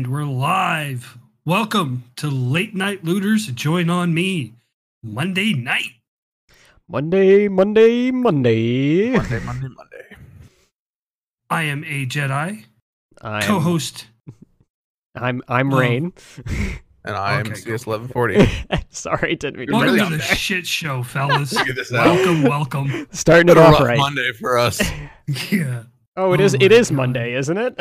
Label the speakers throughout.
Speaker 1: And we're live. Welcome to Late Night Looters. Join on me Monday night.
Speaker 2: Monday, Monday, Monday.
Speaker 3: Monday, Monday, Monday.
Speaker 1: I am a Jedi,
Speaker 2: I'm,
Speaker 1: co-host.
Speaker 2: I'm I'm
Speaker 1: Oh.
Speaker 2: Rain.
Speaker 3: And I'm
Speaker 1: Okay,
Speaker 3: CS1140.
Speaker 2: Sorry, didn't mean to
Speaker 1: Welcome
Speaker 2: bring
Speaker 1: to the
Speaker 2: there.
Speaker 1: shit show, fellas.
Speaker 3: Figure this out.
Speaker 1: welcome, welcome.
Speaker 2: Starting it off right.
Speaker 3: Monday for us.
Speaker 1: Yeah.
Speaker 2: Oh, it
Speaker 1: Oh
Speaker 2: is. It
Speaker 1: my
Speaker 2: is
Speaker 1: God.
Speaker 2: Monday, isn't it?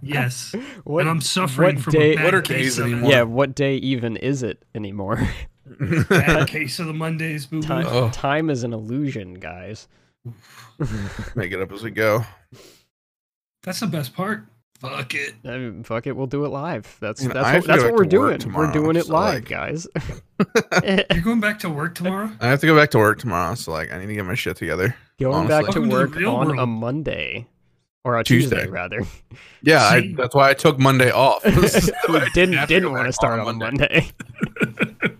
Speaker 1: Yes.
Speaker 2: what?
Speaker 1: and I'm suffering
Speaker 2: what
Speaker 1: from
Speaker 2: day-
Speaker 1: a bad
Speaker 3: What are
Speaker 1: case
Speaker 3: days
Speaker 1: it.
Speaker 3: anymore?
Speaker 2: yeah. What day even is it anymore?
Speaker 1: Bad case of the Mondays, boo
Speaker 2: Time.
Speaker 3: Oh.
Speaker 2: time is an illusion, guys.
Speaker 3: Make it up as we go.
Speaker 1: That's the best part. Fuck it.
Speaker 2: I mean, fuck it, we'll do it live. That's
Speaker 3: You know,
Speaker 2: that's what, that's what we're doing.
Speaker 3: tomorrow,
Speaker 2: we're doing it
Speaker 3: so,
Speaker 2: live,
Speaker 3: like-
Speaker 2: guys.
Speaker 1: You're going back to work tomorrow?
Speaker 3: I have to go back to work tomorrow, so like I need to get my shit together.
Speaker 2: Going back to
Speaker 1: Welcome
Speaker 2: work
Speaker 1: real
Speaker 2: on a. Monday or a Tuesday,
Speaker 3: Tuesday.
Speaker 2: rather.
Speaker 3: Yeah, I, that's why I took Monday off.
Speaker 2: Didn't didn't want to start on a Monday.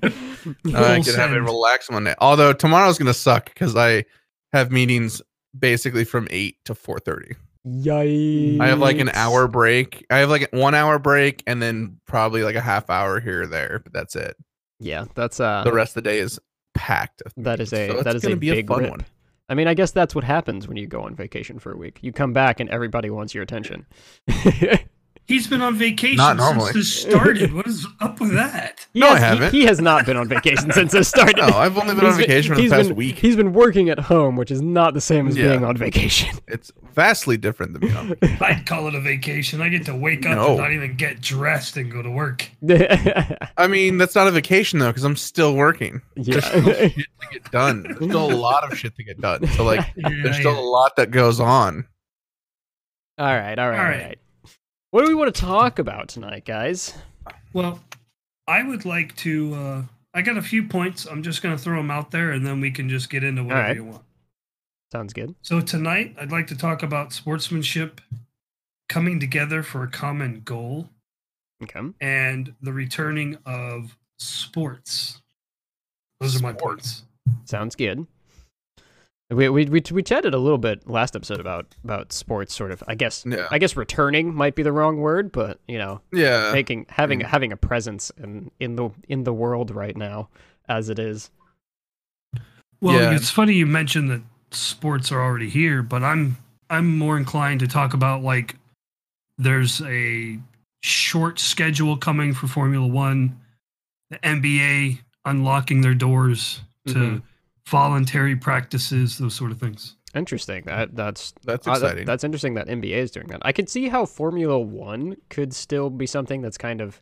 Speaker 3: I can have a relaxed Monday. Although tomorrow's gonna suck because I have meetings basically from eight to four thirty.
Speaker 2: Yikes!
Speaker 3: I have like an hour break. I have like one hour break and then probably like a half hour here or there, but that's it.
Speaker 2: Yeah, that's uh,
Speaker 3: The rest of the day is packed.
Speaker 2: that is a
Speaker 3: So
Speaker 2: that is a
Speaker 3: gonna be
Speaker 2: big
Speaker 3: a fun
Speaker 2: rip.
Speaker 3: one.
Speaker 2: I mean, I guess that's what happens when you go on vacation for a week. You come back and everybody wants your attention.
Speaker 1: He's been on vacation
Speaker 3: Not
Speaker 1: since
Speaker 3: normally.
Speaker 1: this started. what is up with that?
Speaker 2: He
Speaker 3: No, I
Speaker 2: has- he-
Speaker 3: haven't.
Speaker 2: He, has not been on vacation since it started.
Speaker 3: No, I've only been on
Speaker 2: He's
Speaker 3: vacation for the past
Speaker 2: been,
Speaker 3: week.
Speaker 2: He's been working at home, which is not the same as
Speaker 3: Yeah.
Speaker 2: being on vacation.
Speaker 3: It's vastly different than being on vacation.
Speaker 1: I'd call it a vacation. I get to wake up
Speaker 3: No.
Speaker 1: and not even get dressed and go to work.
Speaker 3: I mean, that's not a vacation though, because I'm still working. There's still
Speaker 2: yeah.
Speaker 3: shit to get done. There's still a lot of shit to get done. So like,
Speaker 1: Yeah,
Speaker 3: there's still
Speaker 1: yeah.
Speaker 3: a lot that goes on.
Speaker 2: all right, all right, all
Speaker 1: All
Speaker 2: right. What do we want to talk about tonight, guys?
Speaker 1: Well, I would like to. Uh, I got a few points. I'm just going to throw them out there, and then we can just get into whatever
Speaker 2: right.
Speaker 1: you want.
Speaker 2: Sounds good.
Speaker 1: So tonight, I'd like to talk about sportsmanship, coming together for a common goal,
Speaker 2: Okay.
Speaker 1: and the returning of sports. Those are my points.
Speaker 2: Sounds good. We, we we we chatted a little bit last episode about about sports, sort of. I guess
Speaker 3: Yeah.
Speaker 2: I guess returning might be the wrong word, but you know,
Speaker 3: Yeah.
Speaker 2: making having
Speaker 3: mm.
Speaker 2: having a presence in in the in the world right now as it is.
Speaker 1: Well,
Speaker 3: Yeah.
Speaker 1: it's funny you mentioned that sports are already here, but I'm I'm more inclined to talk about like there's a short schedule coming for Formula One, the NBA unlocking their doors to
Speaker 2: Mhm.
Speaker 1: Voluntary practices, those sort of things.
Speaker 2: Interesting. That that's
Speaker 3: That's
Speaker 2: uh, that-
Speaker 3: exciting.
Speaker 2: that's interesting that NBA is doing that. I could see how Formula One could still be something that's kind of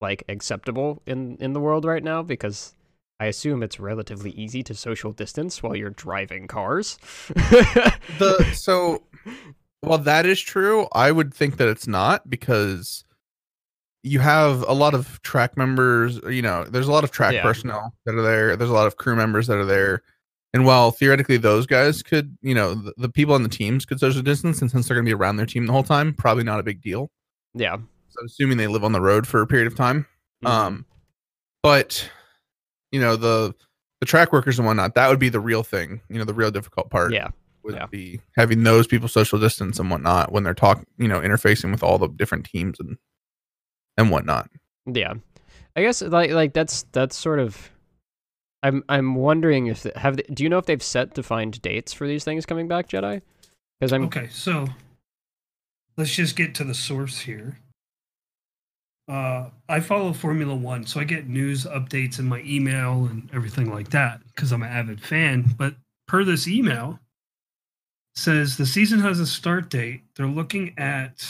Speaker 2: like acceptable in in the world right now because I assume it's relatively easy to social distance while you're driving cars.
Speaker 3: the so while that is true, I would think that it's not because you have a lot of track members, you know, there's a lot of track
Speaker 2: Yeah.
Speaker 3: personnel that are there. There's a lot of crew members that are there. And while theoretically those guys could, you know, the, the people on the teams could social distance, and since they're going to be around their team the whole time, probably not a big deal.
Speaker 2: yeah.
Speaker 3: So assuming they live on the road for a period of time.
Speaker 2: Mhm.
Speaker 3: Um, but you know the the track workers and whatnot, that would be the real thing. You know, the real difficult part
Speaker 2: yeah.
Speaker 3: would
Speaker 2: Yeah.
Speaker 3: be having those people social distance and whatnot when they're talking, you know, interfacing with all the different teams and and whatnot.
Speaker 2: Yeah, I guess like like that's that's sort of. I'm I'm wondering if the- have they, do you know if they've set defined dates for these things coming back, Jedi? Because I'm
Speaker 1: Okay, so let's just get to the source here. Uh, I follow Formula One, so I get news updates in my email and everything like that because I'm an avid fan. But per this email, says the season has a start date. They're looking at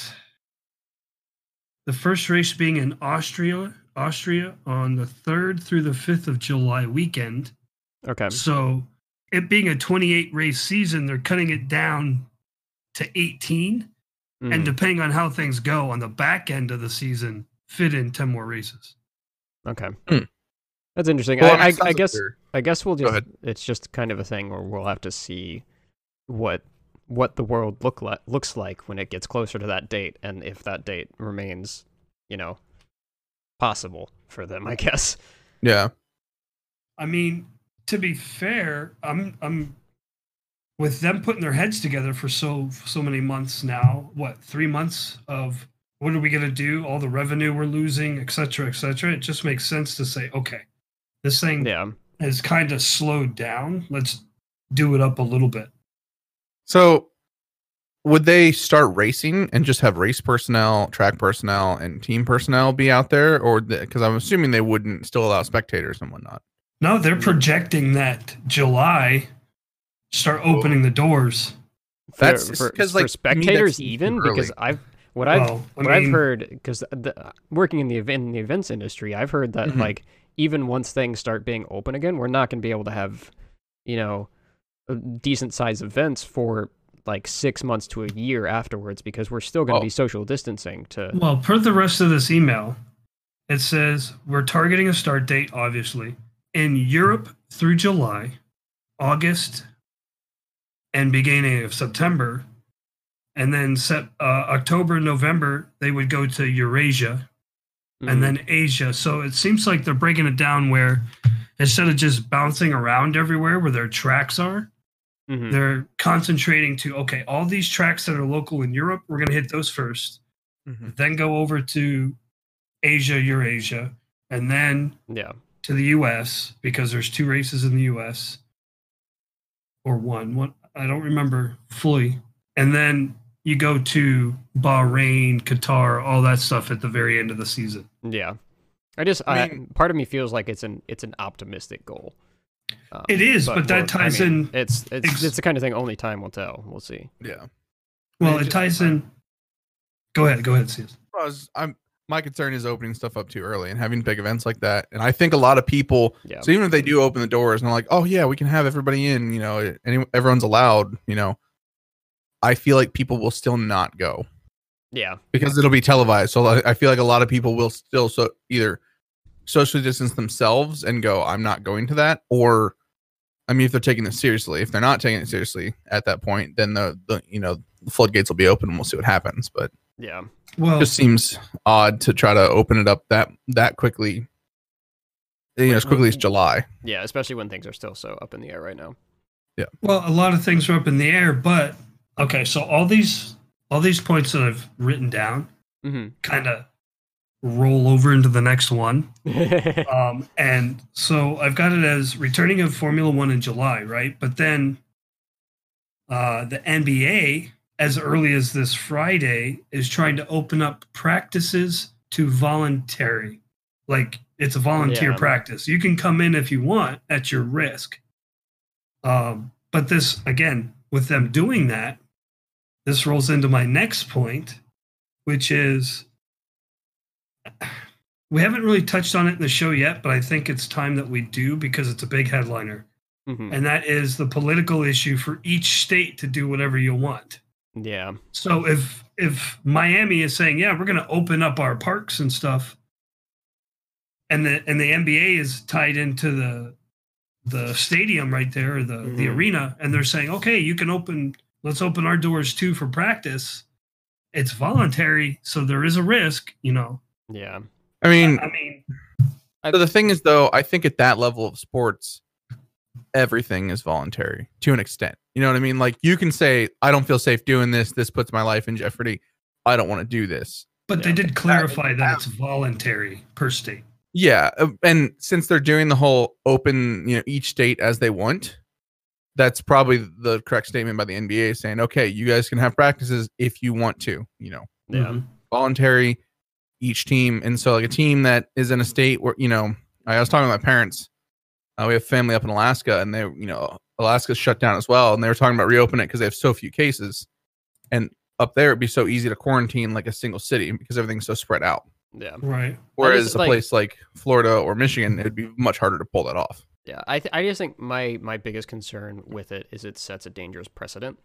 Speaker 1: the first race being in Austria, Austria on the third through the fifth of July weekend.
Speaker 2: okay.
Speaker 1: So it being a 28 race season, they're cutting it down to 18. And
Speaker 2: Mhm.
Speaker 1: depending on how things go on the back end of the season, fit in 10 more races.
Speaker 2: Okay.
Speaker 3: Hmm.
Speaker 2: That's interesting.
Speaker 3: Well, it
Speaker 2: I, I, I guess
Speaker 3: they're-
Speaker 2: I guess we'll just it's just kind of a thing where we'll have to see what what the world look like looks like when it gets closer to that date and if that date remains, you know, possible for them, I guess.
Speaker 3: Yeah.
Speaker 1: I mean, to be fair, I'm I'm with them putting their heads together for so so many months now. What three months of what are we going to do? All the revenue we're losing, et cetera, et cetera. It just makes sense to say, okay, this thing
Speaker 2: Yeah.
Speaker 1: has kind of slowed down. Let's do it up a little bit.
Speaker 3: So would they start racing and just have race personnel, track personnel, and team personnel be out there, or because I'm assuming they wouldn't still allow spectators and whatnot?
Speaker 1: No, they're projecting that July start opening the doors.
Speaker 3: That's-
Speaker 2: for,
Speaker 3: 'cause,
Speaker 2: for
Speaker 3: like, to me, that
Speaker 2: spectators
Speaker 3: seems
Speaker 2: even
Speaker 3: too
Speaker 2: because. I've what I've
Speaker 1: Well, I
Speaker 2: what I've heard because working in the event in the events industry, I've heard that
Speaker 3: Mhm.
Speaker 2: like even once things start being open again, we're not going to be able to have you know decent sized events for like six months to a year afterwards because we're still going to
Speaker 3: Oh.
Speaker 2: be social distancing to
Speaker 1: Well, per the rest of this email, it says we're targeting a start date, obviously, in Europe through July, August, and beginning of September. And then set, uh, October, November, they would go to Eurasia
Speaker 2: Mhm.
Speaker 1: and then Asia. So it seems like they're breaking it down where instead of just bouncing around everywhere where their tracks are,
Speaker 2: Mhm.
Speaker 1: they're concentrating to okay, all these tracks that are local in Europe, we're going to hit those first then go over to Asia, Eurasia, and then
Speaker 2: yeah
Speaker 1: to the US because there's two races in the US or one. What I don't remember fully. And then you go to Bahrain, Qatar, all that stuff at the very end of the season.
Speaker 2: yeah. I just
Speaker 3: I
Speaker 2: I
Speaker 3: mean-
Speaker 2: part of me feels like it's an it's an optimistic goal. Um,
Speaker 1: It is, but that
Speaker 2: we'll- I
Speaker 1: ties
Speaker 2: mean,
Speaker 1: in-
Speaker 2: It's it's
Speaker 1: ex-
Speaker 2: it's the kind of thing only time will tell. We'll see.
Speaker 3: Yeah.
Speaker 1: Well,
Speaker 3: It
Speaker 1: it ties in. Go ahead, go ahead, Cs.
Speaker 3: I was, I'm my concern is opening stuff up too early and having big events like that. And I think a lot of people,
Speaker 2: Yeah.
Speaker 3: so even if they do open the doors and they're like, oh yeah, we can have everybody in, you know, any, everyone's allowed, you know, I feel like people will still not go
Speaker 2: Yeah.
Speaker 3: because it'll be televised. So I I feel like a lot of people will still so either socially distance themselves and go, I'm not going to that, or I mean, if they're taking it seriously, if they're not taking it seriously at that point, then the, the you know the floodgates will be open and we'll see what happens. But
Speaker 2: Yeah.
Speaker 1: Well,
Speaker 3: it just seems odd to try to open it up that that quickly. You know, as quickly as July.
Speaker 2: Yeah. Especially when things are still so up in the air right now. Yeah.
Speaker 1: Well, a lot of things are up in the air, but okay. So all these all these points that I've written down
Speaker 2: hmm
Speaker 1: kind of roll over into the next one. Um, and so I've got it as returning of Formula One in July, right? But then uh, the NBA, as early as this Friday, is trying to open up practices to voluntary. Like it's a volunteer
Speaker 2: Yeah.
Speaker 1: practice. You can come in if you want at your risk. Um, but this, again, with them doing that, this rolls into my next point, which is we haven't really touched on it in the show yet, but I think it's time that we do because it's a big headliner.
Speaker 2: hmm
Speaker 1: And that is the political issue for each state to do whatever you want.
Speaker 2: Yeah.
Speaker 1: So if if Miami is saying, "Yeah, we're going to open up our parks and stuff," and the and the NBA is tied into the the stadium right there, the the
Speaker 2: Mhm.
Speaker 1: arena, and they're saying, "Okay, you can open. Let's open our doors too for practice." It's voluntary, so there is a risk, you know.
Speaker 2: Yeah.
Speaker 3: I mean,
Speaker 1: I mean,
Speaker 3: so the thing is though, I think at that level of sports, everything is voluntary to an extent. You know what I mean? Like you can say, I don't feel safe doing this. This puts my life in jeopardy. I don't want to do this.
Speaker 1: but they did clarify that it's voluntary per state.
Speaker 3: Yeah, uh, and since they're doing the whole open, you know, each state as they want, that's probably the correct statement by the NBA saying, okay, you guys can have practices if you want to, you know,
Speaker 2: Yeah.
Speaker 1: Mhm.
Speaker 3: voluntary each team. And so, like a team that is in a state where, you know, I was talking to my parents. Uh, we have family up in Alaska, and they, you know, Alaska's shut down as well, and they were talking about reopening it because they have so few cases. And up there, it'd be so easy to quarantine like a single city because everything's so spread out.
Speaker 2: Yeah.
Speaker 1: Right.
Speaker 3: Whereas a
Speaker 2: like-
Speaker 3: place like Florida or Michigan, it'd be much harder to pull that off.
Speaker 2: Yeah, I th- I just think my my biggest concern with it is it sets a dangerous precedent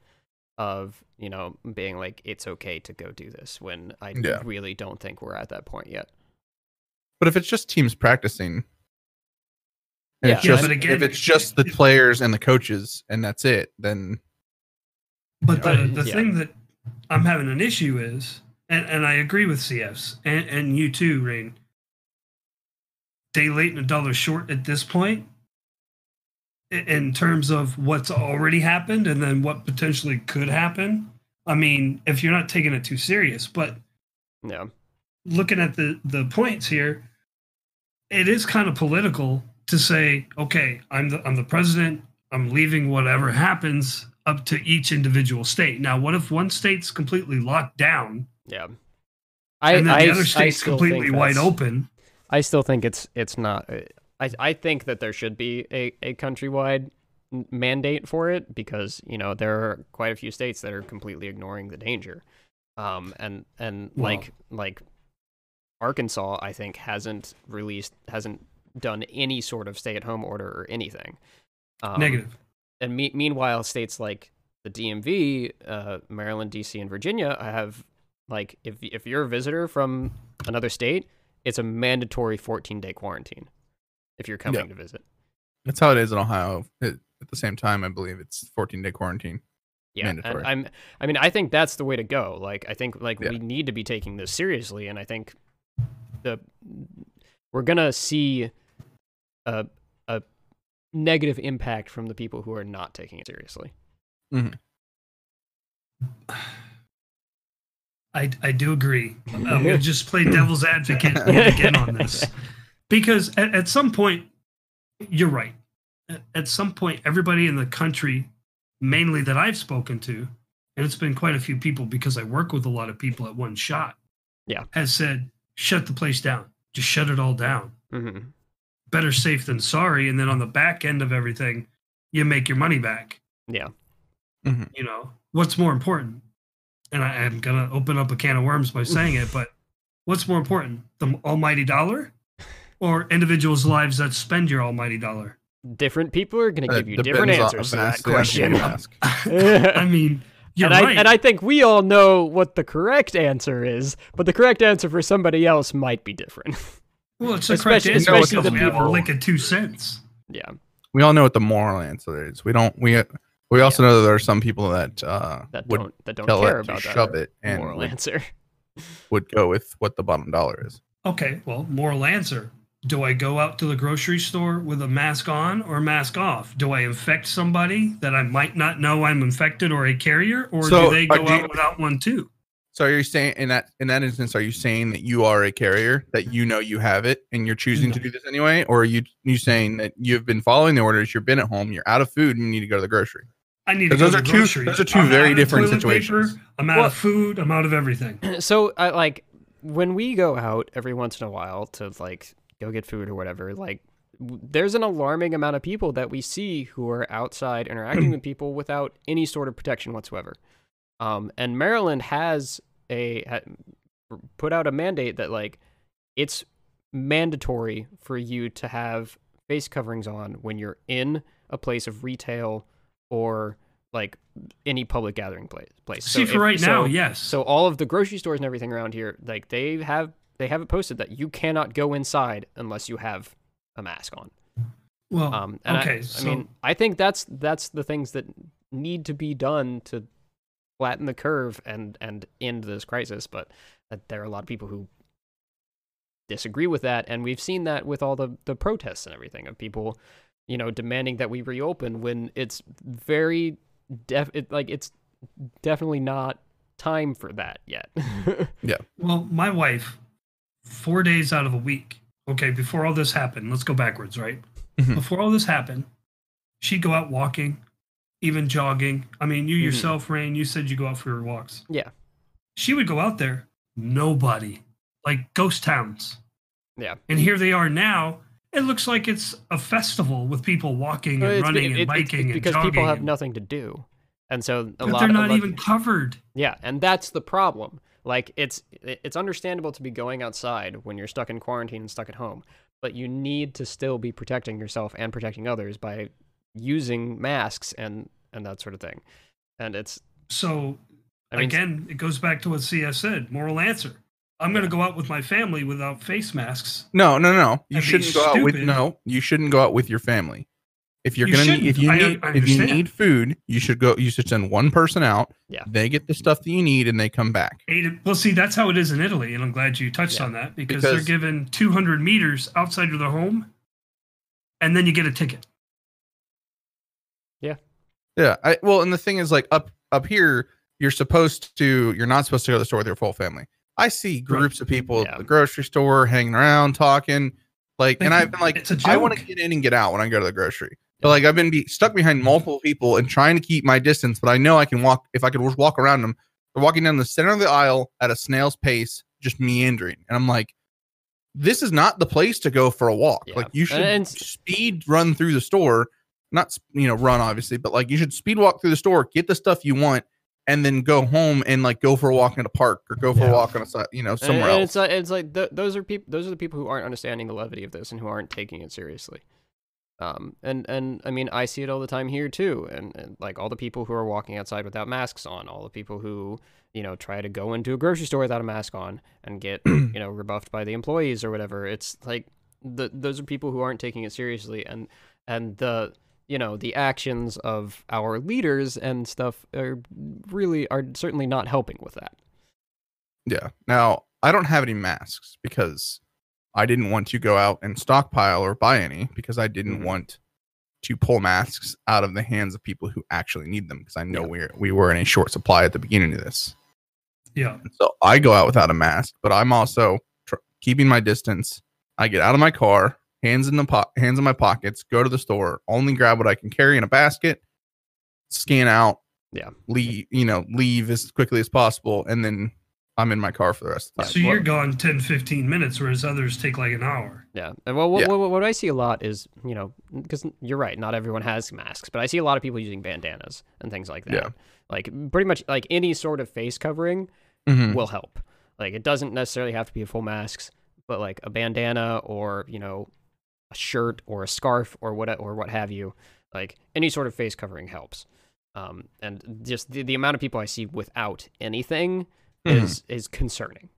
Speaker 2: of you know being like it's okay to go do this when I
Speaker 3: Yeah.
Speaker 2: really don't think we're at that point yet.
Speaker 3: But if it's just teams practicing,
Speaker 2: Yeah,
Speaker 3: it's just,
Speaker 1: but again-
Speaker 3: if it's just the players and the coaches and that's it, then
Speaker 1: But the,
Speaker 2: Yeah.
Speaker 1: the
Speaker 2: Yeah.
Speaker 1: thing that I'm having an issue is, and, and I agree with CFs and, and you too, Rain. Day late and a dollar short at this point, i- in terms of what's already happened and then what potentially could happen. I mean, if you're not taking it too serious, but
Speaker 2: Yeah.
Speaker 1: looking at the the points here, it is kind of political to say, okay, I'm the I'm the president. I'm leaving whatever happens up to each individual state. Now, what if one state's completely locked down
Speaker 2: Yeah. I,
Speaker 1: and then
Speaker 2: I,
Speaker 1: the other state's completely wide open?
Speaker 2: I still think it's it's not. Uh, I I think that there should be a a countrywide mandate for it because you know there are quite a few states that are completely ignoring the danger, um and and
Speaker 1: Well-
Speaker 2: like like Arkansas I think hasn't released hasn't done any sort of stay at home order or anything. Um,
Speaker 1: Negative.
Speaker 2: and me- meanwhile, states like the DMV, uh, Maryland, DC, and Virginia have like if if you're a visitor from another state, it's a mandatory 14 day quarantine if you're coming
Speaker 3: Yeah.
Speaker 2: to visit.
Speaker 3: That's how it is in Ohio. It, at the same time, I believe it's 14 day quarantine.
Speaker 2: Yeah,
Speaker 3: Mandatory.
Speaker 2: I'm I mean I think that's the way to go. Like I think like
Speaker 3: Yeah.
Speaker 2: we need to be taking this seriously, and I think the we're gonna see a a negative impact from the people who are not taking it seriously. Mm-hmm.
Speaker 1: I, I do agree. I'm going to just play devil's advocate again on this. Because at, at some point, you're right. At, at some point, everybody in the country, mainly that I've spoken to, and it's been quite a few people because I work with a lot of people at one shot,
Speaker 2: Yeah.
Speaker 1: has said, shut the place down. Just shut it all down.
Speaker 2: hmm
Speaker 1: Better safe than sorry. And then on the back end of everything, you make your money back.
Speaker 2: Yeah.
Speaker 1: you know what's more important and I, i'm gonna open up a can of worms by saying it but what's more important the almighty dollar or individuals lives that spend your almighty dollar
Speaker 2: Different people are gonna
Speaker 3: Uh,
Speaker 2: give you different answers to that
Speaker 3: that's the answer you
Speaker 2: question.
Speaker 1: i mean you're
Speaker 2: and I
Speaker 1: right
Speaker 2: and I think we all know what the correct answer is, but the correct answer for somebody else might be different.
Speaker 1: well it's the correct
Speaker 2: especially-
Speaker 1: answer
Speaker 3: especially the
Speaker 1: we have a
Speaker 3: people-
Speaker 1: lick of two cents
Speaker 2: yeah,
Speaker 3: We all know what the moral answer is. We don't. We we also know that there are some people that uh,
Speaker 2: that don't that don't
Speaker 3: tell
Speaker 2: care
Speaker 3: it to
Speaker 2: about that
Speaker 3: shove it and
Speaker 2: moral
Speaker 3: would,
Speaker 2: answer.
Speaker 3: would go with what the bottom dollar is.
Speaker 1: okay well moral answer do i go out to the grocery store with a mask on or mask off do i infect somebody that i might not know i'm infected or a carrier or
Speaker 3: So,
Speaker 1: do they
Speaker 3: uh,
Speaker 1: go
Speaker 3: do you-
Speaker 1: out without one too
Speaker 3: So are you saying in that in that instance, are you saying that you are a carrier that you know you have it and you're choosing to do this anyway, or are you you saying that you've been following the orders, you've been at home, you're out of food, and you need to go to the grocery?
Speaker 1: I need to
Speaker 3: 'Cause
Speaker 1: go
Speaker 3: those
Speaker 1: to
Speaker 3: are
Speaker 1: the
Speaker 3: two- those are two
Speaker 1: I'm
Speaker 3: very different situations.
Speaker 1: Paper, I'm out
Speaker 2: Well-
Speaker 1: of food. I'm out of everything.
Speaker 2: so I like when we go out every once in a while to like go get food or whatever. Like there's an alarming amount of people that we see who are outside interacting with people without any sort of protection whatsoever. Um, and Maryland has a ha- put out a mandate that like it's mandatory for you to have face coverings on when you're in a place of retail or like any public gathering place. place.
Speaker 1: See,
Speaker 2: So
Speaker 1: for
Speaker 2: if-
Speaker 1: right now, yes.
Speaker 2: so all of the grocery stores and everything around here, like they have they have it posted that you cannot go inside unless you have a mask on.
Speaker 1: well,
Speaker 2: Um, and
Speaker 1: okay.
Speaker 2: I,
Speaker 1: so
Speaker 2: I mean, I think that's that's the things that need to be done to flatten the curve and and end this crisis. But uh, there are a lot of people who disagree with that, and we've seen that with all the the protests and everything of people, you know, demanding that we reopen when it's very def it, like it's definitely not time for that yet. Yeah.
Speaker 1: Well, my wife, four days out of a week. Okay, before all this happened, let's go backwards, right?
Speaker 3: Mhm.
Speaker 1: Before all this happened, she'd go out walking, even jogging. I mean, you
Speaker 2: Mhm.
Speaker 1: yourself, Rain, you said you go out for your walks.
Speaker 2: yeah,
Speaker 1: She would go out there, nobody, like ghost towns.
Speaker 2: yeah.
Speaker 1: And here they are now. It looks like it's a festival with people walking and
Speaker 2: it's
Speaker 1: running
Speaker 2: it-
Speaker 1: and biking and
Speaker 2: because
Speaker 1: jogging.
Speaker 2: people have
Speaker 1: and-
Speaker 2: nothing to do, and so a
Speaker 1: but
Speaker 2: lot.
Speaker 1: they're not
Speaker 2: lot-
Speaker 1: even covered.
Speaker 2: Yeah, and that's the problem. Like it's it's understandable to be going outside when you're stuck in quarantine and stuck at home, but you need to still be protecting yourself and protecting others by using masks and and that sort of thing. And it's
Speaker 1: So
Speaker 2: I mean
Speaker 1: again, it goes back to what CS said. Moral answer. I'm going to go out with my family without face masks.
Speaker 3: No, no, no. You shouldn't go out with no. You shouldn't go out with your family. If you're
Speaker 1: You
Speaker 3: gonna need, if you
Speaker 1: I-
Speaker 3: need
Speaker 1: I
Speaker 3: if you need food, you should go. You should send one person out.
Speaker 2: Yeah.
Speaker 3: They get the stuff that you need, and they come back.
Speaker 1: Eight, well, see, that's how it is in Italy, and I'm glad you touched
Speaker 2: Yeah.
Speaker 1: on that because,
Speaker 3: Because-
Speaker 1: they're given 200 meters outside of their home, and then you get a ticket.
Speaker 3: Yeah. Yeah. I well, and the thing is, like up up here, you're supposed to. You're not supposed to go to the store with your full family. I see groups of people
Speaker 2: Yeah.
Speaker 3: at the grocery store hanging around talking. Like, and I've been like,
Speaker 1: It's a
Speaker 3: I want to get in and get out when I go to the grocery. But like, I've been be- stuck behind multiple people and trying to keep my distance. But I know I can walk if I could just walk around them. They're walking down the center of the aisle at a snail's pace, just meandering, and I'm like, this is not the place to go for a walk.
Speaker 2: Yeah.
Speaker 3: Like, you should
Speaker 2: And-
Speaker 3: speed run through the store, not you know run obviously, but like you should speed walk through the store, get the stuff you want, and then go home and like go for a walk in a park or go for
Speaker 2: Yeah.
Speaker 3: a walk on a side, you know,
Speaker 2: And-
Speaker 3: somewhere
Speaker 2: and
Speaker 3: else.
Speaker 2: It's like, it's like th- those are people. Those are the people who aren't understanding the levity of this and who aren't taking it seriously. Um, and and I mean, I see it all the time here too. And, and like all the people who are walking outside without masks on, all the people who you know try to go into a grocery store without a mask on and get you know rebuffed by the employees or whatever. It's like the those are people who aren't taking it seriously, and and the you know the actions of our leaders and stuff are really are certainly not helping with that.
Speaker 3: Yeah. Now, I don't have any masks because I didn't want to go out and stockpile or buy any because I didn't
Speaker 2: Mhm.
Speaker 3: want to pull masks out of the hands of people who actually need them because I know
Speaker 2: Yeah.
Speaker 3: we're we were in a short supply at the beginning of this.
Speaker 1: Yeah.
Speaker 3: So I go out without a mask, but I'm also tr- keeping my distance. I get out of my car, hands in the po- hands in my pockets, go to the store, only grab what I can carry in a basket, scan out,
Speaker 2: Yeah.
Speaker 3: leave, you know, leave as quickly as possible, and then I'm in my car for the rest of the time.
Speaker 1: So you're gone 10, 15 minutes, whereas others take like an hour.
Speaker 2: Yeah, and well, what,
Speaker 3: Yeah.
Speaker 2: what, what I see a lot is, you know, because you're right, not everyone has masks, but I see a lot of people using bandanas and things like that.
Speaker 3: Yeah.
Speaker 2: Like pretty much like any sort of face covering
Speaker 3: Mhm.
Speaker 2: will help. Like it doesn't necessarily have to be a full mask, but like a bandana or you know, a shirt or a scarf or what or what have you. Like any sort of face covering helps. Um, and just the, the amount of people I see without anything
Speaker 3: Mhm.
Speaker 2: is is concerning.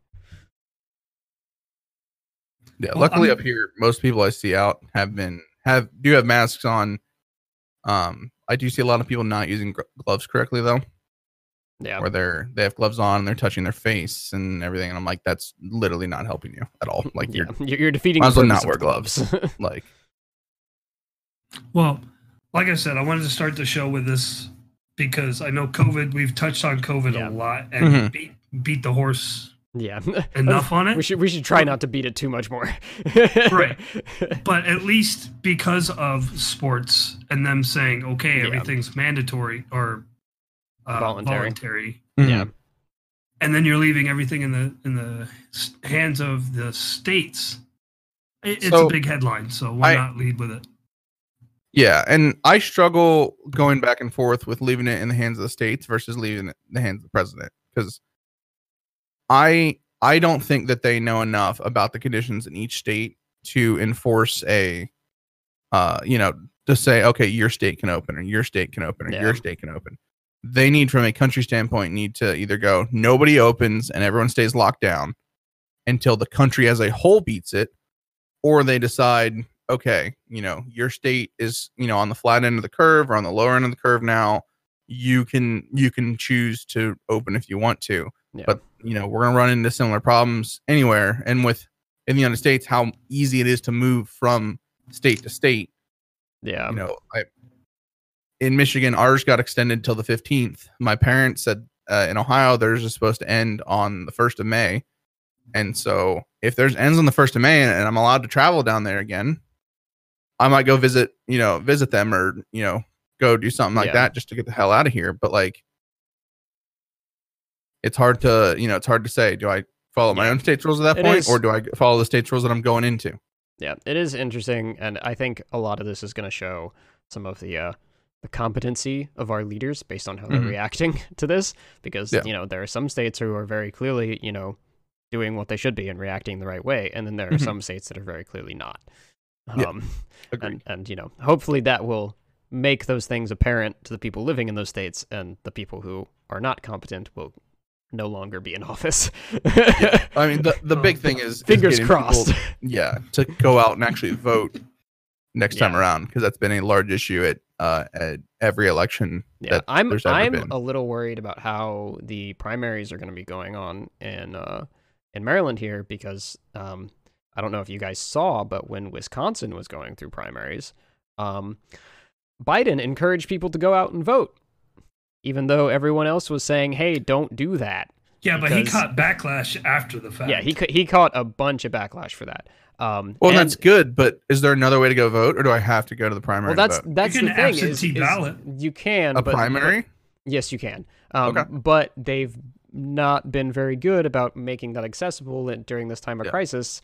Speaker 3: Yeah,
Speaker 1: Well,
Speaker 3: luckily
Speaker 1: I'm-
Speaker 3: up here, most people I see out have been have do have masks on. Um, I do see a lot of people not using gloves correctly though,
Speaker 2: Yeah.
Speaker 3: where they're they have gloves on and they're touching their face and everything, and I'm like, that's literally not helping you at all. Like
Speaker 2: yeah,
Speaker 3: you're
Speaker 2: you're, you're defeating.
Speaker 3: might
Speaker 2: the
Speaker 3: as well not wear
Speaker 2: of
Speaker 3: gloves. like,
Speaker 1: Well, like I said, I wanted to start the show with this because I know COVID. We've touched on COVID
Speaker 2: Yeah.
Speaker 1: a lot and
Speaker 3: Mhm.
Speaker 1: beat beat the horse
Speaker 2: yeah.
Speaker 1: enough on it
Speaker 2: We
Speaker 1: it.
Speaker 2: should we should try not to beat it too much more.
Speaker 1: Right. But at least because of sports and them saying, okay,
Speaker 2: Yeah.
Speaker 1: everything's mandatory or uh,
Speaker 2: Voluntary.
Speaker 1: voluntary,
Speaker 2: Yeah.
Speaker 3: mhm.
Speaker 1: and then you're leaving everything in the in the hands of the states. It, it's
Speaker 3: So,
Speaker 1: a big headline, so why
Speaker 3: I-
Speaker 1: not lead with it?
Speaker 3: yeah, and I struggle going back and forth with leaving it in the hands of the states versus leaving it in the hands of the president because I I don't think that they know enough about the conditions in each state to enforce a uh you know to say okay your state can open or your state can open or
Speaker 2: Yeah.
Speaker 3: your state can open. They need from a country standpoint need to either go nobody opens and everyone stays locked down until the country as a whole beats it or they decide okay you know your state is you know on the flat end of the curve or on the lower end of the curve now you can you can choose to open if you want to
Speaker 2: Yeah.
Speaker 3: but you know we're going to run into similar problems anywhere. And with in the united states how easy it is to move from state to state.
Speaker 2: Yeah.
Speaker 3: you know i in michigan ours got extended till the 15th my parents said uh, in ohio theirs is supposed to end on the 1st of may. And so if there's ends on the 1st of may and, and i'm allowed to travel down there again i might go visit you know visit them or you know go do something like
Speaker 2: Yeah.
Speaker 3: that just to get the hell out of here. But like it's hard to you know it's hard to say do i follow my
Speaker 2: Yeah.
Speaker 3: own state's rules at that
Speaker 2: It
Speaker 3: point
Speaker 2: is.
Speaker 3: or do i follow the state's rules that i'm going into
Speaker 2: Yeah, it is interesting, and I think a lot of this is going to show some of the uh, the competency of our leaders based on how they're
Speaker 3: Mhm.
Speaker 2: reacting to this. Because
Speaker 3: Yeah.
Speaker 2: you know there are some states who are very clearly you know doing what they should be and reacting the right way, and then there are
Speaker 3: Mhm.
Speaker 2: some states that are very clearly not.
Speaker 3: Yeah.
Speaker 2: Um,
Speaker 3: Agreed.
Speaker 2: and and you know hopefully that will make those things apparent to the people living in those states, and the people who are not competent will no longer be in office.
Speaker 3: i mean the, the big thing is is
Speaker 2: Fingers
Speaker 3: people-
Speaker 2: crossed.
Speaker 3: yeah to go out and actually vote next time around because that's been a large issue at uh at every election
Speaker 2: Yeah,
Speaker 3: that
Speaker 2: I'm I'm
Speaker 3: been.
Speaker 2: a little worried about how the primaries are going to be going on in uh in Maryland here because um I don't know if you guys saw, but when Wisconsin was going through primaries, um Biden encouraged people to go out and vote, even though everyone else was saying, "Hey, don't do that."
Speaker 1: Yeah, but he
Speaker 2: Because-
Speaker 1: caught backlash after the fact.
Speaker 2: Yeah, he he caught a bunch of backlash for that. Um,
Speaker 3: Well,
Speaker 2: and-
Speaker 3: that's good, but is there another way to go vote, or do I have to go to the primary?
Speaker 2: well,
Speaker 3: to
Speaker 2: that's
Speaker 3: vote?
Speaker 2: that's
Speaker 1: You
Speaker 2: the
Speaker 1: can
Speaker 2: thing. Is,
Speaker 1: absentee
Speaker 2: is
Speaker 1: ballot.
Speaker 2: you can
Speaker 3: a
Speaker 2: but,
Speaker 3: primary.
Speaker 2: Yes, you can. Um,
Speaker 3: Okay.
Speaker 2: But they've not been very good about making that accessible during this time of
Speaker 3: Yeah.
Speaker 2: crisis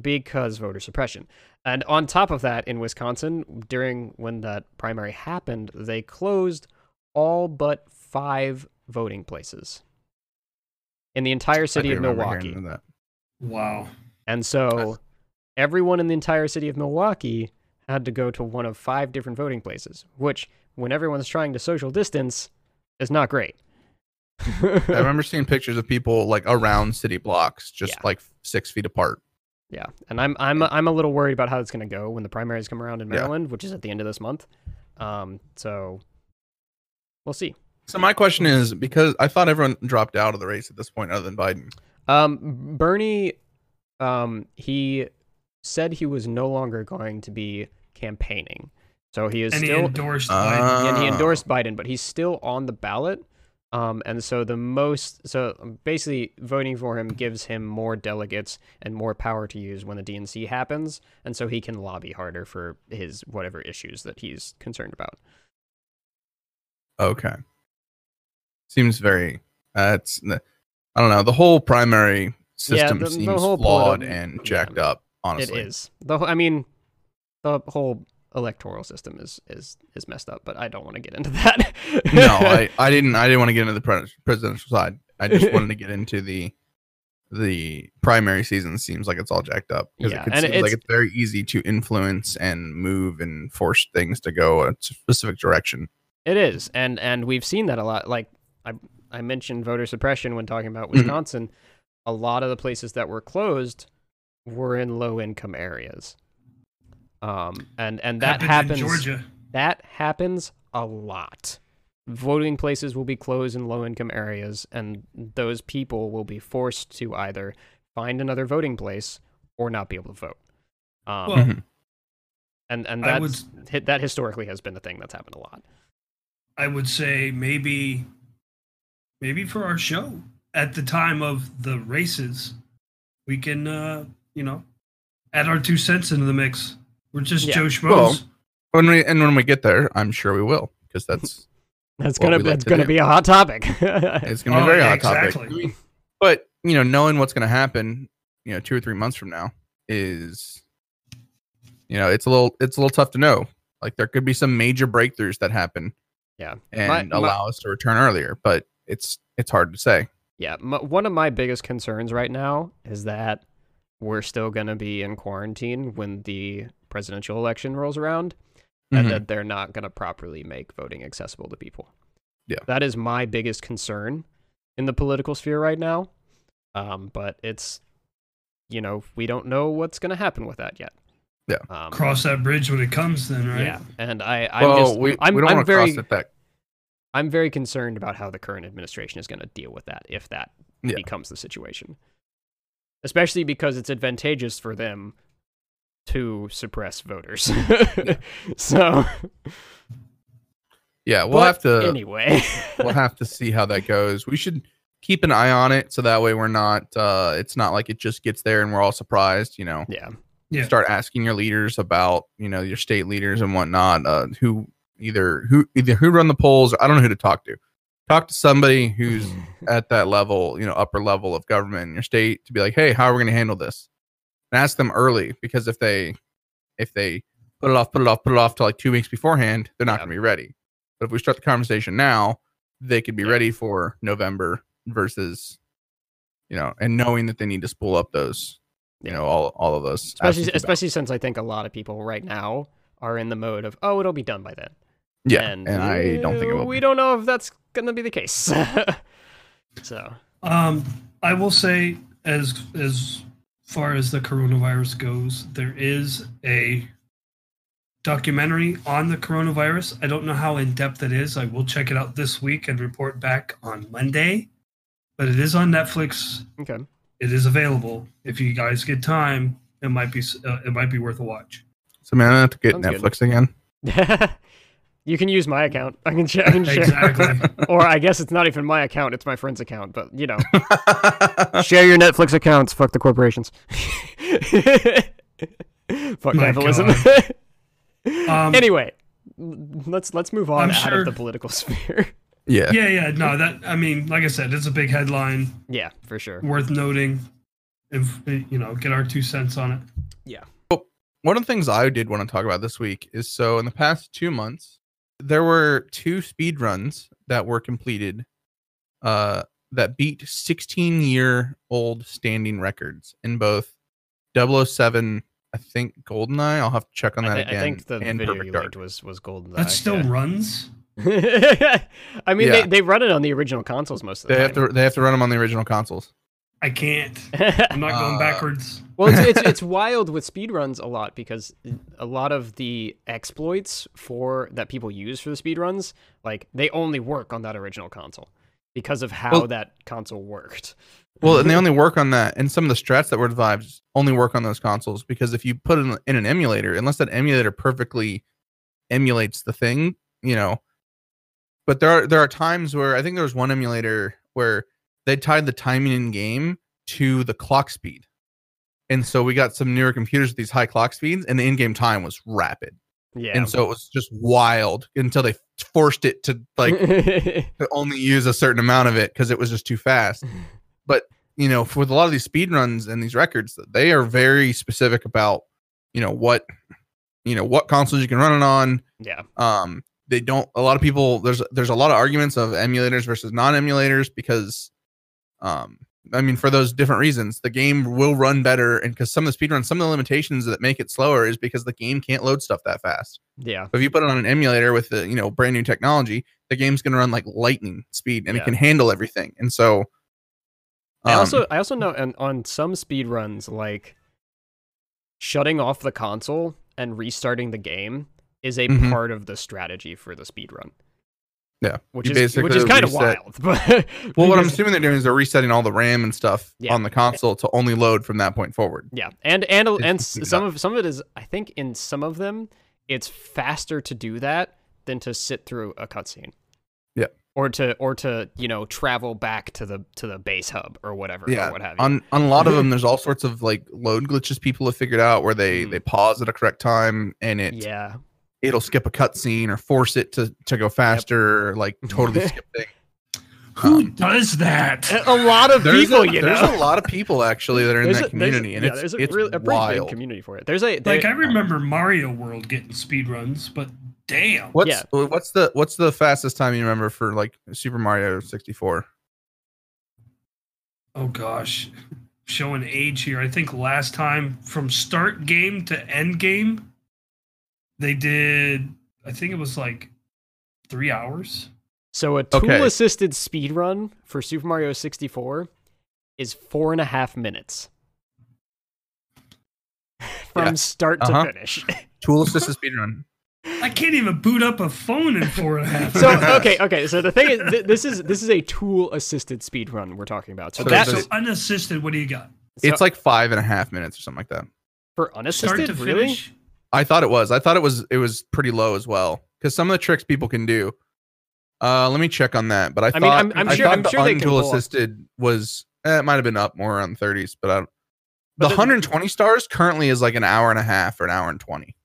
Speaker 2: because voter suppression. And on top of that, in Wisconsin, during when that primary happened, they closed all but five voting places in the entire city of Milwaukee.
Speaker 1: Wow.
Speaker 2: And so everyone in the entire city of Milwaukee had to go to one of five different voting places, which, when everyone's trying to social distance, is not great.
Speaker 3: I remember seeing pictures of people like around city blocks, just
Speaker 2: Yeah.
Speaker 3: like six feet apart.
Speaker 2: Yeah, and I'm I'm I'm a little worried about how it's going to go when the primaries come around in
Speaker 3: Yeah.
Speaker 2: Maryland, which is at the end of this month. Um, so we'll see.
Speaker 3: So my question is, because I thought everyone dropped out of the race at this point, other than Biden.
Speaker 2: Um, Bernie, um, he said he was no longer going to be campaigning, so he is
Speaker 1: And he
Speaker 2: still
Speaker 1: endorsed
Speaker 3: Uh,
Speaker 1: Biden.
Speaker 2: and he endorsed Biden, but he's still on the ballot. Um, and so the most, so basically voting for him gives him more delegates and more power to use when the DNC happens, and so he can lobby harder for his whatever issues that he's concerned about.
Speaker 3: Okay. Seems very. That's. I don't know. The whole primary system
Speaker 2: the- the
Speaker 3: seems
Speaker 2: whole
Speaker 3: flawed
Speaker 2: politi-
Speaker 3: and
Speaker 2: yeah.
Speaker 3: jacked up. Honestly,
Speaker 2: It is the, I mean, the whole electoral system is is is messed up, but I don't want to get into that.
Speaker 3: no, I, I didn't. I didn't want to get into the pres- presidential side. I just wanted to get into the the primary season. Seems like it's all jacked up because
Speaker 2: Yeah,
Speaker 3: it seems like
Speaker 2: it's-
Speaker 3: it's very easy to influence and move and force things to go a specific direction.
Speaker 2: It is, and and we've seen that a lot. Like I I mentioned voter suppression when talking about
Speaker 3: Mhm.
Speaker 2: Wisconsin. A lot of the places that were closed were in low income areas. Um, and and that
Speaker 1: Happened
Speaker 2: happens. That happens a lot. Voting places will be closed in low income areas, and those people will be forced to either find another voting place or not be able to vote. Um,
Speaker 1: Well,
Speaker 2: and and that's hit that historically has been the thing that's happened a lot.
Speaker 1: I would say maybe, maybe for our show at the time of the races, we can, uh, you know, add our two cents into the mix. We're just
Speaker 2: Yeah.
Speaker 1: Joe Schmoes.
Speaker 3: Well, When we and when we get there, I'm sure we will because that's
Speaker 2: That's gonna
Speaker 3: we like
Speaker 2: that's
Speaker 3: to
Speaker 2: gonna
Speaker 3: do.
Speaker 2: be a hot topic.
Speaker 3: it's going to be
Speaker 1: Oh,
Speaker 3: a very
Speaker 1: yeah,
Speaker 3: hot topic.
Speaker 1: exactly.
Speaker 3: But you know, knowing what's going to happen, you know, two or three months from now is, you know, it's a little it's a little tough to know. Like there could be some major breakthroughs that happen
Speaker 2: yeah,
Speaker 3: and
Speaker 2: My- my-
Speaker 3: allow us to return earlier, but it's it's hard to say.
Speaker 2: yeah. My, one of my biggest concerns right now is that we're still gonna be in quarantine when the presidential election rolls around, and
Speaker 3: Mhm.
Speaker 2: that they're not gonna properly make voting accessible to people.
Speaker 3: Yeah.
Speaker 2: that is my biggest concern in the political sphere right now. Um, but it's, you know, we don't know what's gonna happen with that yet.
Speaker 3: Yeah.
Speaker 2: Um,
Speaker 1: Cross that bridge when it comes, then, right?
Speaker 2: Yeah, and I, I'm
Speaker 3: well,
Speaker 2: just,
Speaker 3: we,
Speaker 2: I'm,
Speaker 3: we don't
Speaker 2: I'm
Speaker 3: want to
Speaker 2: very,
Speaker 3: cross it that.
Speaker 2: I'm very concerned about how the current administration is going to deal with that if that
Speaker 3: Yeah.
Speaker 2: becomes the situation. Especially because it's advantageous for them to suppress voters. so,
Speaker 3: Yeah, we'll
Speaker 2: but
Speaker 3: have to
Speaker 2: anyway.
Speaker 3: we'll have to see how that goes. We should keep an eye on it so that way we're not uh it's not like it just gets there and we're all surprised, you know.
Speaker 2: yeah.
Speaker 1: Yeah.
Speaker 3: Start asking your leaders about, you know, your state leaders and whatnot, uh who either who either who run the polls or I don't know who to talk to. Talk to somebody who's at that level, you know, upper level of government in your state to be like, hey, how are we going to handle this? And ask them early because if they if they put it off, put it off, put it off to like two weeks beforehand, they're not
Speaker 2: Yeah.
Speaker 3: going to be ready. But if we start the conversation now, they could be
Speaker 2: Yeah.
Speaker 3: ready for November versus, you know, and knowing that they need to spool up those, you know, all all of those.
Speaker 2: especially
Speaker 3: absentee ballots.
Speaker 2: especially since I think a lot of people right now are in the mode of, oh, it'll be done by then.
Speaker 3: yeah,
Speaker 2: and,
Speaker 3: and, I don't think it will.
Speaker 2: We
Speaker 3: be.
Speaker 2: don't know if that's going to be the case. so,
Speaker 1: Um, I will say, as as far as the coronavirus goes, there is a documentary on the coronavirus. I don't know how in depth it is. I will check it out this week and report back on Monday. But it is on Netflix.
Speaker 2: okay.
Speaker 1: It is available. If you guys get time, it might be uh, it might be worth a watch.
Speaker 3: So man, I have to get
Speaker 2: Sounds good.
Speaker 3: Netflix again.
Speaker 2: You can use my account. I can, sh- I can share.
Speaker 1: Exactly.
Speaker 2: or I guess it's not even my account; it's my friend's account. But you know, share your Netflix accounts. Fuck the corporations. Fuck
Speaker 1: My
Speaker 2: capitalism.
Speaker 1: Um,
Speaker 2: anyway, let's let's move on
Speaker 1: I'm
Speaker 2: out
Speaker 1: sure-
Speaker 2: of the political sphere.
Speaker 3: Yeah.
Speaker 1: yeah, yeah, no, that I mean, like I said, it's a big headline,
Speaker 2: yeah, for sure.
Speaker 1: worth noting. If you know, get our two cents on it. Yeah.
Speaker 3: Well, one of the things I did want to talk about this week is so in the past two months, there were two speed runs that were completed uh, that beat 16 year old standing records in both 007, I think Goldeneye. I'll have to check on
Speaker 2: I,
Speaker 3: that again.
Speaker 2: I think the
Speaker 3: and
Speaker 2: video
Speaker 3: Perfect
Speaker 2: you
Speaker 3: Dark.
Speaker 2: linked was was golden.
Speaker 1: That still runs.
Speaker 2: I mean,
Speaker 3: Yeah.
Speaker 2: they, they run it on the original consoles most of the
Speaker 3: They have to they have to run them on the original consoles.
Speaker 1: I can't. I'm not going
Speaker 3: Uh,
Speaker 1: backwards.
Speaker 2: well, it's, it's it's wild with speedruns a lot because a lot of the exploits for that people use for the speedruns, like they only work on that original console because of how
Speaker 3: Well-
Speaker 2: that console worked.
Speaker 3: Well, and they only work on that, and some of the strats that were devised only work on those consoles because if you put it in, in an emulator, unless that emulator perfectly emulates the thing, you know. But there are there are times where I think there was one emulator where they tied the timing in game to the clock speed, and so we got some newer computers with these high clock speeds, and the in-game time was rapid,
Speaker 2: Yeah.
Speaker 3: and so it was just wild until they forced it to like to only use a certain amount of it because it was just too fast. But you know, with a lot of these speed runs and these records, they are very specific about you know what you know what consoles you can run it on.
Speaker 2: yeah.
Speaker 3: Um, they don't. A lot of people there's there's a lot of arguments of emulators versus non-emulators because, um, I mean, for those different reasons, the game will run better, and because some of the speed runs, some of the limitations that make it slower is because the game can't load stuff that fast.
Speaker 2: Yeah.
Speaker 3: If you put it on an emulator with the you know brand new technology, the game's gonna run like lightning speed and
Speaker 2: Yeah.
Speaker 3: it can handle everything. And so,
Speaker 2: I
Speaker 3: um,
Speaker 2: also I also know on, on some speedruns like shutting off the console and restarting the game is a
Speaker 3: Mhm.
Speaker 2: part of the strategy for the speedrun.
Speaker 3: Yeah,
Speaker 2: Which
Speaker 3: you
Speaker 2: is which is kind of wild. But
Speaker 3: well, what I'm assuming they're doing is they're resetting all the RAM and stuff
Speaker 2: Yeah.
Speaker 3: on the console to only load from that point forward.
Speaker 2: Yeah, and and
Speaker 3: It's
Speaker 2: and
Speaker 3: speed
Speaker 2: some of some of it is I think in some of them it's faster to do that than to sit through a cutscene.
Speaker 3: Yeah.
Speaker 2: Or to or to you know travel back to the to the base hub or whatever
Speaker 3: Yeah,
Speaker 2: or what have you.
Speaker 3: On on a lot of them, there's all sorts of like load glitches people have figured out where they
Speaker 2: Mhm.
Speaker 3: they pause at a correct time and it
Speaker 2: yeah,
Speaker 3: it'll skip a cutscene or force it to to go faster or like totally skip things.
Speaker 1: Who
Speaker 3: Um,
Speaker 1: does that?
Speaker 2: a a lot of
Speaker 3: There's,
Speaker 2: people,
Speaker 3: a,
Speaker 2: you
Speaker 3: there's
Speaker 2: know.
Speaker 3: a lot of people actually that are in that
Speaker 2: a-
Speaker 3: community, and
Speaker 2: yeah,
Speaker 3: it's
Speaker 2: there's a,
Speaker 3: it's
Speaker 2: real, a pretty big
Speaker 3: wild.
Speaker 2: community for it. There's a
Speaker 1: Like I remember Mario World getting speed runs, but damn.
Speaker 3: What's
Speaker 2: Yeah.
Speaker 3: what's the what's the fastest time you remember for like Super Mario 64?
Speaker 1: Oh gosh, showing age here. I think last time from start game to end game, they did. I think it was like three hours.
Speaker 2: So a tool assisted speed run for Super Mario 64 is four and a half minutes. From
Speaker 3: Yeah.
Speaker 2: start to
Speaker 3: Uh-huh.
Speaker 2: finish.
Speaker 3: Tool assisted speed run.
Speaker 1: I can't even boot up a phone in four and a half.
Speaker 2: so okay, okay. So the thing is, th- this is this is a tool assisted speed run we're talking about. So
Speaker 3: Okay,
Speaker 2: that's
Speaker 1: so unassisted. What do you got?
Speaker 3: It's like five and a half minutes or something like that.
Speaker 2: for
Speaker 1: Start
Speaker 2: unassisted.
Speaker 1: to
Speaker 2: Really?
Speaker 1: finish.
Speaker 3: I thought it was. I thought it was. It was pretty low as well because some of the tricks people can do. Uh, let me check on that. But I
Speaker 2: I
Speaker 3: thought
Speaker 2: mean, I'm- I'm
Speaker 3: I
Speaker 2: sure-
Speaker 3: thought
Speaker 2: I'm
Speaker 3: the
Speaker 2: sure they can
Speaker 3: untool
Speaker 2: pull off-
Speaker 3: assisted was. Eh, it might have been up more around 30s, but I, the
Speaker 2: But the-
Speaker 3: 120 stars currently is like an hour and a half or an hour and 20.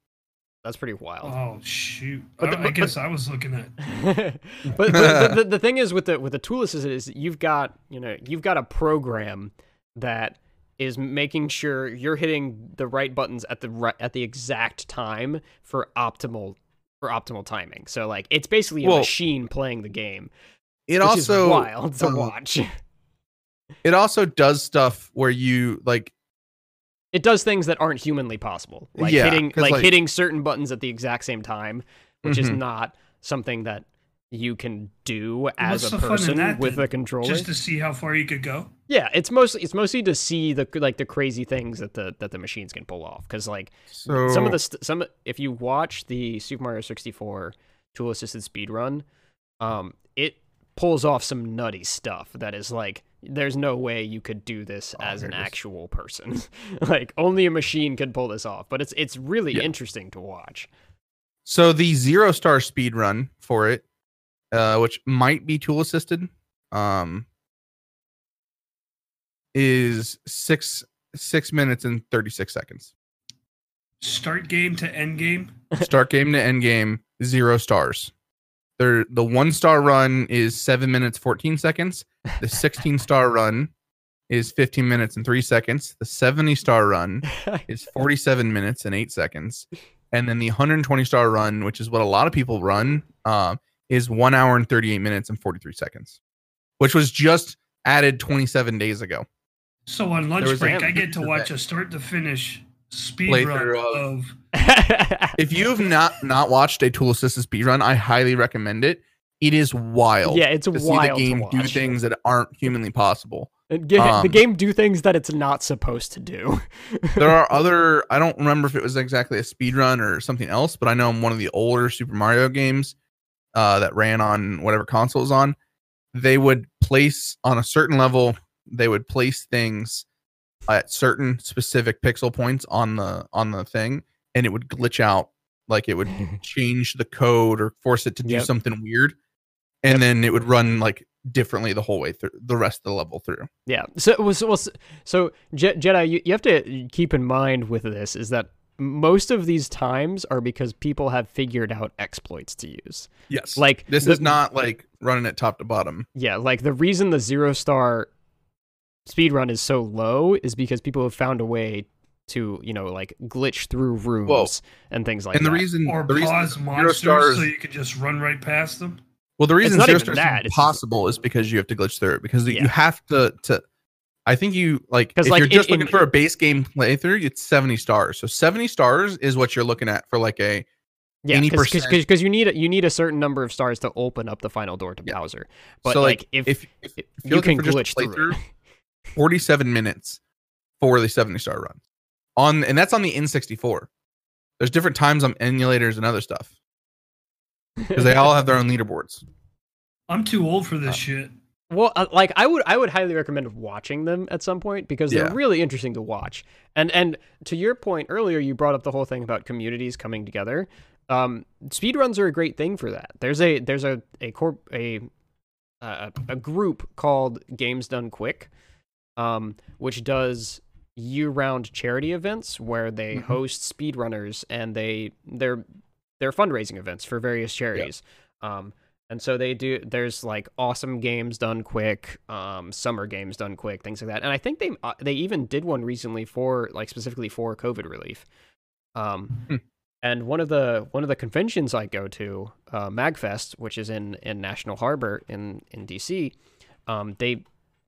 Speaker 2: That's pretty wild.
Speaker 1: Oh shoot!
Speaker 2: But
Speaker 1: I,
Speaker 2: the-
Speaker 1: I
Speaker 2: but-
Speaker 1: guess I was looking at.
Speaker 2: but, but the, the, the thing is with the with the tool assisted is you've got you know you've got a program that is making sure you're hitting the right buttons at the right at the exact time for optimal for optimal timing. So like it's basically a
Speaker 3: Well,
Speaker 2: machine playing the game,
Speaker 3: It
Speaker 2: which
Speaker 3: also
Speaker 2: is wild to
Speaker 3: uh,
Speaker 2: watch.
Speaker 3: it also does stuff where you like
Speaker 2: It does things that aren't humanly possible, like
Speaker 3: Yeah,
Speaker 2: hitting
Speaker 3: 'cause,
Speaker 2: like,
Speaker 3: like-
Speaker 2: hitting certain buttons at the exact same time, which is
Speaker 3: Mhm.
Speaker 2: not something that you can do as
Speaker 1: What's
Speaker 2: a
Speaker 1: the fun in
Speaker 2: person with
Speaker 1: then?
Speaker 2: a controller.
Speaker 1: Just to see how far you could go.
Speaker 2: Yeah, it's mostly it's mostly to see the like the crazy things that the that the machines can pull off. Because like
Speaker 3: so
Speaker 2: some of the st- some if you watch the Super Mario sixty four tool assisted speed run, um, it pulls off some nutty stuff that is like there's no way you could do this
Speaker 3: Oh,
Speaker 2: as an
Speaker 3: here it is.
Speaker 2: actual person. like only a machine could pull this off. But it's it's really
Speaker 3: Yeah.
Speaker 2: interesting to watch.
Speaker 3: So the zero star speed run for it, uh, which might be tool assisted, um, is six six minutes and thirty six seconds.
Speaker 1: Start game to end game.
Speaker 3: Start game to end game, zero stars. There, the one star run is seven minutes fourteen seconds. The sixteen star run is fifteen minutes and three seconds. The seventy star run is 47 minutes and 8 seconds and then the 120 star run which is what a lot of people run uh, is 1 hour and 38 minutes and 43 seconds which was just added 27 days ago
Speaker 1: So on lunch break, I get to watch a start to finish speed run
Speaker 3: Playthrough
Speaker 1: of.
Speaker 3: if you have not not watched a tool assisted speed run i highly recommend it it is wild
Speaker 2: yeah, it's
Speaker 3: to see the game
Speaker 2: to
Speaker 3: do things that aren't humanly possible
Speaker 2: And ga- the
Speaker 3: um,
Speaker 2: game do things that it's not supposed to do.
Speaker 3: there are other i don't remember if it was exactly a speed run or something else but i know in one of the older super mario games uh, that ran on whatever console it was on they would place on a certain level they would place things at certain specific pixel points on the on the thing and it would glitch out like it would change the code or force it to do
Speaker 2: Yep.
Speaker 3: something weird and then it would run like differently the whole way through the rest of the level through
Speaker 2: Yeah. So it was well, so Je- Jedi, you, you have to keep in mind with this is that most of these times are because people have figured out exploits to use.
Speaker 3: yes
Speaker 2: Like
Speaker 3: this
Speaker 2: the-
Speaker 3: is not like running it top to bottom
Speaker 2: Yeah, like the reason the zero star speed run is so low is because people have found a way to, you know, like glitch through rooms and things like that.
Speaker 3: and the reason
Speaker 1: Or
Speaker 3: the
Speaker 1: pause
Speaker 3: zero
Speaker 1: monsters
Speaker 3: stars
Speaker 1: so you could just run right past them.
Speaker 3: well the reason
Speaker 2: not
Speaker 3: zero
Speaker 2: even
Speaker 3: stars
Speaker 2: that,
Speaker 3: is
Speaker 2: it's just-
Speaker 3: possible is because you have to glitch through it because
Speaker 2: Yeah.
Speaker 3: you have to to I think you like
Speaker 2: 'Cause,
Speaker 3: if
Speaker 2: like,
Speaker 3: you're
Speaker 2: in-
Speaker 3: just looking
Speaker 2: in-
Speaker 3: for a base game playthrough, it's 70 stars. So 70 stars is what you're looking at for like a
Speaker 2: yeah, because
Speaker 3: percent-
Speaker 2: because you need a, you need a certain number of stars to open up the final door to
Speaker 3: Yeah.
Speaker 2: Bowser. But
Speaker 3: so
Speaker 2: like,
Speaker 3: like
Speaker 2: if,
Speaker 3: if, if,
Speaker 2: if
Speaker 3: you're
Speaker 2: you
Speaker 3: looking
Speaker 2: can
Speaker 3: for just a
Speaker 2: glitch through it.
Speaker 3: 47 minutes for the 70 star run. On and that's on the N64. There's different times on emulators and other stuff because they all have their own leaderboards.
Speaker 1: I'm too old for
Speaker 3: Uh,
Speaker 1: this shit.
Speaker 2: Well, uh, like I would, I would highly recommend watching them at some point because they're
Speaker 3: Yeah.
Speaker 2: really interesting to watch. And and to your point earlier, you brought up the whole thing about communities coming together. Um, speedruns are a great thing for that. There's a there's a a corp a uh, a group called Games Done Quick, um, which does year-round charity events where they
Speaker 3: Mhm.
Speaker 2: host speedrunners and they they're they're fundraising events for various charities. Um, and so they do. There's like awesome games done quick, um, summer games done quick, things like that. And I think they uh, they even did one recently for like specifically for COVID relief. Um,
Speaker 3: Hmm.
Speaker 2: and one of the one of the conventions I go to, uh, Magfest, which is in in National Harbor in in DC, um, they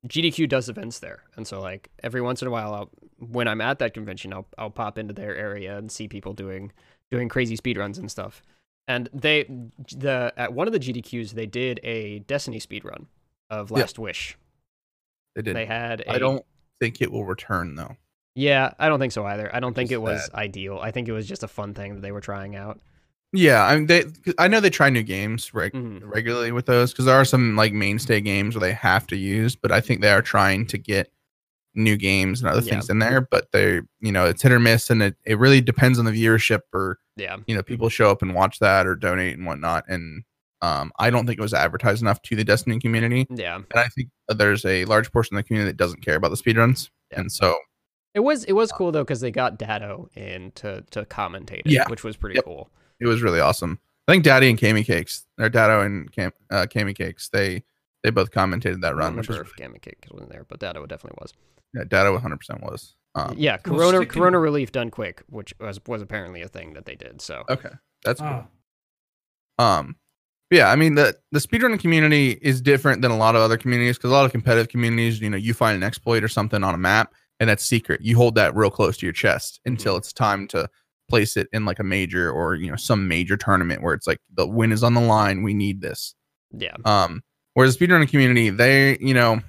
Speaker 2: GDQ does events there, and so like every once in a while, I'll, when I'm at that convention, I'll I'll pop into their area and see people doing doing crazy speedruns and stuff. And they the at one of the GDQs they did a Destiny speedrun of
Speaker 3: Yeah.
Speaker 2: Last Wish.
Speaker 3: They did.
Speaker 2: They had a
Speaker 3: I don't think it will return though.
Speaker 2: Yeah, I don't think so either. I don't think it was
Speaker 3: that.
Speaker 2: ideal. I think it was just a fun thing that they were trying out.
Speaker 3: Yeah, I mean, they. I know they try new games reg-
Speaker 2: Mhm.
Speaker 3: regularly with those because there are some like mainstay games where they have to use, but I think they are trying to get new games and other
Speaker 2: Yeah.
Speaker 3: things in there. But they, you know, it's hit or miss, and it, it really depends on the viewership or
Speaker 2: Yeah.
Speaker 3: you know people show up and watch that or donate and whatnot. And um, I don't think it was advertised enough to the Destiny community,
Speaker 2: Yeah.
Speaker 3: and I think there's a large portion of the community that doesn't care about the speedruns,
Speaker 2: Yeah.
Speaker 3: and so
Speaker 2: It was it was cool though because they got Datto in to to commentate it,
Speaker 3: Yeah.
Speaker 2: which was pretty
Speaker 3: Yep.
Speaker 2: cool.
Speaker 3: It was really awesome. I think Daddy and Kami Cakes, or Datto and Cam, uh, Kami Cakes, they they both commentated that
Speaker 2: I don't
Speaker 3: run, which was
Speaker 2: remember if Gamma Kick wasn't there, but Datto definitely was.
Speaker 3: yeah, Datto 100 percent was. Um,
Speaker 2: yeah,
Speaker 1: well,
Speaker 2: Corona
Speaker 1: sticking-
Speaker 2: Corona Relief done quick, which was was apparently a thing that they did. So
Speaker 3: Okay, that's cool.
Speaker 1: Ah,
Speaker 3: Um, yeah, I mean the the speedrunning community is different than a lot of other communities because a lot of competitive communities, you know, you find an exploit or something on a map and that's secret. You hold that real close to your chest until it's time to place it in like a major or you know some major tournament where it's like the win is on the line. We need this.
Speaker 2: yeah,
Speaker 3: Um, whereas the speedrunning community, they, you know,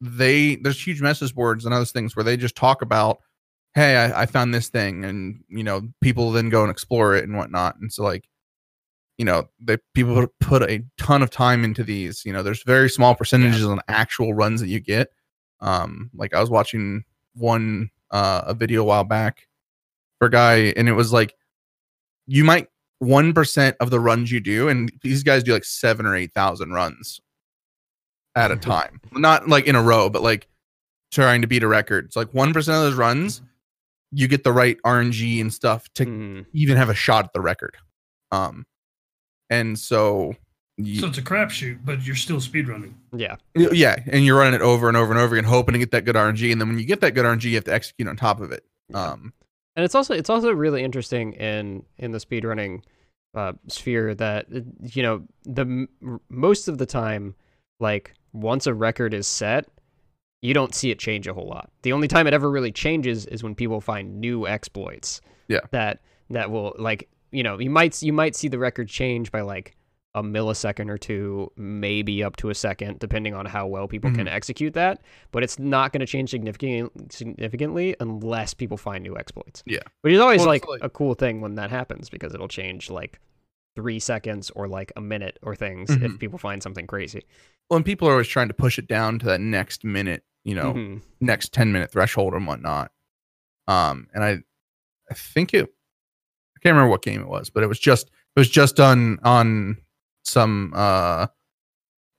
Speaker 3: they there's huge message boards and other things where they just talk about, hey, I, I found this thing, and you know, people then go and explore it and whatnot. And so like, you know, they people put- put a ton of time into these. You know, there's very small percentages on actual runs that you get. Um, like I was watching one uh a video a while back for a guy, and it was like you might one percent of the runs you do, and these guys do like seven or eight thousand runs at a time, not like in a row, but like trying to beat a record. It's like one percent of those runs, you get the right RNG and stuff to
Speaker 2: Mm,
Speaker 3: even have a shot at the record. Um, and so, you,
Speaker 1: So it's a crapshoot, but you're still speedrunning.
Speaker 2: yeah.
Speaker 3: yeah, and you're running it over and over and over again, hoping to get that good RNG. And then when you get that good RNG, you have to execute on top of it. Um,
Speaker 2: and it's also it's also really interesting in in the speedrunning uh, sphere that you know the most of the time like once a record is set you don't see it change a whole lot the only time it ever really changes is when people find new exploits
Speaker 3: Yeah.
Speaker 2: that that will like you know you might you might see the record change by like a millisecond or two maybe up to a second depending on how well people can execute that but it's not going to change significantly significantly unless people find new exploits
Speaker 3: Yeah.
Speaker 2: which is always
Speaker 3: Well,
Speaker 2: like,
Speaker 3: like-
Speaker 2: a cool thing when that happens because it'll change like three seconds or like a minute or things if
Speaker 3: Mhm.
Speaker 2: people find something crazy
Speaker 3: well, and people are always trying to push it down to that next minute, you know,
Speaker 2: Mhm.
Speaker 3: next 10 minute threshold and whatnot. Um, and I, I think it, I can't remember what game it was, but it was just, it was just done on some, uh,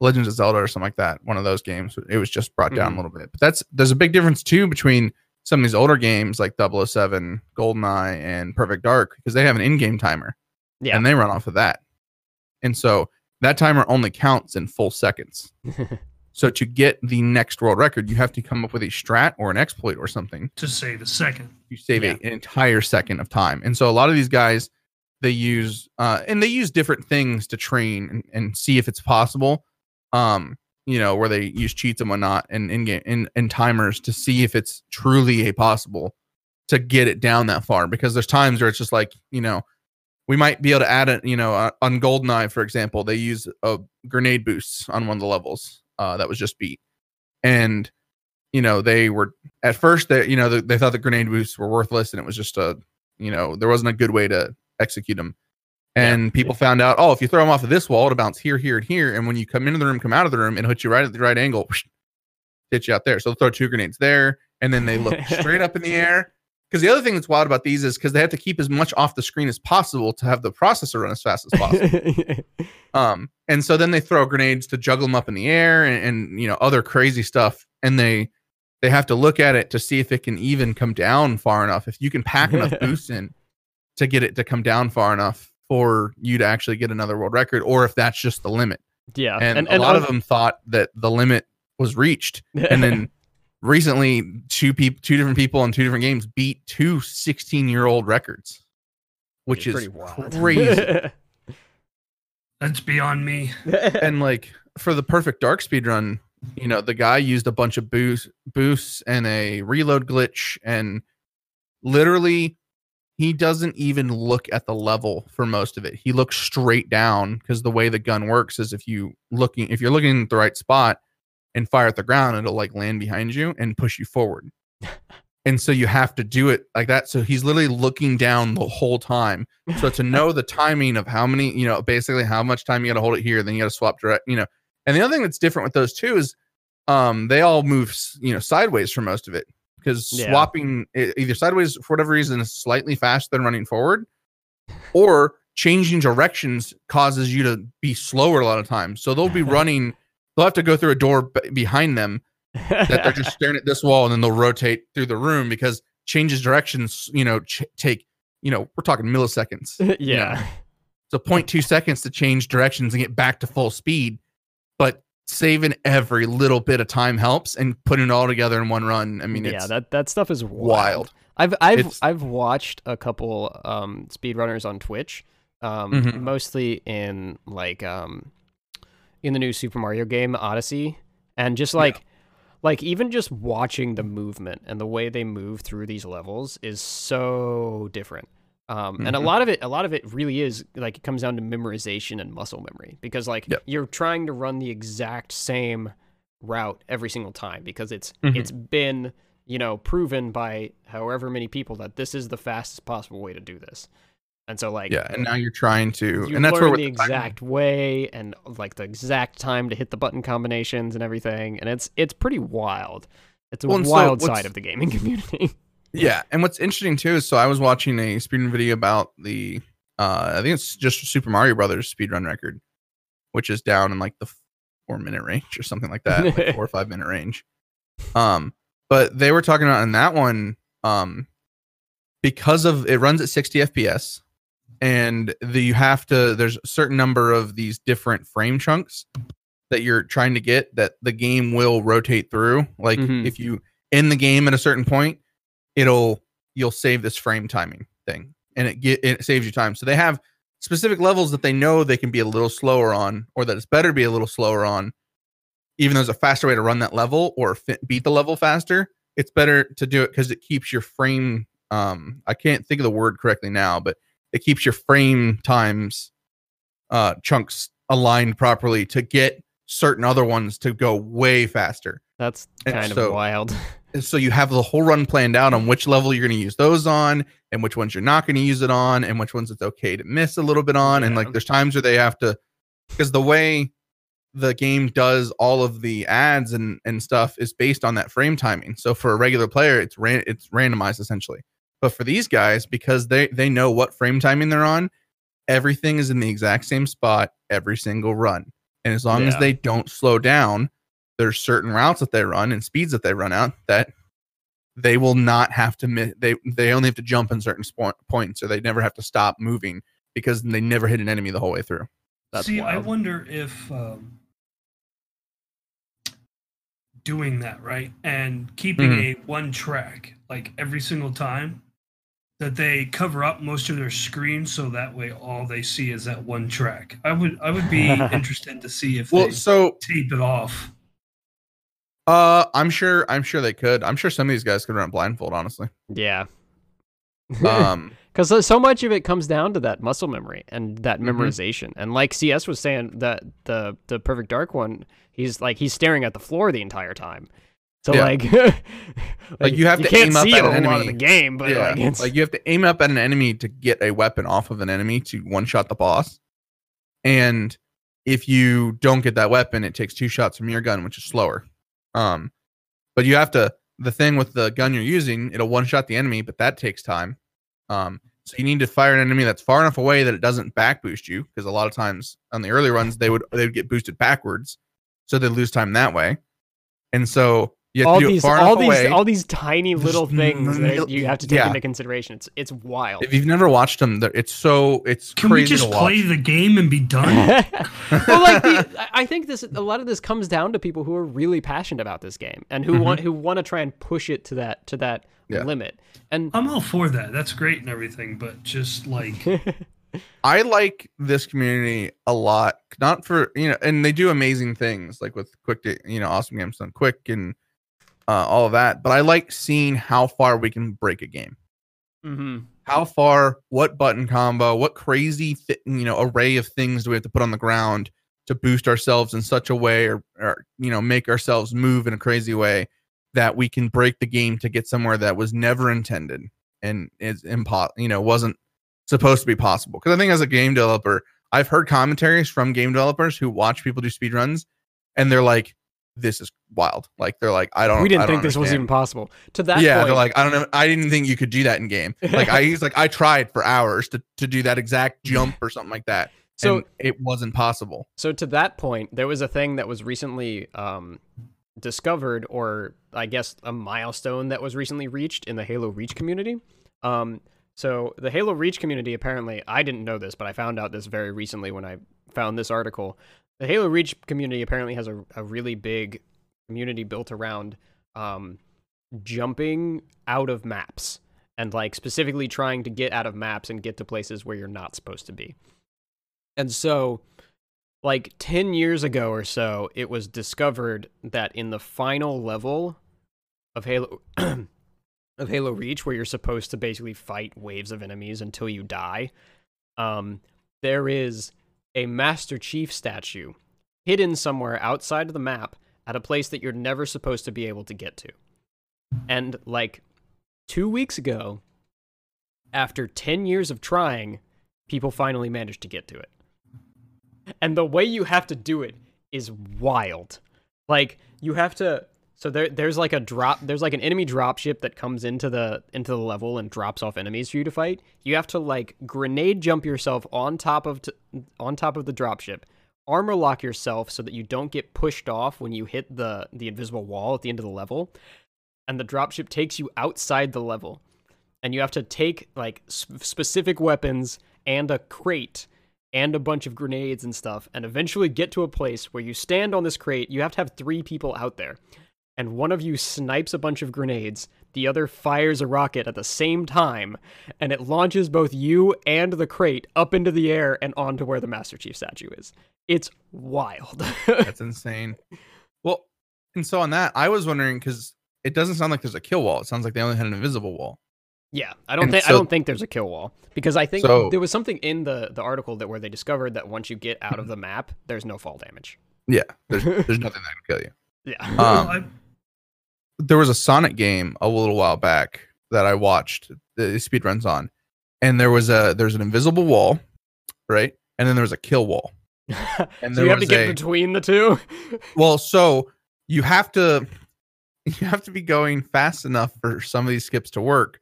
Speaker 3: Legends of Zelda or something like that. One of those games. It was just brought down
Speaker 2: Mhm.
Speaker 3: a little bit, but that's, there's a big difference too between some of these older games like 007, GoldenEye, and Perfect Dark because they have an in game timer
Speaker 2: yeah
Speaker 3: and they run off of that. And so that timer only counts in full seconds. So to get the next world record, you have to come up with a strat or an exploit or something.
Speaker 1: to save a second.
Speaker 3: You save
Speaker 2: Yeah.
Speaker 3: a, an entire second of time. And so a lot of these guys, they use uh, and they use different things to train and, and see if it's possible. Um, you know, where they use cheats and whatnot and in game and, and timers to see if it's truly a possible to get it down that far. Because there's times where it's just like, you know, we might be able to add it, you know, uh, on Goldeneye, for example, they use a grenade boosts on one of the levels uh, that was just beat. And, you know, they were at first they, you know, they thought the grenade boosts were worthless and it was just a, you know, there wasn't a good way to execute them.
Speaker 2: Yeah.
Speaker 3: And people found out, oh, if you throw them off of this wall, it'll bounce here, here, and here. And when you come into the room, come out of the room, it'll hit you right at the right angle, hit you out there. So they'll throw two grenades there, and then they look straight up in the air. Because the other thing that's wild about these is because they have to keep as much off the screen as possible to have the processor run as fast as possible. um, and so then they throw grenades to juggle them up in the air and, and you know other crazy stuff, and they they have to look at it to see if it can even come down far enough. If you can pack enough boost in to get it to come down far enough for you to actually get another world record, or if that's just the limit.
Speaker 2: yeah
Speaker 3: And, a lot of them thought that the limit was reached, and then recently two people two different people in two different games beat two 16 year old records which is crazy
Speaker 1: That's beyond me.
Speaker 3: and like for the perfect dark speed run you know the guy used a bunch of boost boosts and a reload glitch and literally he doesn't even look at the level for most of it. He looks straight down because the way the gun works is if you looking if you're looking at the right spot and fire at the ground it'll like land behind you and push you forward. And so you have to do it like that. So he's literally looking down the whole time. So to know the timing of how many you know basically how much time you got to hold it here then you got to swap direct you know. And the other thing that's different with those two is um they all move you know sideways for most of it because
Speaker 2: Yeah.
Speaker 3: swapping either sideways for whatever reason is slightly faster than running forward or changing directions causes you to be slower a lot of times so they'll be running they'll have to go through a door b- behind them that they're just staring at this wall and then they'll rotate through the room because changes directions you know ch- take you know we're talking milliseconds you know.
Speaker 2: yeah
Speaker 3: so 0.2 seconds to change directions and get back to full speed but saving every little bit of time helps and putting it all together in one run i mean
Speaker 2: yeah that that stuff is wild.
Speaker 3: wild
Speaker 2: I've I've
Speaker 3: It's-
Speaker 2: I've watched a couple um speedrunners on Twitch, um
Speaker 3: Mhm.
Speaker 2: mostly in like um in the new Super Mario game Odyssey, and just like like even just watching the movement and the way they move through these levels is so different. Um, and a
Speaker 3: Mhm.
Speaker 2: lot of it, a lot of it really is like it comes down to memorization and muscle memory because like
Speaker 3: Yep.
Speaker 2: you're trying to run the exact same route every single time because it's
Speaker 3: Mhm.
Speaker 2: it's been you know proven by however many people that this is the fastest possible way to do this and so like
Speaker 3: yeah and now you're trying to
Speaker 2: you
Speaker 3: and that's where
Speaker 2: the exact way and like the exact time to hit the button combinations and everything and it's it's pretty wild it's a
Speaker 3: Well, and so
Speaker 2: wild side of the gaming community
Speaker 3: yeah and what's interesting too is so i was watching a speedrun video about the uh, I think it's just Super Mario Brothers speedrun record, which is down in like the four minute range or something like that, like four or five minute range. Um, but they were talking about in that one, um, because of it runs at 60 FPS, and the, you have to there's a certain number of these different frame chunks that you're trying to get that the game will rotate through. Like
Speaker 2: Mhm.
Speaker 3: if you in the game at a certain point, it'll you'll save this frame timing thing, and it get it saves you time. So they have specific levels that they know they can be a little slower on, or that it's better to be a little slower on. Even though there's a faster way to run that level or fi- beat the level faster, it's better to do it because it keeps your frame. Um, I can't think of the word correctly now, but it keeps your frame times uh chunks aligned properly to get certain other ones to go way faster.
Speaker 2: That's
Speaker 3: And
Speaker 2: kind
Speaker 3: so-
Speaker 2: of wild.
Speaker 3: And so you have the whole run planned out on which level you're going to use those on and which ones you're not going to use it on and which ones it's okay to miss a little bit on and like there's times where they have to because the way the game does all of the ads and and stuff is based on that frame timing. So for a regular player it's ran it's randomized essentially. But for these guys because they they know what frame timing they're on, everything is in the exact same spot every single run. And as long as they don't slow down, there's certain routes that they run and speeds that they run out that they will not have to mi- they they only have to jump in certain spo- points or they never have to stop moving because they never hit an enemy the whole way through.
Speaker 2: That's
Speaker 1: See, I wonder if um, doing that right and keeping
Speaker 3: Mhm.
Speaker 1: a one track like every single time that they cover up most of their screen so that way all they see is that one track. I would I would be interested to see if
Speaker 3: Well,
Speaker 1: they
Speaker 3: so
Speaker 1: tape it off.
Speaker 3: Uh I'm sure I'm sure they could. I'm sure some of these guys could run blindfold honestly.
Speaker 2: yeah.
Speaker 3: Um
Speaker 2: Because so much of it comes down to that muscle memory and that
Speaker 3: Mhm.
Speaker 2: memorization. And like CS was saying, that the the Perfect Dark one, he's like he's staring at the floor the entire time. So
Speaker 3: Yeah.
Speaker 2: like, like,
Speaker 3: you have to
Speaker 2: can't
Speaker 3: aim up
Speaker 2: see
Speaker 3: at an
Speaker 2: lot of
Speaker 3: enemy.
Speaker 2: the game, but
Speaker 3: yeah,
Speaker 2: like it's
Speaker 3: like you have to aim up at an enemy to get a weapon off of an enemy to one shot the boss. And if you don't get that weapon, it takes two shots from your gun, which is slower. Um, but you have to. The thing with the gun you're using, it'll one shot the enemy, but that takes time. Um, so you need to fire an enemy that's far enough away that it doesn't back boost you, because a lot of times on the early runs they would they would get boosted backwards, so they lose time that way. And so
Speaker 2: all these all
Speaker 3: enough
Speaker 2: these
Speaker 3: away.
Speaker 2: all these tiny little
Speaker 3: Just
Speaker 2: things
Speaker 3: mil-
Speaker 2: that you have to take
Speaker 3: yeah.
Speaker 2: into consideration. It's it's wild.
Speaker 3: If you've never watched them, it's so it's
Speaker 1: Can we
Speaker 3: crazy
Speaker 1: just
Speaker 3: to watch.
Speaker 1: play the game and be done?
Speaker 2: well, like the, I- I think this a lot of this comes down to people who are really passionate about this game and who
Speaker 3: Mhm.
Speaker 2: want who want to try and push it to that to that
Speaker 3: Yeah.
Speaker 2: limit. And
Speaker 1: I'm all for that. That's great and everything, but just like
Speaker 3: I like this community a lot. Not for you know, and they do amazing things like with quick, you know, awesome games done quick and uh, all of that. But I like seeing how far we can break a game.
Speaker 2: hmm
Speaker 3: How far, what button combo, what crazy th- you know array of things do we have to put on the ground to boost ourselves in such a way, or, or you know, make ourselves move in a crazy way that we can break the game to get somewhere that was never intended and is impo- you know wasn't supposed to be possible because i think as a game developer i've heard commentaries from game developers who watch people do speed runs and they're like this is wild like they're like i don't
Speaker 2: we didn't
Speaker 3: don't
Speaker 2: think this was even possible. To that
Speaker 3: yeah
Speaker 2: point,
Speaker 3: they're like i don't know i didn't think you could do that in game like i he's like i tried for hours to, to do that exact jump or something like that
Speaker 2: so
Speaker 3: and it wasn't possible
Speaker 2: So to that point, there was a thing that was recently um, discovered, or I guess a milestone that was recently reached in the Halo Reach community. Um, so the Halo Reach community, apparently, I didn't know this, but I found out this very recently when I found this article. The Halo Reach community apparently has a, a really big community built around um, jumping out of maps and like specifically trying to get out of maps and get to places where you're not supposed to be. And so like 10 years ago or so, it was discovered that in the final level of Halo of Halo Reach, where you're supposed to basically fight waves of enemies until you die, um, there is a Master Chief statue hidden somewhere outside of the map at a place that you're never supposed to be able to get to. And like two weeks ago, after 10 years of trying, people finally managed to get to it. And the way you have to do it is wild. Like, you have to So there, there's like a drop. There's like an enemy dropship that comes into the into the level and drops off enemies for you to fight. You have to like grenade jump yourself on top of t- on top of the dropship, armor lock yourself so that you don't get pushed off when you hit the the invisible wall at the end of the level, and the dropship takes you outside the level, and you have to take like sp- specific weapons and a crate and a bunch of grenades and stuff, and eventually get to a place where you stand on this crate. You have to have three people out there and one of you snipes a bunch of grenades, the other fires a rocket at the same time, and it launches both you and the crate up into the air and onto where the Master Chief statue is. It's wild.
Speaker 3: That's insane. Well, and so on that, I was wondering because it doesn't sound like there's a kill wall. It sounds like they only had an invisible wall.
Speaker 2: yeah, I don't
Speaker 3: And
Speaker 2: think I don't think there's a kill wall because I think
Speaker 3: So-
Speaker 2: there was something in the the article that where they discovered that once you get out of the map, there's no fall damage.
Speaker 3: Yeah, there's there's nothing that can kill you.
Speaker 2: Yeah.
Speaker 1: Well,
Speaker 3: Um,
Speaker 1: I,
Speaker 3: there was a Sonic game a little while back that I watched the speed runs on, and there was a there's an invisible wall, right? And then there was a kill wall. And
Speaker 2: so you have to get
Speaker 3: a-
Speaker 2: between the two.
Speaker 3: Well, so you have to you have to be going fast enough for some of these skips to work.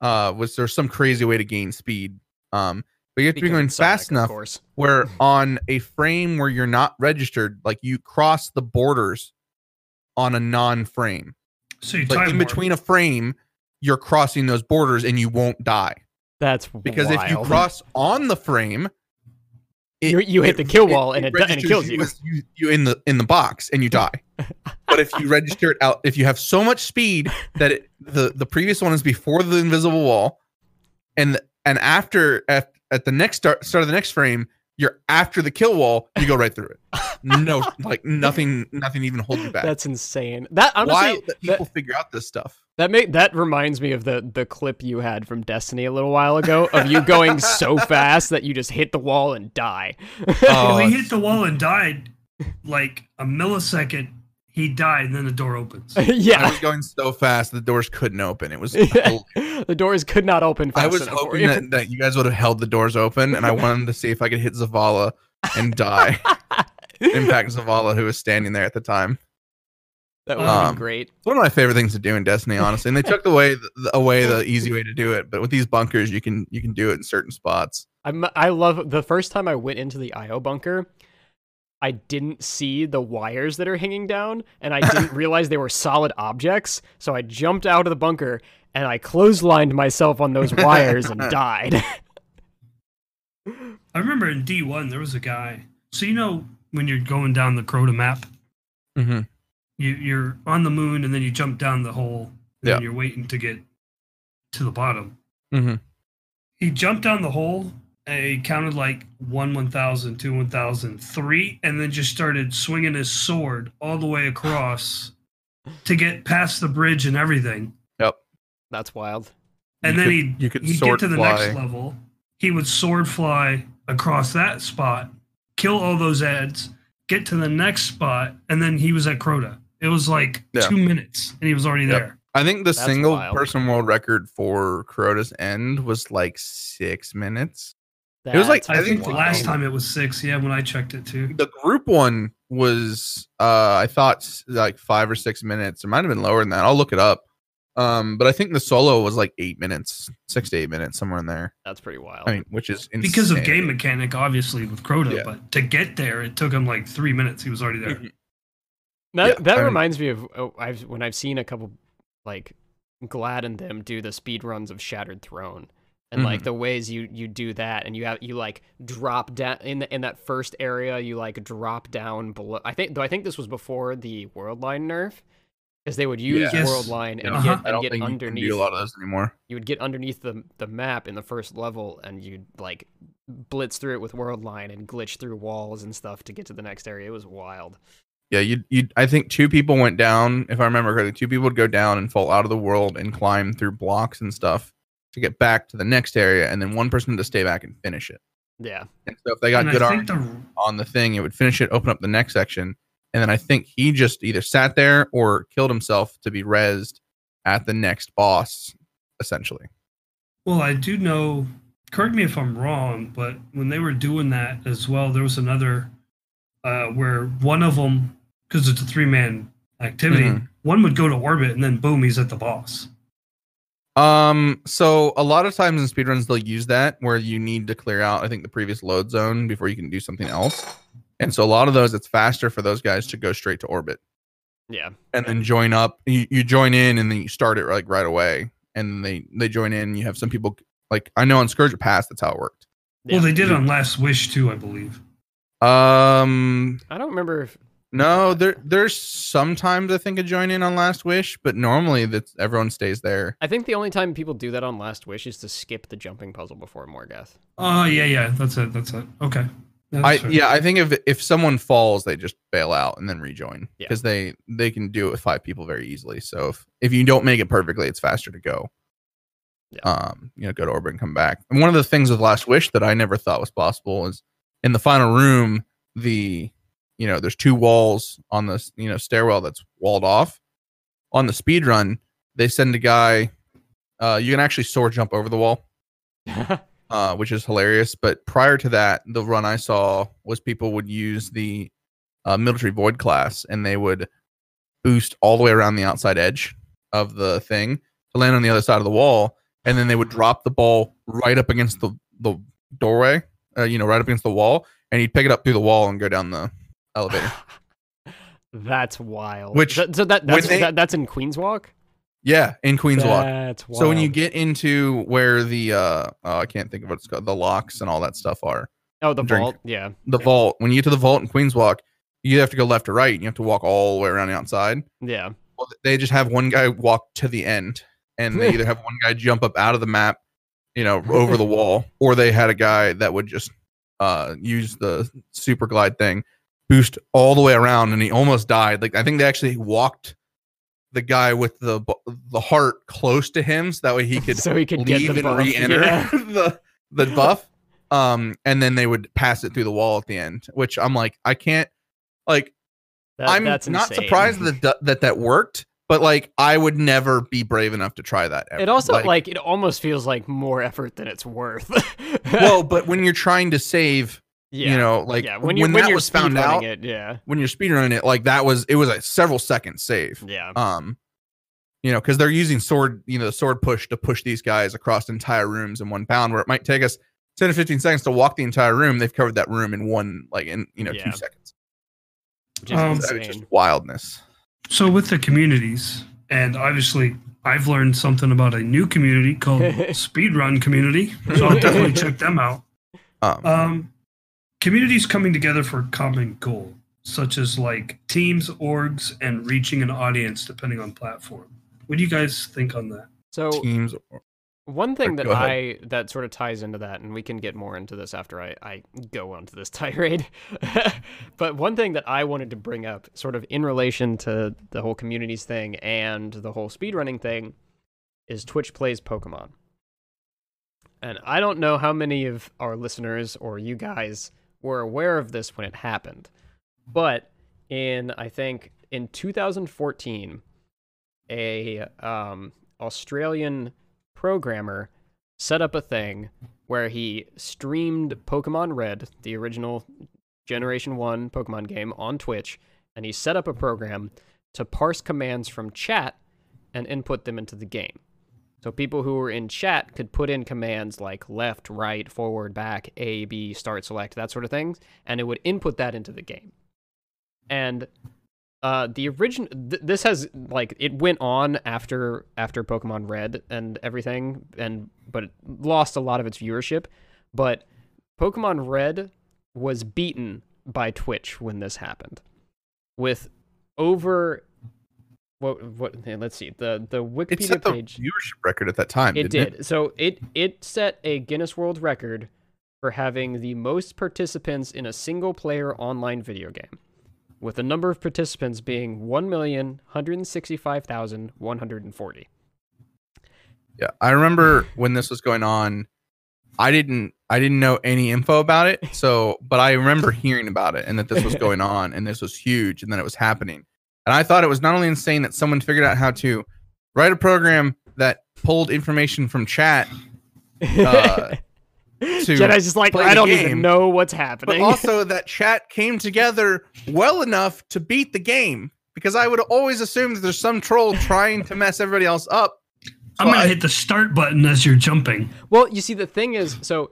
Speaker 3: Uh, was there some crazy way to gain speed? Um, but you have to be going
Speaker 2: Sonic,
Speaker 3: fast enough where on a frame where you're not registered, like you cross the borders on a non-frame.
Speaker 1: so you
Speaker 3: Like
Speaker 1: time
Speaker 3: in
Speaker 1: warp.
Speaker 3: between a frame, you're crossing those borders and you won't die.
Speaker 2: That's
Speaker 3: Because if you cross on the frame, it-
Speaker 2: You- you hit
Speaker 3: it-
Speaker 2: the kill wall
Speaker 3: it
Speaker 2: and it do- and it kills you.
Speaker 3: as you. You in the in the box and you die. but if you register it out, if you have so much speed that it, the the previous one is before the invisible wall, and and after at, at the next start start of the next frame, you're after the kill wall, you go right through it. No, like nothing, nothing even holds you back.
Speaker 2: That's insane. That honestly,
Speaker 3: Wild that
Speaker 2: that-
Speaker 3: people figure out this stuff.
Speaker 2: That make that reminds me of the the clip you had from Destiny a little while ago of you going so fast that you just hit the wall and die.
Speaker 3: Oh,
Speaker 1: he hit the wall and died like a millisecond. He died, and then the door opens.
Speaker 2: yeah I
Speaker 3: was going so fast the doors couldn't open. It was.
Speaker 2: the doors could not open fast
Speaker 3: I was
Speaker 2: enough for
Speaker 3: hoping
Speaker 2: you.
Speaker 3: that, that you guys would have held the doors open, and I wanted to see if I could hit Zavala and die. Impact Zavala, who was standing there at the time.
Speaker 2: that would have
Speaker 3: Um,
Speaker 2: been great.
Speaker 3: It's one of my favorite things to do in Destiny, honestly. And they took away the, the- away the easy way to do it, but with these bunkers, you can you can do it in certain spots.
Speaker 2: I'm, I love the first time I went into the IO bunker. I didn't see the wires that are hanging down, and I didn't realize they were solid objects. So I jumped out of the bunker and I clotheslined myself on those wires and died.
Speaker 1: I remember in D1 there was a guy. So you know when you're going down the Crota map,
Speaker 3: Mm-hmm.
Speaker 1: you, you're on the moon and then you jump down the hole. And
Speaker 3: Yeah.
Speaker 1: you're waiting to get to the bottom.
Speaker 3: Mm-hmm.
Speaker 1: He jumped down the hole and he counted like one 1,000, two 1,000, three, and then just started swinging his sword all the way across to get past the bridge and everything. Yep.
Speaker 2: That's wild.
Speaker 1: And
Speaker 3: You
Speaker 1: then
Speaker 3: could-
Speaker 1: he'd,
Speaker 3: you could
Speaker 1: he'd
Speaker 3: sword
Speaker 1: get to the
Speaker 3: fly.
Speaker 1: next level. He would sword fly across that spot, kill all those ads, get to the next spot, and then he was at Crota. It was like
Speaker 3: Yeah.
Speaker 1: two minutes and he was already
Speaker 3: Yep.
Speaker 1: there.
Speaker 3: I think the
Speaker 2: That's
Speaker 3: single
Speaker 2: wild.
Speaker 3: person world record for Crota's End was like six minutes. It was like-
Speaker 1: I think the
Speaker 3: wild.
Speaker 1: last time it was six. Yeah, when I checked it too.
Speaker 3: The group one was, uh, I thought s- like five or six minutes. It might have been lower than that. I'll look it up. Um, but I think the solo was like eight minutes, six to eight minutes, somewhere in there.
Speaker 2: That's pretty wild.
Speaker 3: I mean, which is
Speaker 1: Because of game mechanic, obviously, with Crota,
Speaker 3: Yeah.
Speaker 1: but to get there, it took him like three minutes. He was already there.
Speaker 3: Mhm.
Speaker 2: That
Speaker 3: Yeah,
Speaker 2: that
Speaker 3: I mean-
Speaker 2: reminds me of oh, I've when I've seen a couple like Gladd and them do the speed runs of Shattered Throne. And like
Speaker 3: Mhm.
Speaker 2: the ways you you do that and you have you like drop down in the, in that first area you like drop down below I think though I think this was before the Worldline nerf because they would use
Speaker 1: Yes.
Speaker 2: Worldline and
Speaker 3: Yeah,
Speaker 1: Uh-huh.
Speaker 2: get,
Speaker 3: I
Speaker 2: and
Speaker 3: don't
Speaker 2: get
Speaker 3: think you can do a lot of those anymore.
Speaker 2: you would get underneath the the map in the first level and you'd like blitz through it with Worldline and glitch through walls and stuff to get to the next area it was wild
Speaker 3: Yeah, you you I think two people went down, if I remember correctly. Two people would go down and fall out of the world and climb through blocks and stuff to get back to the next area, and then one person to stay back and finish it.
Speaker 2: yeah
Speaker 3: And so if they got
Speaker 1: And
Speaker 3: good
Speaker 1: I
Speaker 3: arm
Speaker 1: the
Speaker 3: on the thing, it would finish it, open up the next section, and then I think he just either sat there or killed himself to be rezzed at the next boss, essentially.
Speaker 1: Well, I do know. Correct me if I'm wrong, but when they were doing that as well, there was another uh, where one of them, because it's a three man activity,
Speaker 3: Mhm.
Speaker 1: one would go to orbit and then boom, he's at the boss.
Speaker 3: Um, so a lot of times in speedruns they'll use that where you need to clear out, I think, the previous load zone before you can do something else. And so a lot of those, it's faster for those guys to go straight to orbit
Speaker 2: Yeah.
Speaker 3: and then join up. You, you join in and then you start it like right away. And they they join in. You have some people like I know on Scourge of Past that's how it worked.
Speaker 2: yeah.
Speaker 1: Well, they did on Last Wish too, I believe.
Speaker 3: Um,
Speaker 2: I don't remember if
Speaker 3: no, there there's sometimes I think a join in on Last Wish, but normally that everyone stays there.
Speaker 2: I think the only time people do that on Last Wish is to skip the jumping puzzle before Morgeth.
Speaker 1: Oh yeah, yeah, that's it. That's it. Okay. That's
Speaker 3: I
Speaker 1: fair.
Speaker 3: yeah, I think if if someone falls, they just bail out and then rejoin
Speaker 2: Yeah.
Speaker 3: because they they can do it with five people very easily. So if if you don't make it perfectly, it's faster to go.
Speaker 2: Yeah.
Speaker 3: Um, you know, go to orbit and come back. And one of the things with Last Wish that I never thought was possible is in the final room, the you know, there's two walls on the you know stairwell that's walled off. On the speed run, they send a guy. Uh, you can actually sword jump over the wall uh, which is hilarious. But prior to that, the run I saw was people would use the uh, military void class and they would boost all the way around the outside edge of the thing to land on the other side of the wall, and then they would drop the ball right up against the the doorway, uh, you know, right up against the wall, and he'd pick it up through the wall and go down the elevator.
Speaker 2: that's wild.
Speaker 3: Which-
Speaker 2: so that that's
Speaker 3: they-
Speaker 2: that, that's in Queens Walk.
Speaker 3: Yeah, in Queens Walk.
Speaker 2: Wild.
Speaker 3: So when you get into where the uh, oh, I can't think of what it's called, the locks and all that stuff are.
Speaker 2: oh the
Speaker 3: drink.
Speaker 2: vault, yeah,
Speaker 3: the vault. When you get to the vault in Queens Walk, you have to go left or right. And you have to walk all the way around the outside.
Speaker 2: yeah,
Speaker 3: Well, they just have one guy walk to the end, and they either have one guy jump up out of the map, you know, over the wall, or they had a guy that would just uh, use the super glide thing, boost all the way around, and he almost died. Like I think they actually walked the guy with the the heart close to him, so that way he could
Speaker 2: so he could get
Speaker 3: leave
Speaker 2: the
Speaker 3: and
Speaker 2: buff.
Speaker 3: re-enter
Speaker 2: Yeah.
Speaker 3: the the buff. Um, and then they would pass it through the wall at the end, which I'm like, I can't like
Speaker 2: That-
Speaker 3: I'm not
Speaker 2: insane.
Speaker 3: surprised that, that that worked, but like I would never be brave enough to try that. Ever.
Speaker 2: It also like, it almost feels like more effort than it's worth.
Speaker 3: well, but when you're trying to save,
Speaker 2: yeah,
Speaker 3: you know, like
Speaker 2: yeah,
Speaker 3: when,
Speaker 2: when, you, when
Speaker 3: that
Speaker 2: you're
Speaker 3: was found out,
Speaker 2: it, yeah,
Speaker 3: when you're speedrunning it, like that was it was a several second save.
Speaker 2: yeah,
Speaker 3: Um, you know, because they're using sword, you know, the sword push to push these guys across entire rooms in one bound, where it might take us 10 to 15 seconds to walk the entire room. They've covered that room in one, like in you know,
Speaker 2: Yeah.
Speaker 3: two seconds.
Speaker 2: which
Speaker 1: Um,
Speaker 3: That is just wildness.
Speaker 1: So with the communities, and obviously I've learned something about a new community called Speedrun Community. So I'll definitely check them out.
Speaker 3: Um,
Speaker 1: Um, communities coming together for a common goal, such as like teams, orgs, and reaching an audience depending on platform. What do you guys think on that?
Speaker 2: So
Speaker 3: teams.
Speaker 2: One thing that. I that sort of ties into that, and we can get more into this after I, I go onto this tirade. but one thing that I wanted to bring up, sort of in relation to the whole communities thing and the whole speedrunning thing, is Twitch plays Pokemon. And I don't know how many of our listeners or you guys were aware of this when it happened. But in I think in 2014, a um, Australian programmer set up a thing where he streamed Pokemon Red, the original Generation 1 Pokemon game, on Twitch, and he set up a program to parse commands from chat and input them into the game. So people who were in chat could put in commands like left, right, forward, back, A, B, start, select, that sort of things, and it would input that into the game. And uh, the original th- this has like it went on after after Pokemon Red and everything, and but it lost a lot of its viewership. But Pokemon Red was beaten by Twitch when this happened, with over what what let's see the the Wikipedia It
Speaker 3: set the
Speaker 2: page
Speaker 3: viewership record at that time.
Speaker 2: it
Speaker 3: didn't
Speaker 2: did. So it it set a Guinness World Record for having the most participants in a single player online video game, with the number of participants being 1,165,140.
Speaker 3: Yeah, I remember when this was going on. I didn't I didn't know any info about it. So, but I remember hearing about it and that this was going on and this was huge and then it was happening. And I thought it was not only insane that someone figured out how to write a program that pulled information from chat, Uh,
Speaker 2: Jedi's just like, I don't
Speaker 3: game,
Speaker 2: even know what's happening.
Speaker 3: but
Speaker 2: happening.
Speaker 3: also that chat came together well enough to beat the game because I would always assume that there's some troll trying to mess everybody else up.
Speaker 1: I'm
Speaker 3: Well,
Speaker 1: gonna hit the start button as you're jumping.
Speaker 2: Well, you see, the thing is, so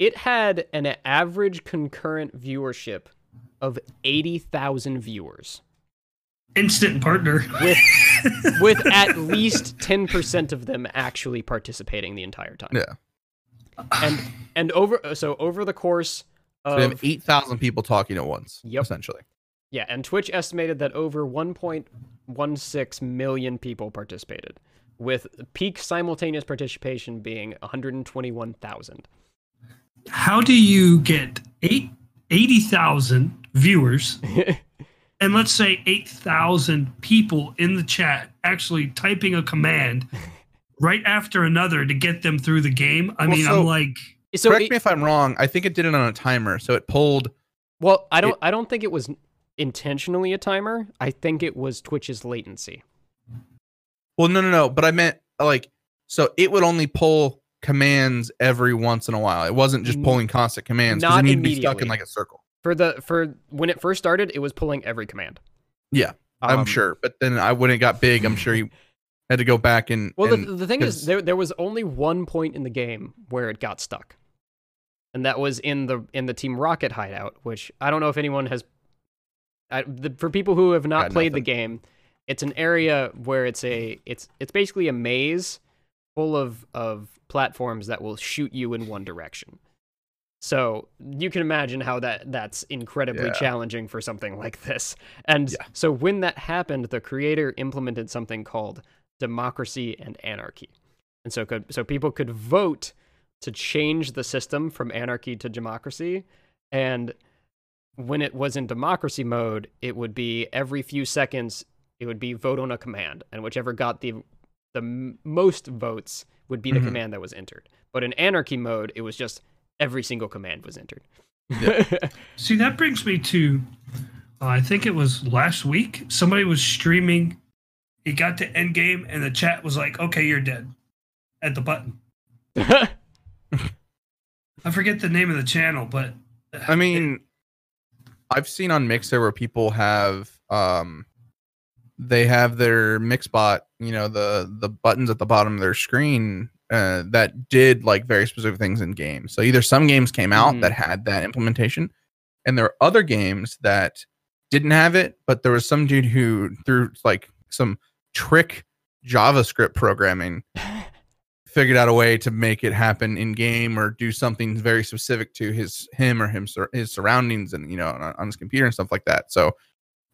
Speaker 2: it had an average concurrent viewership of 80,000 viewers,
Speaker 1: Instant partner.
Speaker 2: with with at least 10% of them actually participating the entire time.
Speaker 3: Yeah.
Speaker 2: And and over so over the course
Speaker 3: So we
Speaker 2: of
Speaker 3: have 8,000 people talking at once,
Speaker 2: Yep.
Speaker 3: essentially.
Speaker 2: yeah, and Twitch estimated that over 1.16 million people participated, with peak simultaneous participation being 121,000.
Speaker 1: How do you get eight, 80,000 viewers and let's say 8,000 people in the chat actually typing a command right after another to get them through the game? I
Speaker 3: Well,
Speaker 1: mean,
Speaker 3: so-
Speaker 1: I'm like,
Speaker 2: So
Speaker 3: Correct
Speaker 2: it-
Speaker 3: me if I'm wrong. I think it did it on a timer. So it pulled.
Speaker 2: Well, I don't I don't think it was intentionally a timer. I think it was Twitch's latency.
Speaker 3: Well, no, no, no. But I meant like, so it would only pull commands every once in a while. It wasn't just pulling constant commands. 'cause
Speaker 2: not
Speaker 3: you need to be stuck in like a circle.
Speaker 2: For the for when it first started, it was pulling every command.
Speaker 3: Yeah, I'm
Speaker 2: Um,
Speaker 3: sure. But then I when it got big, I'm sure he had to go back and.
Speaker 2: Well,
Speaker 3: and-
Speaker 2: the, the thing is, there there was only one point in the game where it got stuck, and that was in the in the Team Rocket hideout. Which I don't know if anyone has. I, the, for people who have not
Speaker 3: Got
Speaker 2: played the game, it's an area where it's a it's it's basically a maze full of of platforms that will shoot you in one direction. So you can imagine how that that's incredibly
Speaker 3: Yeah.
Speaker 2: challenging for something like this. And
Speaker 3: Yeah.
Speaker 2: so when that happened, the creator implemented something called democracy and anarchy. And so could so people could vote to change the system from anarchy to democracy and when it was in democracy mode, it would be every few seconds it would be vote on a command and whichever got the the m- most votes would be the
Speaker 3: Mhm.
Speaker 2: command that was entered. But in anarchy mode, it was just every single command was entered.
Speaker 1: see, that brings me to, uh, I think it was last week. Somebody was streaming. He got to end game, and the chat was like, "Okay, you're dead," at the button. I forget the name of the channel, but
Speaker 3: I mean, I've seen on Mixer where people have um they have their Mixbot, you know, the the buttons at the bottom of their screen uh, that did like very specific things in games. So either some games came out
Speaker 2: Mhm.
Speaker 3: that had that implementation, and there are other games that didn't have it, but there was some dude who through like some trick JavaScript programming figured out a way to make it happen in game or do something very specific to his him or him his surroundings and you know on, on his computer and stuff like that so if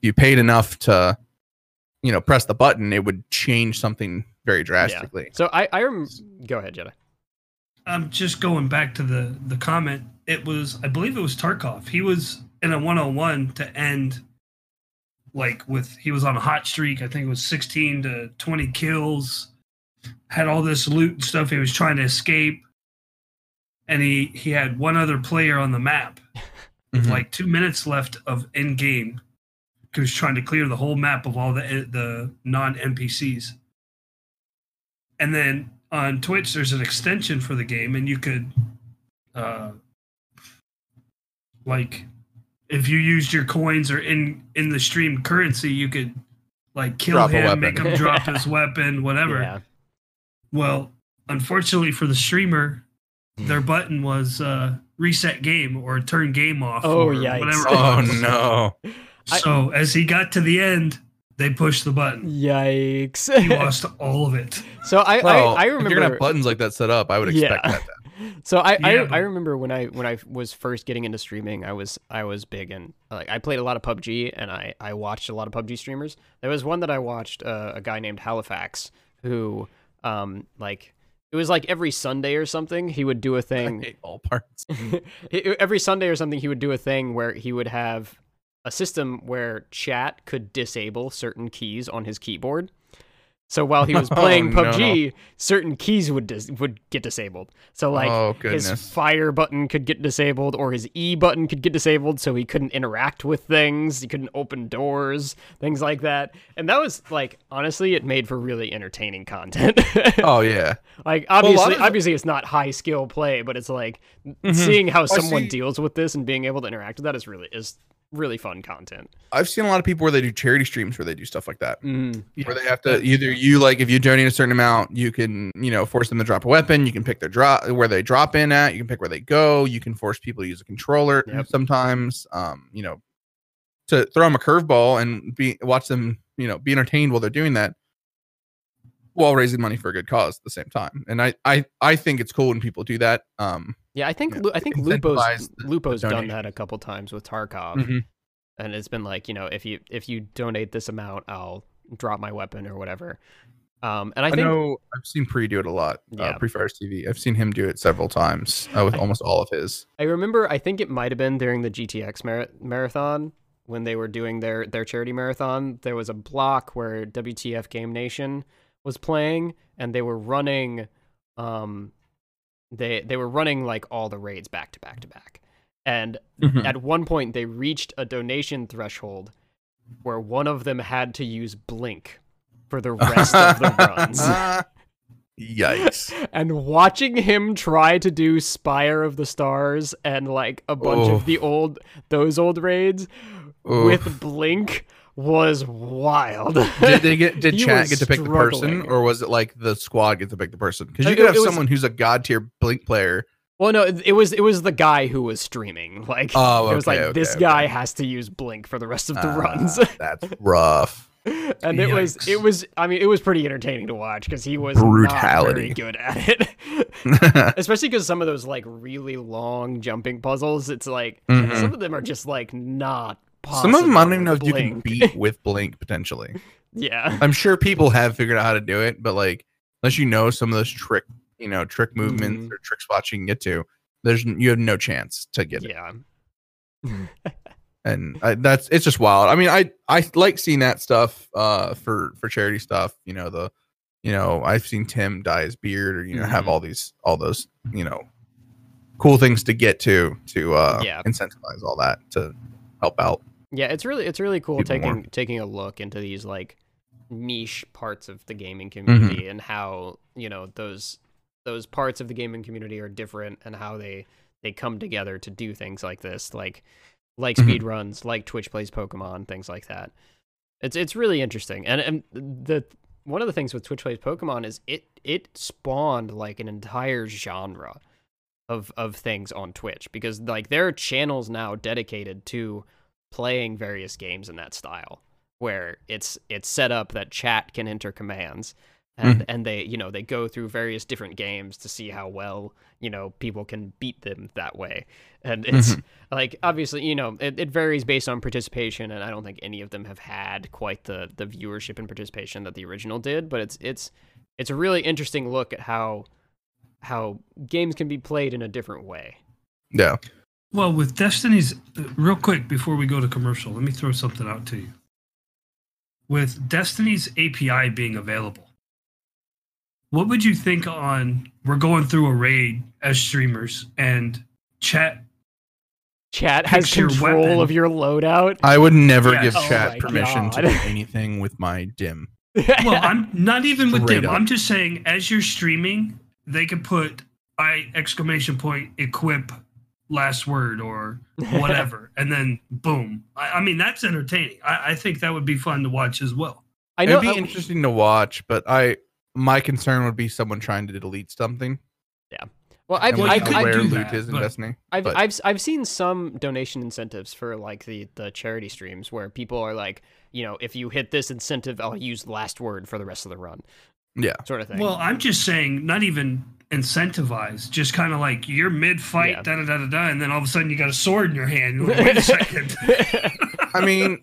Speaker 3: you paid enough to you know press the button it would change something very drastically
Speaker 2: so I I rem- go ahead, Jedi.
Speaker 1: I'm just going back to the the comment. It was, I believe, it was Tarkov. He was in a one-on-one to end, like with he was on a hot streak. I think it was 16 to 20 kills. Had all this loot and stuff. He was trying to escape, and he he had one other player on the map. With
Speaker 3: Mhm.
Speaker 1: like two minutes left of end game. He was trying to clear the whole map of all the the non NPCs. And then on Twitch, there's an extension for the game, and you could, uh, like, if you used your coins or in in the stream currency, you could like kill
Speaker 3: Drop
Speaker 1: him, make him drop his weapon, whatever.
Speaker 2: Yeah.
Speaker 1: Well, unfortunately for the streamer, their button was uh, reset game or turn game off.
Speaker 2: Oh,
Speaker 1: or. Whatever.
Speaker 3: oh
Speaker 1: was.
Speaker 3: no
Speaker 2: I-
Speaker 1: So as he got to the end, they pushed the button.
Speaker 2: Yikes.
Speaker 1: He lost all of it.
Speaker 2: so I,
Speaker 3: well
Speaker 2: I I
Speaker 3: if you're gonna
Speaker 2: remember
Speaker 3: have buttons like that set up i would expect
Speaker 2: Yeah.
Speaker 3: that to-
Speaker 2: So I, I,
Speaker 1: Yeah,
Speaker 2: I
Speaker 1: but-
Speaker 2: remember when I when I was first getting into streaming, I was I was big and like I played a lot of PUBG and I I watched a lot of PUBG streamers. There was one that I watched, uh, a guy named Halifax, who um like it was like every Sunday or something he would do a thing.
Speaker 3: hate all parts
Speaker 2: every Sunday or something he would do a thing where he would have a system where chat could disable certain keys on his keyboard. So while he was
Speaker 3: Oh,
Speaker 2: playing
Speaker 3: no.
Speaker 2: PUBG, certain keys would dis- would get disabled. So like
Speaker 3: oh
Speaker 2: his fire button could get disabled or his E button could get disabled so he couldn't interact with things, he couldn't open doors, things like that. And that was like honestly it made for really entertaining content.
Speaker 3: oh yeah
Speaker 2: like obviously
Speaker 3: of-
Speaker 2: obviously it's not high skill play, but it's like
Speaker 3: Mhm.
Speaker 2: seeing how
Speaker 3: I
Speaker 2: someone
Speaker 3: see-
Speaker 2: deals with this and being able to interact with that is really is really fun content.
Speaker 3: I've seen a lot of people where they do charity streams where they do stuff like that.
Speaker 2: Mm,
Speaker 3: Where they have to either you like if you donate a certain amount, you can you know force them to drop a weapon. You can pick their drop where they drop in at. You can pick where they go. You can force people to use a controller
Speaker 2: Yep.
Speaker 3: sometimes. Um, you know, to throw them a curveball and be watch them you know be entertained while they're doing that, while raising money for a good cause at the same time. And I I I think it's cool when people do that. Um,
Speaker 2: yeah, I think I think Lupo's
Speaker 3: the- the
Speaker 2: Lupo's done that a couple times with Tarkov,
Speaker 3: mhm.
Speaker 2: and it's been like you know if you if you donate this amount, I'll drop my weapon or whatever. Um, and I
Speaker 3: I,
Speaker 2: think
Speaker 3: know I've seen Pre do it a lot.
Speaker 2: Yeah.
Speaker 3: Uh, Pre Fires TV. I've seen him do it several times uh, with
Speaker 2: I-
Speaker 3: almost all of his.
Speaker 2: I remember I think it might have been during the GTX mar- marathon when they were doing their their charity marathon. There was a block where WTF Game Nation was playing, and they were running, um, they they were running like all the raids back to back to back, and
Speaker 3: Mhm.
Speaker 2: at one point they reached a donation threshold where one of them had to use Blink for the rest of the runs.
Speaker 3: Yikes.
Speaker 2: and watching him try to do Spire of the Stars and like a bunch
Speaker 3: Oof.
Speaker 2: of the old those old raids
Speaker 3: Oof.
Speaker 2: with Blink was wild.
Speaker 3: did they get did chat get to pick the person or was it like the squad get to pick the person because you could have
Speaker 2: was-
Speaker 3: someone who's a god tier blink player
Speaker 2: well, no, it it was it was the guy who was streaming. Like
Speaker 3: Oh,
Speaker 2: it was like
Speaker 3: okay,
Speaker 2: this
Speaker 3: okay,
Speaker 2: guy has to use Blink for the rest of the
Speaker 3: Ah,
Speaker 2: runs.
Speaker 3: that's rough
Speaker 2: and it was it was I mean it was pretty entertaining to watch because he was
Speaker 3: Brutality.
Speaker 2: not very good at it. Especially because some of those like really long jumping puzzles, it's like
Speaker 3: Mhm.
Speaker 2: some of them are just like not.
Speaker 3: Possible some of them i don't even know if you can beat with blink potentially
Speaker 2: Yeah,
Speaker 3: i'm sure people have figured out how to do it but like unless you know some of those trick you know trick movements
Speaker 2: Mhm.
Speaker 3: or trick spots you can get to there's you have no chance to get it
Speaker 2: yeah,
Speaker 3: and I, that's it's just wild. I mean, I I like seeing that stuff uh for for charity stuff. You know the, you know I've seen Tim dye his beard or you know have
Speaker 2: Mhm.
Speaker 3: all these all those you know cool things to get to to uh
Speaker 2: Yeah.
Speaker 3: incentivize all that to help out.
Speaker 2: yeah. It's really it's really cool taking
Speaker 3: more.
Speaker 2: taking a look into these like niche parts of the gaming
Speaker 3: Mm-hmm.
Speaker 2: community and how you know those those parts of the gaming community are different and how they they come together to do things like this, like like
Speaker 3: Mhm.
Speaker 2: speed runs, like Twitch plays Pokemon, things like that. It's it's really interesting, and and the one of the things with Twitch plays Pokemon is it it spawned like an entire genre of of things on Twitch because like there are channels now dedicated to playing various games in that style where it's it's set up that chat can enter commands and and they you know they go through various different games to see how well you know people can beat them that way and it's like obviously you know it, it varies based on participation and i don't think any of them have had quite the the viewership and participation that the original did but it's it's it's a really interesting look at how how games can be played in a different way
Speaker 3: Yeah.
Speaker 1: Well, with Destiny's, uh, real quick before we go to commercial, let me throw something out to you. With Destiny's API being available, what would you think on we're going through a raid as streamers and chat?
Speaker 2: chat has
Speaker 1: Picture
Speaker 2: control
Speaker 1: weapon.
Speaker 2: of your loadout
Speaker 3: I would never
Speaker 1: Yeah.
Speaker 3: give
Speaker 2: Oh
Speaker 3: chat
Speaker 2: my
Speaker 3: permission to do anything with my dim.
Speaker 1: Well, I'm not even with
Speaker 3: Straight
Speaker 1: them.
Speaker 3: up.
Speaker 1: I'm just saying, as you're streaming, they could put I exclamation point equip last word or whatever, and then boom. I, I mean, that's entertaining. I, I think that would be fun to watch as well.
Speaker 2: i know
Speaker 3: It'd be
Speaker 2: uh,
Speaker 3: interesting to watch, but I my concern would be someone trying to delete something.
Speaker 2: well i've,
Speaker 3: and
Speaker 1: Well,
Speaker 2: I've,
Speaker 1: could
Speaker 3: how
Speaker 2: I've,
Speaker 1: do
Speaker 3: loot
Speaker 1: that,
Speaker 3: is in
Speaker 1: but-
Speaker 3: Destiny.
Speaker 2: I've,
Speaker 3: but-
Speaker 2: I've I've seen some donation incentives for like the the charity streams where people are like, you know, if you hit this incentive, I'll use last word for the rest of the run,
Speaker 3: Yeah.
Speaker 2: sort of thing.
Speaker 1: Well, I'm just saying, not even incentivized, just kind of like you're mid fight,
Speaker 2: Yeah.
Speaker 1: da da da da da, and then all of a sudden you got a sword in your hand. You're like, Wait a second.
Speaker 3: I mean,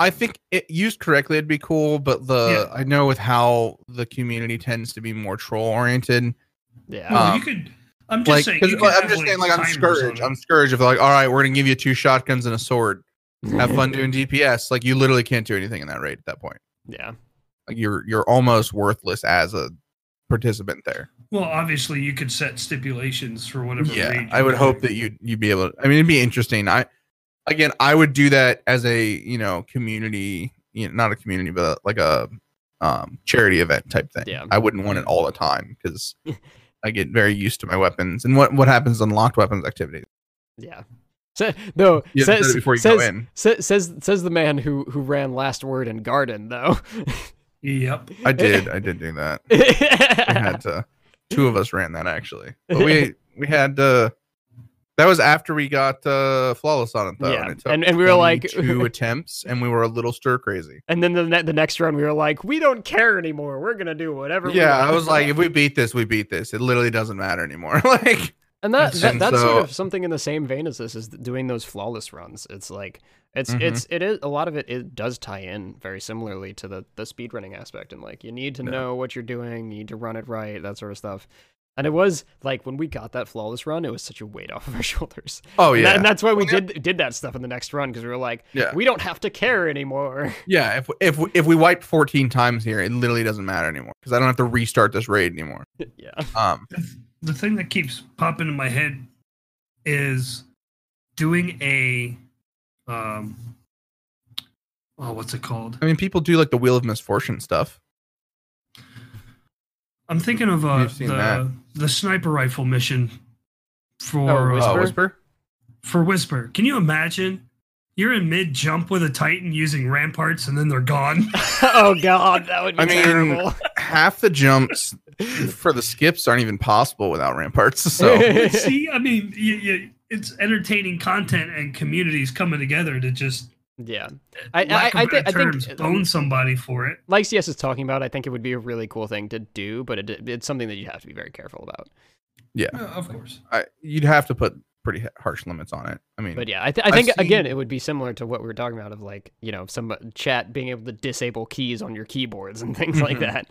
Speaker 3: I think it used correctly it'd be cool, but the I know with how the community tends to be more troll oriented.
Speaker 2: yeah,
Speaker 1: Well,
Speaker 3: Um,
Speaker 1: you could. I'm just
Speaker 3: Like,
Speaker 1: saying.
Speaker 3: 'cause,
Speaker 1: you could
Speaker 3: like, I'm
Speaker 1: have,
Speaker 3: just saying, like I'm
Speaker 1: timers
Speaker 3: scourge. I'm
Speaker 1: it.
Speaker 3: scourge. If they're like, all right, we're gonna give you two shotguns and a sword. Have fun doing DPS. Like you literally can't do anything in that raid at that point.
Speaker 2: yeah,
Speaker 3: Like you're you're almost worthless as a participant there.
Speaker 1: Well, obviously, you could set stipulations for whatever.
Speaker 3: yeah
Speaker 1: raid
Speaker 3: i would hope that you you'd be able to, i mean it'd be interesting i again i would do that as a you know community you know, not a community but like a um charity event type thing
Speaker 2: Yeah.
Speaker 3: i wouldn't want it all the time because i get very used to my weapons and what what happens on locked weapons activities
Speaker 2: yeah. Sa- no,
Speaker 3: You
Speaker 2: says,
Speaker 3: set it before you
Speaker 2: says, sa- says says the man who who ran last word in garden though.
Speaker 1: Yep.
Speaker 3: I did. I did do that. We had to. Two of us ran that actually. But we we had uh that was after we got uh flawless on it though.
Speaker 2: Yeah,
Speaker 3: took
Speaker 2: and- and we were like-
Speaker 3: two attempts and we were a little stir crazy.
Speaker 2: and then the ne- the next run we were like, we don't care anymore. We're gonna do whatever. we
Speaker 3: Yeah,
Speaker 2: want."
Speaker 3: I was like, if we beat this, we beat this. It literally doesn't matter anymore. like
Speaker 2: And that,
Speaker 1: That's-
Speaker 2: that
Speaker 3: and
Speaker 2: that's
Speaker 3: so-
Speaker 2: sort of something in the same vein as this is doing those flawless runs. It's like it's
Speaker 3: Mhm.
Speaker 2: it's it is a lot of it it does tie in very similarly to the the speedrunning aspect and like you need to
Speaker 3: Yeah.
Speaker 2: know what you're doing, you need to run it right, that sort of stuff. And it was like when we got that flawless run, it was such a weight off of our shoulders.
Speaker 3: Oh
Speaker 2: And,
Speaker 3: yeah.
Speaker 2: that- and that's why we
Speaker 3: Well, yeah.
Speaker 2: did did that stuff in the next run because we were like,
Speaker 3: yeah.
Speaker 2: we don't have to care anymore.
Speaker 3: Yeah, if if if we wipe 14 times here, it literally doesn't matter anymore because I don't have to restart this raid anymore.
Speaker 2: yeah.
Speaker 3: Um,
Speaker 1: The thing that keeps popping in my head is doing a um oh what's it called?
Speaker 3: I mean, people do like the Wheel of Misfortune stuff.
Speaker 1: I'm thinking of uh the
Speaker 3: that.
Speaker 1: the sniper rifle mission for
Speaker 2: Oh,
Speaker 1: uh,
Speaker 2: Whisper?
Speaker 3: Oh, Whisper.
Speaker 1: for Whisper. Can you imagine? You're in mid jump with a Titan using ramparts and then they're gone.
Speaker 2: oh god, that would be
Speaker 3: I mean. Half the jumps for the skips aren't even possible without ramparts. So
Speaker 1: See, I mean, you, you, it's entertaining content and communities coming together to just,
Speaker 2: yeah. I I, I,
Speaker 1: of
Speaker 2: thi- I think
Speaker 1: bone somebody for it.
Speaker 2: like CS is talking about, I think it would be a really cool thing to do, but it, it's something that you have to be very careful about.
Speaker 3: yeah,
Speaker 1: Yeah, of course.
Speaker 3: I, you'd have to put pretty harsh limits on it. I mean,
Speaker 2: But yeah, I, th- I
Speaker 3: I've
Speaker 2: think again it would be similar to what we were talking about of like you know some uh, chat being able to disable keys on your keyboards and things like that.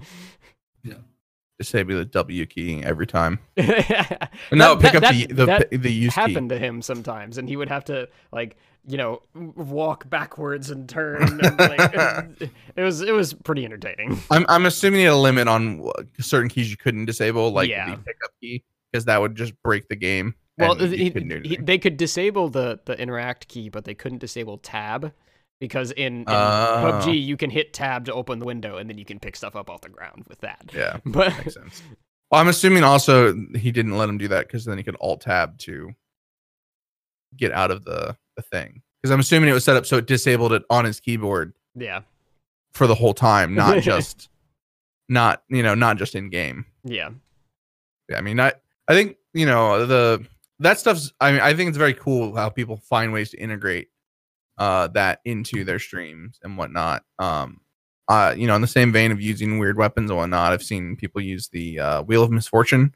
Speaker 3: disable the W key every time.
Speaker 2: That-
Speaker 3: No, pick up the
Speaker 2: that-
Speaker 3: the
Speaker 2: that
Speaker 3: the use key.
Speaker 2: happened to him sometimes, and he would have to like you know walk backwards and turn. And, like, it was it was pretty entertaining.
Speaker 3: I'm I'm assuming a limit on certain keys you couldn't disable, like
Speaker 2: Yeah.
Speaker 3: the pickup key, because that would just break the game.
Speaker 2: Well, he- he- they could disable the the interact key, but they couldn't disable tab because in, in
Speaker 3: Oh.
Speaker 2: PUBG you can hit tab to open the window and then you can pick stuff up off the ground with that.
Speaker 3: yeah,
Speaker 2: But
Speaker 3: makes sense. Well, I'm assuming also he didn't let him do that because then he could alt tab to get out of the the thing. Because I'm assuming it was set up so it disabled it on his keyboard
Speaker 2: yeah,
Speaker 3: for the whole time, not just not you know not just in game.
Speaker 2: yeah,
Speaker 3: Yeah, I mean, I I think you know the that stuff's. I mean, I think it's very cool how people find ways to integrate uh that into their streams and whatnot. Um, uh, you know, in the same vein of using weird weapons and whatnot, I've seen people use the uh, Wheel of Misfortune.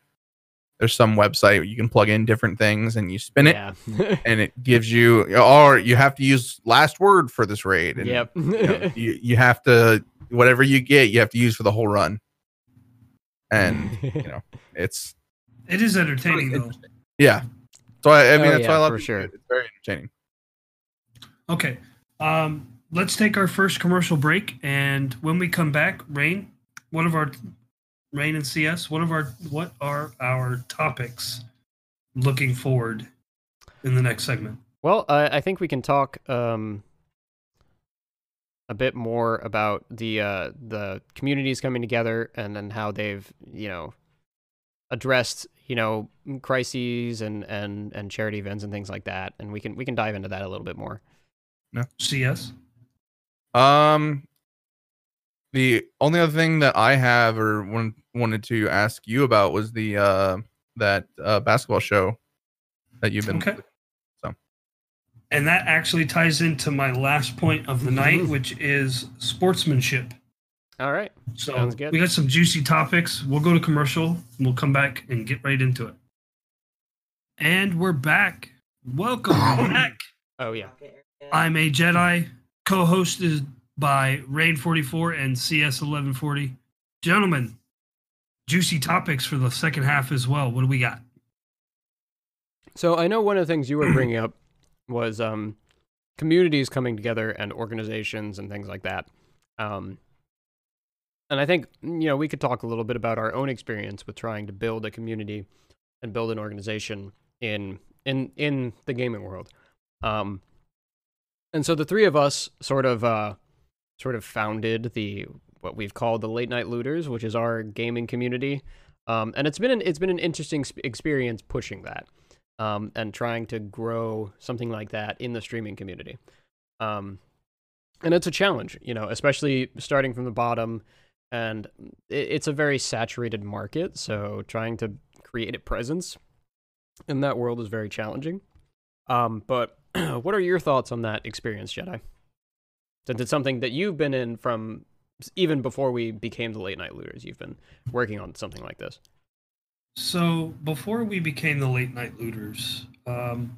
Speaker 3: There's some website where you can plug in different things and you spin it,
Speaker 2: yeah.
Speaker 3: and it gives you, or you have to use last word for this raid. And,
Speaker 2: yep.
Speaker 3: You, know, you, you have to whatever you get, you have to use for the whole run, and you know, it's
Speaker 1: It is entertaining though.
Speaker 3: Yeah. So I, I mean,
Speaker 2: Oh,
Speaker 3: that's
Speaker 2: yeah,
Speaker 3: why I love
Speaker 2: for
Speaker 3: it.
Speaker 2: sure.
Speaker 3: It's very entertaining.
Speaker 1: Okay. Um, let's take our first commercial break, and when we come back, Rain, one of our Rain and CS, what of our what are our topics looking forward in the next segment?
Speaker 2: Well, I I think we can talk um, a bit more about the uh, the communities coming together and then how they've you know addressed you know crises and and and charity events and things like that, and we can we can dive into that a little bit more. No.
Speaker 1: CS.
Speaker 3: Um, the only other thing that I have or want, wanted to ask you about was the uh that uh basketball show that you've been.
Speaker 1: Okay. So, And that actually ties into my last point of the night, which is sportsmanship.
Speaker 2: All right.
Speaker 1: So
Speaker 2: Sounds good.
Speaker 1: we got some juicy topics. We'll go to commercial. And we'll come back and get right into it. And we're back. Welcome back.
Speaker 2: Oh yeah.
Speaker 1: I'm a Jedi, co-hosted by Rain44 and CS1140. Gentlemen, juicy topics for the second half as well. What do we got?
Speaker 2: So I know one of the things you were bringing up was um, communities coming together and organizations and things like that. Um, and I think you know we could talk a little bit about our own experience with trying to build a community and build an organization in in in the gaming world. Um, and so the three of us sort of uh, sort of founded the what we've called the Late Night Looters, which is our gaming community. Um, and it's been an it's been an interesting experience pushing that. um, and trying to grow something like that in the streaming community. Um, and it's a challenge, you know, especially starting from the bottom. And it's a very saturated market, so trying to create a presence in that world is very challenging. Um, but what are your thoughts on that experience, Jedi? Since it's something that you've been in from even before we became the late night looters, you've been working on something like this.
Speaker 1: So before we became the late night looters, um,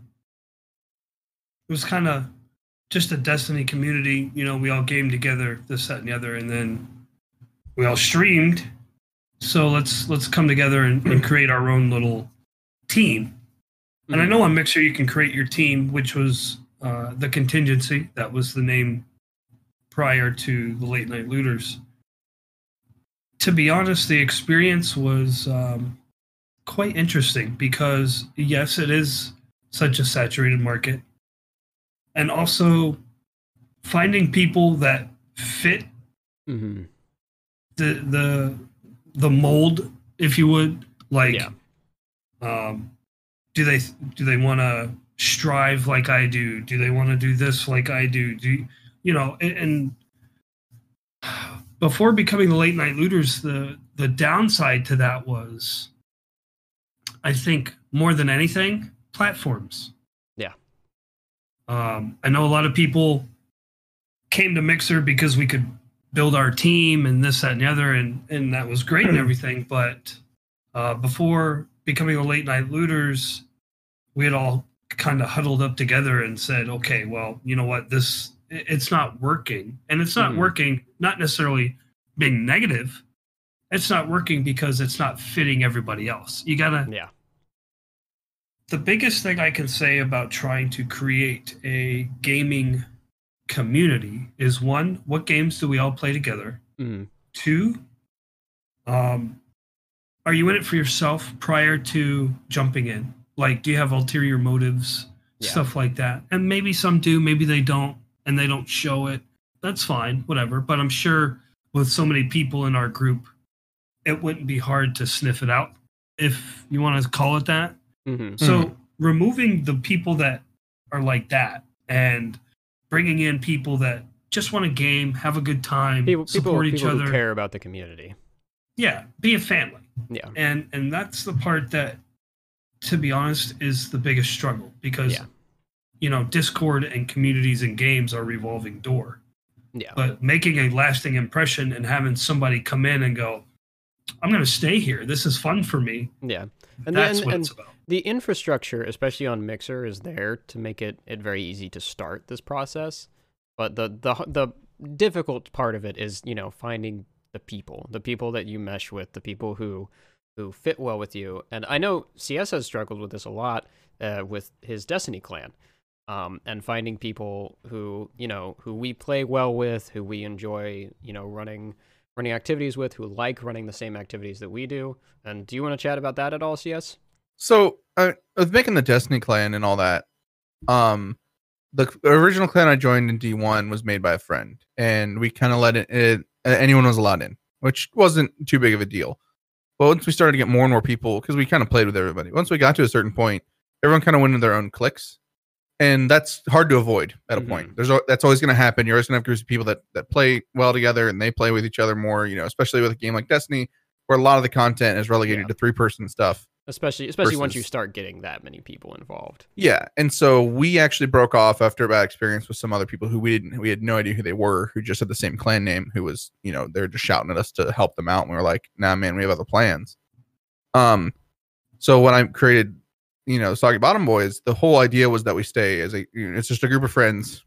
Speaker 1: it was kind of just a Destiny community. You know, we all game together, this, that, and the other, and then we all streamed. So let's let's come together and, and create our own little team. And I
Speaker 2: Mhm.
Speaker 1: know on Mixer you can create your team, which was uh, the contingency. That was the name prior to the late night looters. To be honest, the experience was um, quite interesting because yes, it is such a saturated market, and also finding people that fit
Speaker 2: Mhm.
Speaker 1: the the the mold, if you would, like
Speaker 2: Yeah.
Speaker 1: um, do they do they want to strive like I do? Do they want to do this like I do? Do you, know? And, and before becoming the late night looters, the the downside to that was, I think more than anything, platforms.
Speaker 2: Yeah.
Speaker 1: Um, I know a lot of people came to Mixer because we could build our team and this, that, and the other, and and that was great and everything. But uh, before becoming the late night looters, we had all kind of huddled up together and said, "Okay, well, you know what? This it's not working, and it's not
Speaker 2: Mhm.
Speaker 1: working. Not necessarily being negative. It's not working because it's not fitting everybody else. You gotta
Speaker 2: Yeah.
Speaker 1: the biggest thing I can say about trying to create a gaming community is one, what games do we all play together?
Speaker 2: Mhm.
Speaker 1: Two, um, are you in it for yourself prior to jumping in? Like, do you have ulterior motives,
Speaker 2: Yeah.
Speaker 1: stuff like that? And maybe some do, maybe they don't, and they don't show it. That's fine, whatever. But I'm sure with so many people in our group, it wouldn't be hard to sniff it out, if you want to call it that.
Speaker 2: Mhm.
Speaker 1: So removing the people that are like that and bringing in people that just want to game, have a good time,
Speaker 2: People, people,
Speaker 1: support each
Speaker 2: people who
Speaker 1: other.
Speaker 2: care about the community.
Speaker 1: Yeah, be a family.
Speaker 2: Yeah.
Speaker 1: And and that's the part that to be honest is the biggest struggle because
Speaker 2: Yeah.
Speaker 1: You know, Discord and communities and games are revolving door.
Speaker 2: Yeah.
Speaker 1: But making a lasting impression and having somebody come in and go, I'm going to stay here. This is fun for me.
Speaker 2: Yeah. And
Speaker 1: that's
Speaker 2: then
Speaker 1: what
Speaker 2: and
Speaker 1: it's about.
Speaker 2: the infrastructure, especially on Mixer, is there to make it, it very easy to start this process. But the the the difficult part of it is, you know, finding the people, the people that you mesh with, the people who who fit well with you. And I know CS has struggled with this a lot uh, with his Destiny clan, um, and finding people who you know who we play well with, who we enjoy, you know, running running activities with, who like running the same activities that we do. And do you want to chat about that at all, CS?
Speaker 3: So, uh, with making the Destiny clan and all that, um, the original clan I joined in D1 was made by a friend, and we kind of let it, it. Anyone was allowed in, which wasn't too big of a deal. But once we started to get more and more people, because we kind of played with everybody. Once we got to a certain point, everyone kind of went into their own cliques, and that's hard to avoid at a point. There's that's always going to happen. You're always going to have groups of people that that play well together, and they play with each other more. You know, especially with a game like Destiny, where a lot of the content is relegated
Speaker 2: Yeah.
Speaker 3: to three person stuff.
Speaker 2: especially especially once you start getting that many people involved.
Speaker 3: Yeah, and so we actually broke off after a bad experience with some other people who we didn't we had no idea who they were, who just had the same clan name, who was you know they're just shouting at us to help them out, and we were like, nah, man, we have other plans. Um, so when I created, you know, Soggy Bottom Boys, the whole idea was that we stay as a you know, it's just a group of friends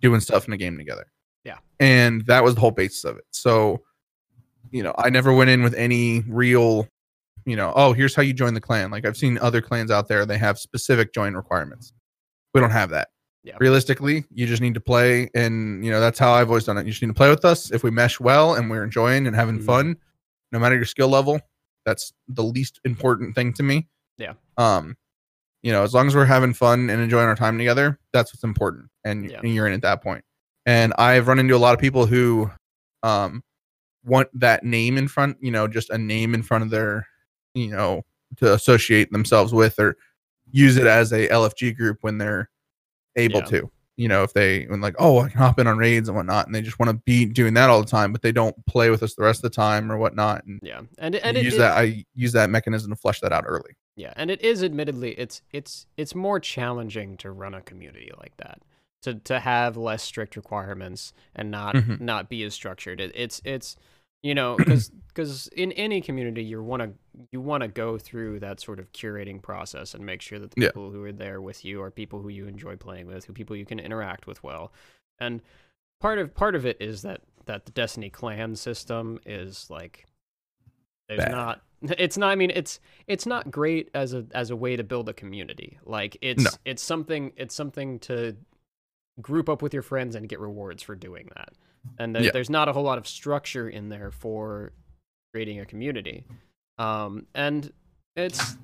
Speaker 3: doing stuff in a game together.
Speaker 2: Yeah.
Speaker 3: and that was the whole basis of it. So, you know, I never went in with any real you know, oh, here's how you join the clan. Like I've seen other clans out there, they have specific join requirements. We don't have that.
Speaker 2: Yeah.
Speaker 3: Realistically, you just need to play, and you know that's how I've always done it. You just need to play with us. If we mesh well and we're enjoying and having
Speaker 2: Mhm.
Speaker 3: fun, no matter your skill level, that's the least important thing to me.
Speaker 2: Yeah.
Speaker 3: Um, you know, as long as we're having fun and enjoying our time together, that's what's important, and,
Speaker 2: Yeah.
Speaker 3: and you're in at that point. And I've run into a lot of people who, um, want that name in front. You know, just a name in front of their you know to associate themselves with or use it as a LFG group when they're able
Speaker 2: Yeah.
Speaker 3: to. You know, if they when like, oh, I can hop in on raids and whatnot, and they just want to be doing that all the time, but they don't play with us the rest of the time or whatnot. And,
Speaker 2: Yeah, and and it,
Speaker 3: use
Speaker 2: it-
Speaker 3: that. I use that mechanism to flush that out early.
Speaker 2: Yeah, and it is admittedly it's it's it's more challenging to run a community like that. To to have less strict requirements and not
Speaker 3: Mhm.
Speaker 2: not be as structured. It, it's it's you know because because in any community you want to you want to go through that sort of curating process and make sure that the
Speaker 3: Yeah.
Speaker 2: people who are there with you are people who you enjoy playing with, who people you can interact with well. And part of part of it is that that the Destiny clan system is like there's
Speaker 3: Bad.
Speaker 2: not it's not i mean it's it's not great as a as a way to build a community like it's
Speaker 3: No.
Speaker 2: it's something it's something to group up with your friends and get rewards for doing that and there,
Speaker 3: Yeah.
Speaker 2: there's not a whole lot of structure in there for creating a community. Um and it's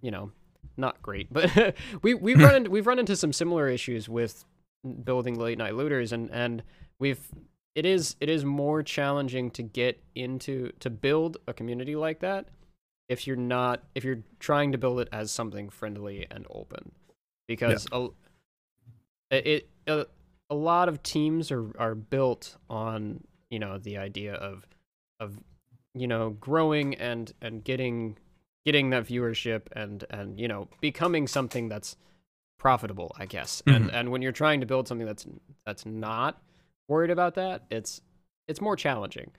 Speaker 2: you know not great but we we've run into, we've run into some similar issues with building late night looters and and we've it is it is more challenging to get into to build a community like that if you're not if you're trying to build it as something friendly and open. Because a, it a, a lot of teams are are built on you know the idea of of you know growing and and getting getting that viewership and and you know becoming something that's profitable i guess. And and when you're trying to build something that's that's not worried about that it's it's more challenging.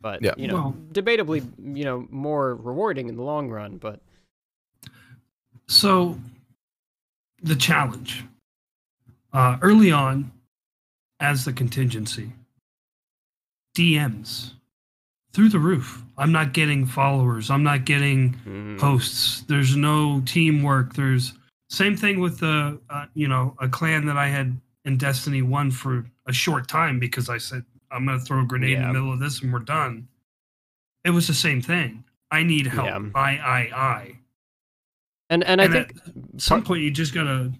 Speaker 2: But
Speaker 3: Yeah.
Speaker 2: you know
Speaker 1: Well-
Speaker 2: debatably you know more rewarding in the long run but
Speaker 1: So, the challenge. Uh, early on, as the contingency, DMs through the roof. I'm not getting followers. I'm not getting
Speaker 2: mm,
Speaker 1: posts. There's no teamwork. There's same thing with the uh, you know a clan that I had in Destiny One for a short time because I said I'm gonna throw a grenade in the middle of this and we're done. It was the same thing. I need help.
Speaker 2: Yeah.
Speaker 1: I I I.
Speaker 2: and and i
Speaker 1: And
Speaker 2: think
Speaker 1: at some point you just gotta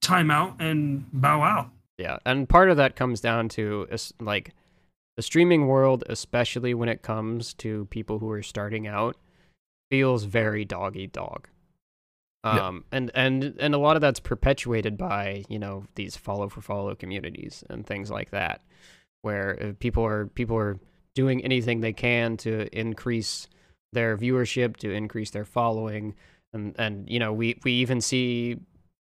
Speaker 1: time out and bow out.
Speaker 2: Yeah, and part of that comes down to like the streaming world, especially when it comes to people who are starting out, feels very dog eat dog.
Speaker 3: Yeah.
Speaker 2: Um, and and and a lot of that's perpetuated by you know these follow for follow communities and things like that, where uh, people are people are doing anything they can to increase their viewership, to increase their following, and and you know we we even see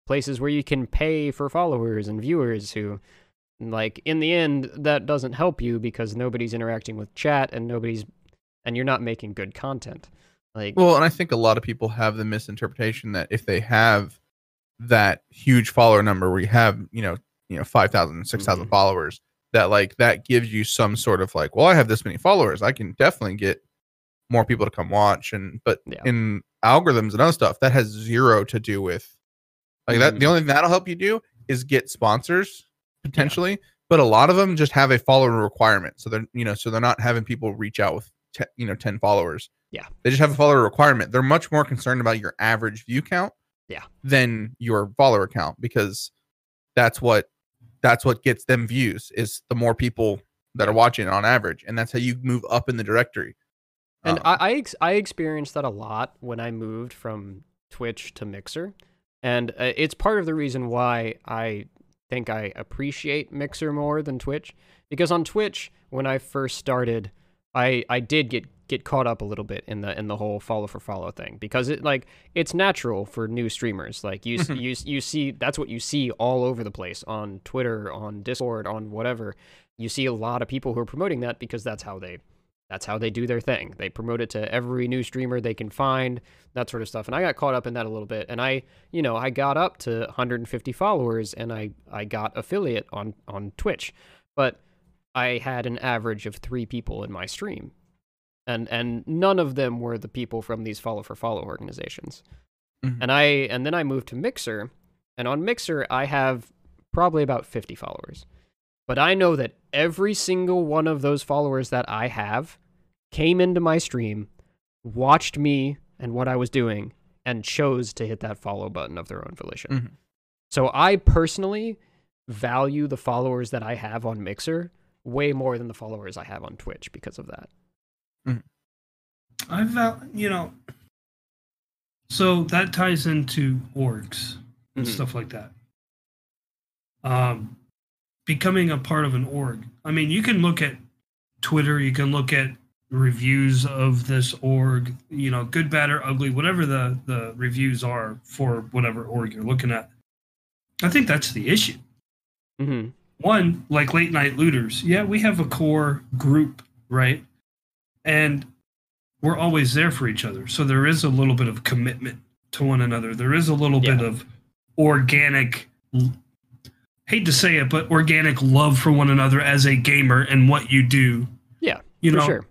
Speaker 2: places where you can pay for followers and viewers who like in the end that doesn't help you because nobody's interacting with chat and nobody's and you're not making good content like
Speaker 3: Well, and I think a lot of people have the misinterpretation that if they have that huge follower number where you have, you know, you know, 5,000, 6,000
Speaker 2: Mhm.
Speaker 3: followers, that like that gives you some sort of like, well, I have this many followers. I can definitely get more people to come watch. And but
Speaker 2: Yeah.
Speaker 3: in algorithms and other stuff, that has zero to do with like that. The
Speaker 2: Mhm.
Speaker 3: only thing that'll help you do is get sponsors potentially, but a lot of them just have a follower requirement. So they're you know, so they're not having people reach out with te- you know 10 followers.
Speaker 2: Yeah.
Speaker 3: They just have a follower requirement. They're much more concerned about your average view count
Speaker 2: Yeah.
Speaker 3: than your follower count because that's what that's what gets them views is the more people that are watching on average and that's how you move up in the directory.
Speaker 2: and
Speaker 3: Um,
Speaker 2: I I, ex- I experienced that a lot when I moved from Twitch to Mixer, and uh, it's part of the reason why I think I appreciate Mixer more than Twitch. Because on Twitch when I first started, I I did get get caught up a little bit in the in the whole follow for follow thing. Because it like it's natural for new streamers. Like you you you see that's what you see all over the place on Twitter on Discord on whatever. You see a lot of people who are promoting that because that's how they that's how they do their thing. They promote it to every new streamer they can find, that sort of stuff. And I got caught up in that a little bit. And I, you know, I got up to 150 followers and I I got affiliate on on Twitch. But I had an average of 3 people in my stream. And and none of them were the people from these follow for follow organizations.
Speaker 3: Mhm.
Speaker 2: And I and then I moved to Mixer, and on Mixer I have probably about 50 followers. But I know that every single one of those followers that I have came into my stream, watched me and what I was doing, and chose to hit that follow button of their own volition.
Speaker 3: Mhm.
Speaker 2: So I personally value the followers that I have on Mixer way more than the followers I have on Twitch because of that.
Speaker 1: I val you know So that ties into orgs and
Speaker 2: Mhm.
Speaker 1: stuff like that. Um, becoming a part of an org. I mean, you can look at Twitter, you can look at reviews of this org, you know, good, bad, or ugly, whatever the, the reviews are for whatever org you're looking at. I think that's the issue.
Speaker 2: hmm
Speaker 1: One, like late night looters, yeah, we have a core group, right? And we're always there for each other. So there is a little bit of commitment to one another. There is a little bit of organic hate to say it, but organic love for one another as a gamer and what you do.
Speaker 2: Yeah,
Speaker 1: You
Speaker 2: for
Speaker 1: know,
Speaker 2: sure.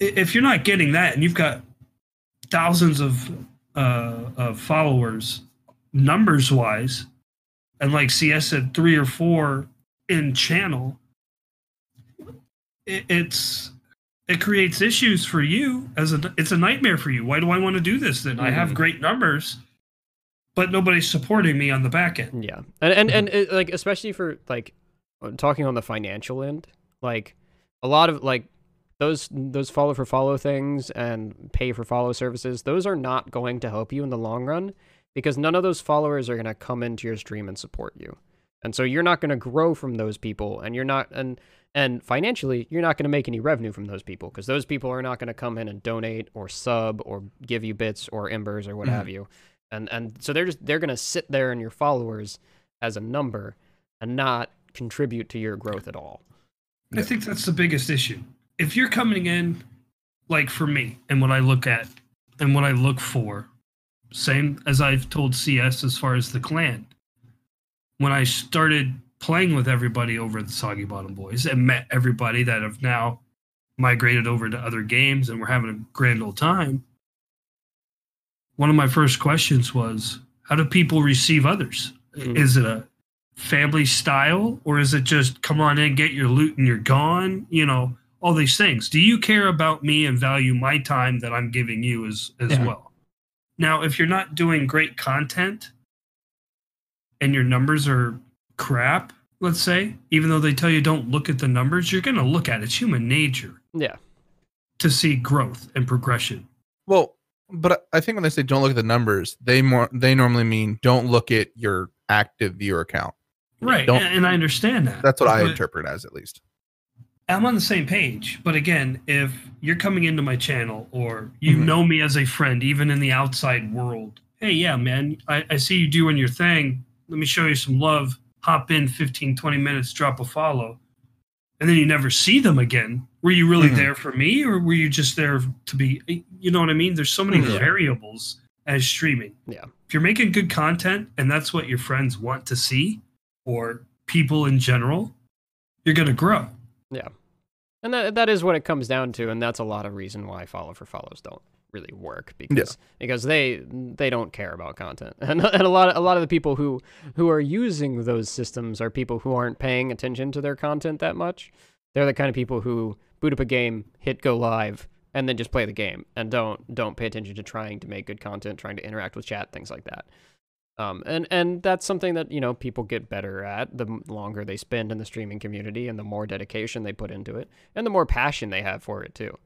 Speaker 1: If you're not getting that and you've got thousands of uh, of followers numbers wise and like cs said three or four in channel it, it's it creates issues for you as a it's a nightmare for you. Why do i want to do this then? I have
Speaker 2: Mhm.
Speaker 1: great numbers but nobody's supporting me on the back end.
Speaker 2: Yeah, and and and it, like especially for like talking on the financial end, like a lot of like those those follow for follow things and pay for follow services, those are not going to help you in the long run because none of those followers are going to come into your stream and support you. And so you're not going to grow from those people and you're not and and financially you're not going to make any revenue from those people because those people are not going to come in and donate or sub or give you bits or embers or what
Speaker 3: Mhm.
Speaker 2: have you. And and so they're just they're going to sit there in your followers as a number and not contribute to your growth at all.
Speaker 1: I think that's the biggest issue. If you're coming in, like for me, and what I look at and what I look for, same as I've told CS as far as the clan. When I started playing with everybody over at the Soggy Bottom Boys and met everybody that have now migrated over to other games and we're having a grand old time, one of my first questions was how do people receive others?
Speaker 2: Mhm.
Speaker 1: Is it a family style or is it just come on in, get your loot and you're gone? You know, all these things. Do you care about me and value my time that I'm giving you as as
Speaker 3: Yeah.
Speaker 1: well? Now, if you're not doing great content and your numbers are crap, let's say, even though they tell you don't look at the numbers, you're going to look at it. It's human nature
Speaker 2: Yeah.
Speaker 1: to see growth and progression.
Speaker 3: Well, but I think when they say don't look at the numbers, they more they normally mean don't look at your active viewer count.
Speaker 1: Right.
Speaker 3: Don't-
Speaker 1: and, and I understand that.
Speaker 3: That's what I interpret as at least.
Speaker 1: I'm on the same page, but again, if you're coming into my channel or you
Speaker 3: Mhm.
Speaker 1: know me as a friend, even in the outside world, hey, yeah, man, I, I see you doing your thing. Let me show you some love. Hop in 15, 20 minutes, drop a follow. And then you never see them again. Were you really
Speaker 3: Mhm.
Speaker 1: there for me or were you just there to be, you know what I mean? There's so many
Speaker 3: Mhm.
Speaker 1: variables as streaming.
Speaker 2: Yeah.
Speaker 1: If you're making good content and that's what your friends want to see or people in general, you're going to grow.
Speaker 2: And that that is what it comes down to, and that's a lot of reason why follow for follows don't really work because because they they don't care about content, and, and a lot of, a lot of the people who who are using those systems are people who aren't paying attention to their content that much. They're the kind of people who boot up a game, hit go live, and then just play the game and don't don't pay attention to trying to make good content, trying to interact with chat, things like that. Um, and and that's something that you know people get better at the longer they spend in the streaming community and the more dedication they put into it and the more passion they have for it too.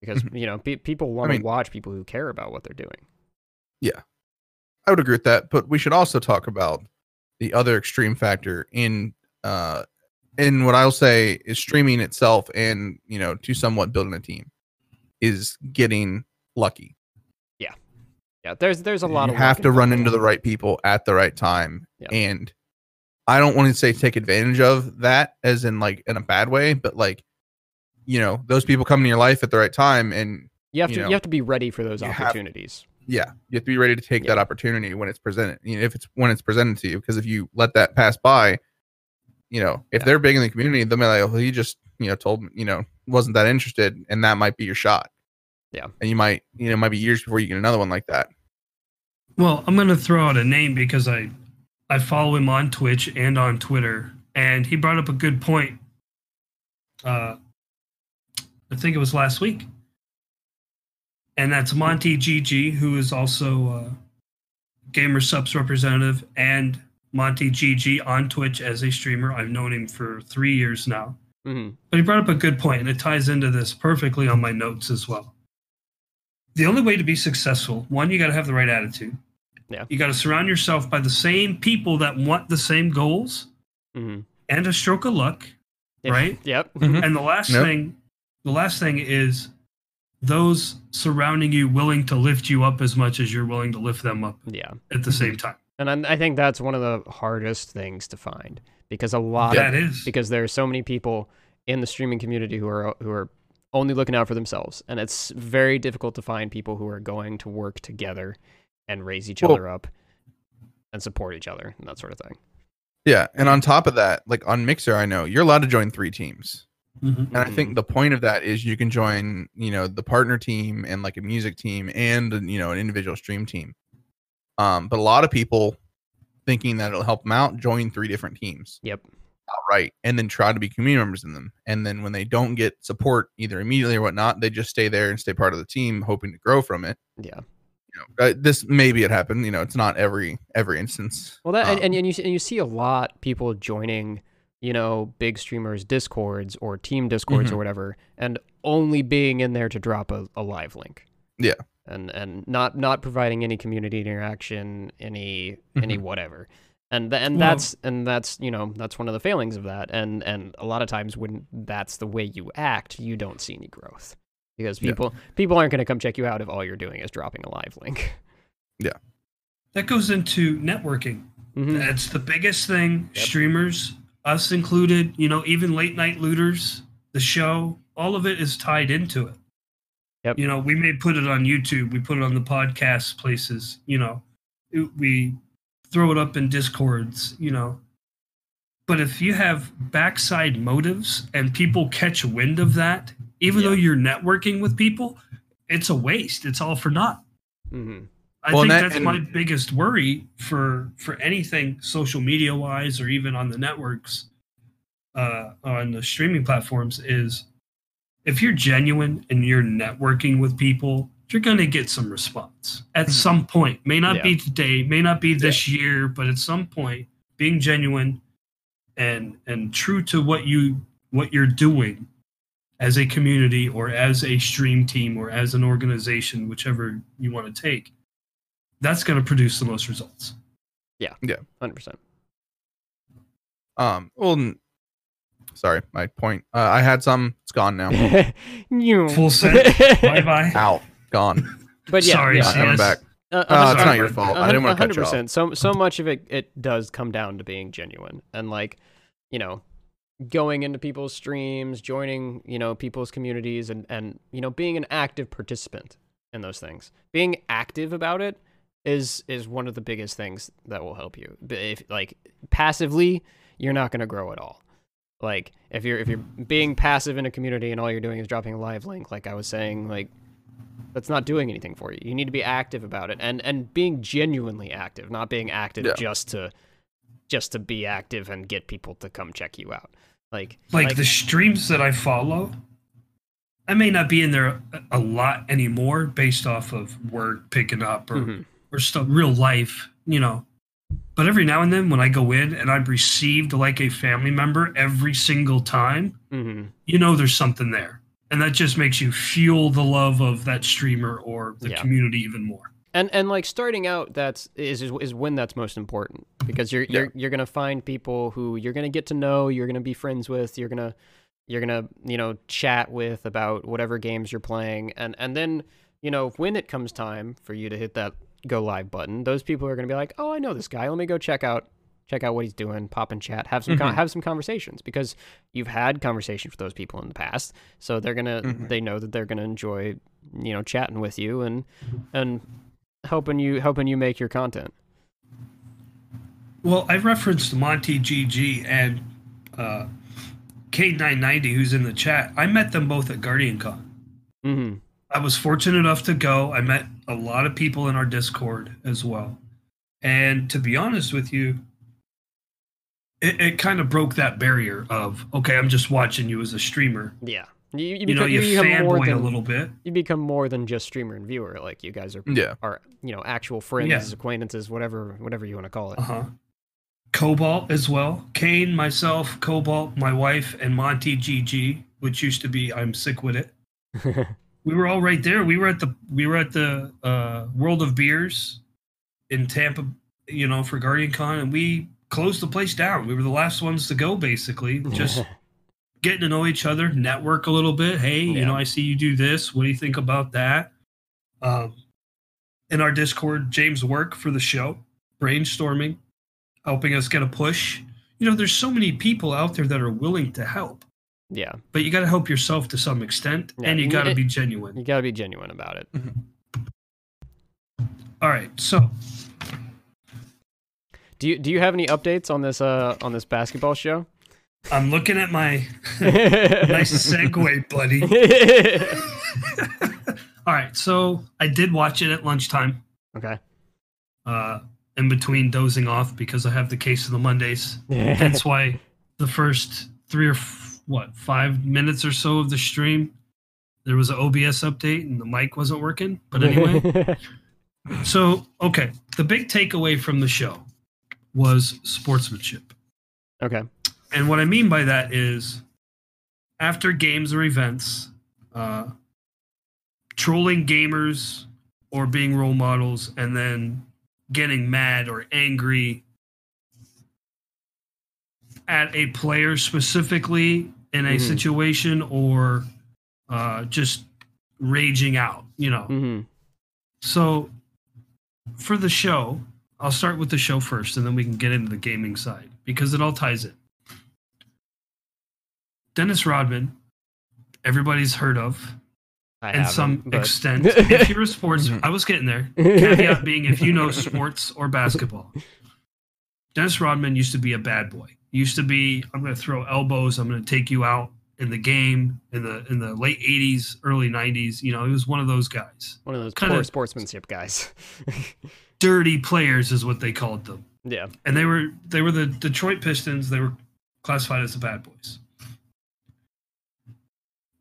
Speaker 2: Because you know pe- people want to
Speaker 3: mean-
Speaker 2: watch people who care about what they're doing.
Speaker 3: Yeah, I would agree with that, but we should also talk about the other extreme factor in uh in what I'll say is streaming itself and you know to somewhat building a team is getting lucky.
Speaker 2: Yeah there's there's a lot of
Speaker 3: you
Speaker 2: of
Speaker 3: have to run into the right people at the right time
Speaker 2: Yeah.
Speaker 3: and I don't want to say take advantage of that as in like in a bad way, but like you know those people come in your life at the right time and
Speaker 2: you have
Speaker 3: you
Speaker 2: to
Speaker 3: know,
Speaker 2: you have to be ready for those
Speaker 3: you have-
Speaker 2: opportunities
Speaker 3: yeah you have to be ready to take
Speaker 2: Yeah.
Speaker 3: that opportunity when it's presented you know if it's when it's presented to you because if you let that pass by you know if
Speaker 2: Yeah.
Speaker 3: they're big in the community they'll be like oh he just you know told me you know wasn't that interested and that might be your shot
Speaker 2: Yeah.
Speaker 3: and you might you know it might be years before you get another one like that
Speaker 1: Well, I'm going to throw out a name because I I follow him on Twitch and on Twitter, and he brought up a good point. Uh, I think it was last week, and that's Monty GG, who is also uh, Gamer Supps representative and Monty GG on Twitch as a streamer. I've known him for three years now.
Speaker 2: hmm
Speaker 1: But he brought up a good point, and it ties into this perfectly on my notes as well. The only way to be successful, one, you got to have the right attitude.
Speaker 2: Yeah.
Speaker 1: You got to surround yourself by the same people that want the same goals
Speaker 2: hmm
Speaker 1: and a stroke of luck. Right?
Speaker 2: Yep.
Speaker 3: Mhm.
Speaker 1: And the last
Speaker 3: Yep.
Speaker 1: thing, the last thing is those surrounding you willing to lift you up as much as you're willing to lift them up
Speaker 2: Yeah.
Speaker 1: at the same time.
Speaker 2: And I I think that's one of the hardest things to find because a lot
Speaker 1: That
Speaker 2: of
Speaker 1: is.
Speaker 2: because there are so many people in the streaming community who are who are only looking out for themselves, and it's very difficult to find people who are going to work together and raise each
Speaker 3: Well-
Speaker 2: other up and support each other and that sort of thing.
Speaker 3: Yeah, and on top of that, like on Mixer, I know you're allowed to join three teams,
Speaker 1: Mhm.
Speaker 3: and I think the point of that is you can join, you know, the partner team and like a music team and you know an individual stream team. Um, but a lot of people thinking that it'll help them out join three different teams
Speaker 2: Yep.
Speaker 3: Outright, and then try to be community members in them. And then when they don't get support either immediately or whatnot, they just stay there and stay part of the team, hoping to grow from it.
Speaker 2: Yeah.
Speaker 3: You know, uh, this maybe it happened. You know, it's not every every instance.
Speaker 2: Well, that and,
Speaker 3: Um,
Speaker 2: and, and you and you see a lot people joining, you know, big streamers discords or team discords
Speaker 3: Mhm.
Speaker 2: or whatever, and only being in there to drop a, a live link.
Speaker 3: Yeah.
Speaker 2: And and not not providing any community interaction, any any
Speaker 3: Mhm.
Speaker 2: whatever. And th- and
Speaker 1: Well-
Speaker 2: that's and that's you know that's one of the failings of that. And and a lot of times when that's the way you act, you don't see any growth because
Speaker 3: Yeah.
Speaker 2: people people aren't going to come check you out if all you're doing is dropping a live link. Yeah.
Speaker 1: That goes into networking.
Speaker 2: Mhm.
Speaker 1: That's the biggest thing.
Speaker 2: Yep.
Speaker 1: Streamers, us included, you know, even late night looters, the show, all of it is tied into it.
Speaker 2: Yep.
Speaker 1: You know, we may put it on YouTube, we put it on the podcast places, you know, it- we throw it up in discords, you know. But if you have backside motives and people catch wind of that, even
Speaker 2: Yeah.
Speaker 1: though you're networking with people, it's a waste. It's all for naught.
Speaker 2: Mhm.
Speaker 1: I
Speaker 3: Well,
Speaker 1: think
Speaker 3: that-
Speaker 1: that's
Speaker 3: and-
Speaker 1: my biggest worry for for anything social media wise or even on the networks uh on the streaming platforms is if you're genuine and you're networking with people you're going to get some response at
Speaker 3: Mhm.
Speaker 1: some point may not
Speaker 2: Yeah.
Speaker 1: be today may not be this year but at some point being genuine and and true to what you what you're doing as a community or as a stream team or as an organization whichever you want to take that's going to produce the most results Yeah. Yeah.
Speaker 2: Hundred percent.
Speaker 3: Um. Well, sorry, my point. Uh, I had some. It's gone now.
Speaker 2: You
Speaker 1: Full set. bye bye
Speaker 3: Out. Gone.
Speaker 2: But yeah,
Speaker 1: Sorry,
Speaker 2: yeah.
Speaker 3: Not coming
Speaker 1: CS.
Speaker 3: back.
Speaker 2: Uh,
Speaker 3: Oh,
Speaker 2: uh,
Speaker 3: it's not your fault. I didn't want to cut you off.
Speaker 2: percent. So so much of it it does come down to being genuine and like you know going into people's streams, joining you know people's communities, and and you know being an active participant in those things. Being active about it is is one of the biggest things that will help you. But if like passively, you're not going to grow at all. Like if you're if you're being passive in a community and all you're doing is dropping a live link, like I was saying, like that's not doing anything for you. You need to be active about it and and being genuinely active, not being active
Speaker 3: Yeah.
Speaker 2: just to just to be active and get people to come check you out. Like
Speaker 1: like, the streams that i follow i may not be in there a, a lot anymore based off of work picking up or
Speaker 2: Mhm.
Speaker 1: or stuff real life you know but every now and then when i go in and i'm received like a family member every single time
Speaker 2: Mhm.
Speaker 1: you know there's something there and that just makes you feel the love of that streamer or the
Speaker 2: Yeah.
Speaker 1: community even more
Speaker 2: And and like starting out, that's is is, is when that's most important because you're
Speaker 3: Yeah.
Speaker 2: you're you're gonna find people who you're gonna get to know, you're gonna be friends with, you're gonna you're gonna you know chat with about whatever games you're playing, and and then you know when it comes time for you to hit that go live button, those people are gonna be like, oh, I know this guy, let me go check out check out what he's doing, pop and chat, have some con-
Speaker 3: Mhm.
Speaker 2: have some conversations because you've had conversations with those people in the past, so they're gonna
Speaker 3: Mhm.
Speaker 2: they know that they're gonna enjoy you know chatting with you and and helping you helping you make your content.
Speaker 1: Well, I referenced Monty GG and uh, K990, who's in the chat. I met them both at Guardian Con.
Speaker 2: hmm
Speaker 1: I was fortunate enough to go. I met a lot of people in our Discord as well. And to be honest with you, it, it kind of broke that barrier of, okay, I'm just watching you as a streamer.
Speaker 2: Yeah, you you,
Speaker 1: You,
Speaker 2: become,
Speaker 1: know, you,
Speaker 2: become more
Speaker 1: fanboy
Speaker 2: than
Speaker 1: a little bit.
Speaker 2: you become more than just streamer and viewer. Like you guys are
Speaker 3: Yeah.
Speaker 2: are you know actual friends,
Speaker 1: Yeah.
Speaker 2: acquaintances, whatever whatever you want to call it.
Speaker 1: Uh huh. Cobalt as well. Kane, myself, Cobalt, my wife, and Monty GG, which used to be I'm sick with it. we were all right there. We were at the we were at the uh, World of Beers in Tampa, you know, for Guardian Con, and we closed the place down. We were the last ones to go, basically, just getting to know each other, network a little bit. Hey, you know, I see you do this. What do you think about that? Um, in our Discord, James work for the show, brainstorming, helping us get a push. You know, there's so many people out there that are willing to help,
Speaker 2: yeah,
Speaker 1: but you got to help yourself to some extent,
Speaker 2: Yeah,
Speaker 1: and you got to be genuine.
Speaker 2: you gotta be genuine about it.
Speaker 1: All right, so
Speaker 2: Do you do you have any updates on this uh on this basketball show?
Speaker 1: I'm looking at my
Speaker 2: nice
Speaker 1: segue, buddy. All right, so I did watch it at lunchtime,
Speaker 2: okay.
Speaker 1: uh, in between dozing off because I have the case of the Mondays. Hence why the first three or f- what five minutes or so of the stream, there was an OBS update and the mic wasn't working. But anyway, so okay, the big takeaway from the show was sportsmanship.
Speaker 2: okay.
Speaker 1: And what I mean by that is after games or events, uh, trolling gamers or being role models and then getting mad or angry at a player specifically in a
Speaker 2: Mhm.
Speaker 1: situation or uh, just raging out, you know.
Speaker 2: hmm
Speaker 1: So for the show, I'll start with the show first and then we can get into the gaming side because it all ties in. Dennis Rodman, everybody's heard of
Speaker 2: I
Speaker 1: in some
Speaker 2: but-
Speaker 1: extent. if you're a sports. I was getting there. Caveat being if you know sports or basketball. Dennis Rodman used to be a bad boy. Used to be, I'm going to throw elbows. I'm going to take you out in the game in the in the late 80s, early 90s. You know, he was one of those guys.
Speaker 2: One of those
Speaker 1: Kinda-
Speaker 2: poor sportsmanship guys.
Speaker 1: Dirty players is what they called them.
Speaker 2: yeah.
Speaker 1: and they were they were the Detroit Pistons. They were classified as the bad boys.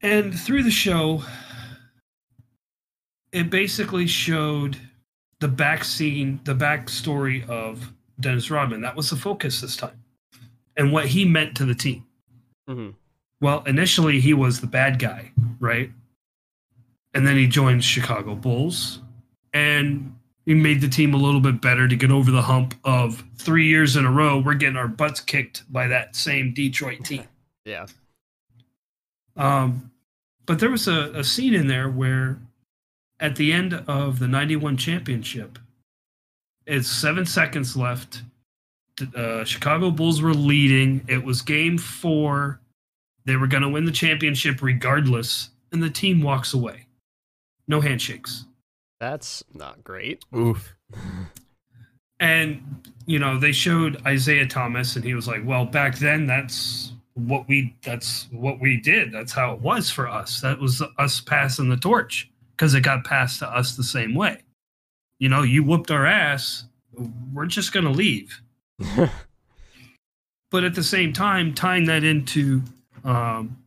Speaker 1: And through the show, it basically showed the back scene, the backstory of Dennis Rodman. That was the focus this time, and what he meant to the team.
Speaker 2: hmm
Speaker 1: Well, initially he was the bad guy, right? And then he joined Chicago Bulls and he made the team a little bit better to get over the hump of three years in a row. We're getting our butts kicked by that same Detroit team.
Speaker 2: Yeah.
Speaker 1: Um, but there was a, a scene in there where at the end of the 91 championship, it's seven seconds left. The uh, Chicago Bulls were leading. It was game four. They were going to win the championship regardless. And the team walks away. No handshakes.
Speaker 2: That's not great.
Speaker 3: Oof.
Speaker 1: And, you know, they showed Isiah Thomas, and he was like, well, back then, that's what we that's what we did that's how it was for us that was us passing the torch because it got passed to us the same way you know you whooped our ass we're just going to leave but at the same time tying that into um,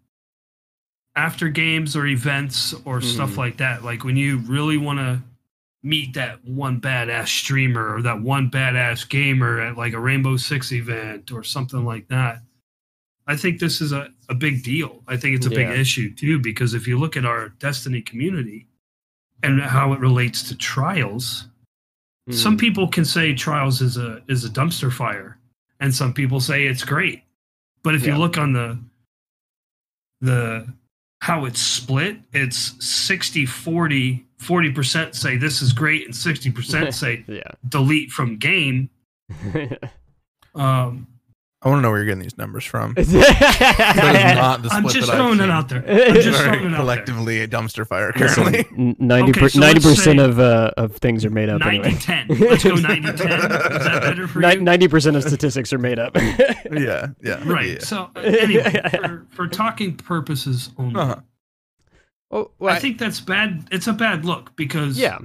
Speaker 1: after games or events or stuff
Speaker 2: Mhm.
Speaker 1: like that like when you really want to meet that one badass streamer or that one badass gamer at like a rainbow six event or something like that i think this is a, a big deal i think it's a
Speaker 2: Yeah.
Speaker 1: big issue too because if you look at our destiny community and how it relates to trials some
Speaker 2: Mhm.
Speaker 1: people can say trials is a is a dumpster fire and some people say it's great but if
Speaker 2: Yeah.
Speaker 1: you look on the the how it's split it's 60 40 40% say this is great and 60% say
Speaker 2: yeah.
Speaker 1: delete from game um
Speaker 3: I want to know where you're getting these numbers from.
Speaker 2: It's
Speaker 3: That is not the
Speaker 1: i'm just
Speaker 3: that
Speaker 1: throwing it out there i'm just throwing it out there
Speaker 3: collectively a dumpster fire currently.
Speaker 2: Ninety
Speaker 1: Okay, so
Speaker 2: ninety
Speaker 1: let's
Speaker 2: percent of uh, of things are made up
Speaker 1: 90
Speaker 2: anyway.
Speaker 1: 10 let's go 90 10 is that better for you
Speaker 2: Ninety percent of statistics are made up.
Speaker 3: yeah, yeah.
Speaker 1: right
Speaker 3: Yeah.
Speaker 1: so uh, anyway for, for talking purposes only
Speaker 3: Uh-huh.
Speaker 2: Oh, well,
Speaker 1: I think that's bad. It's a bad look because
Speaker 2: yeah.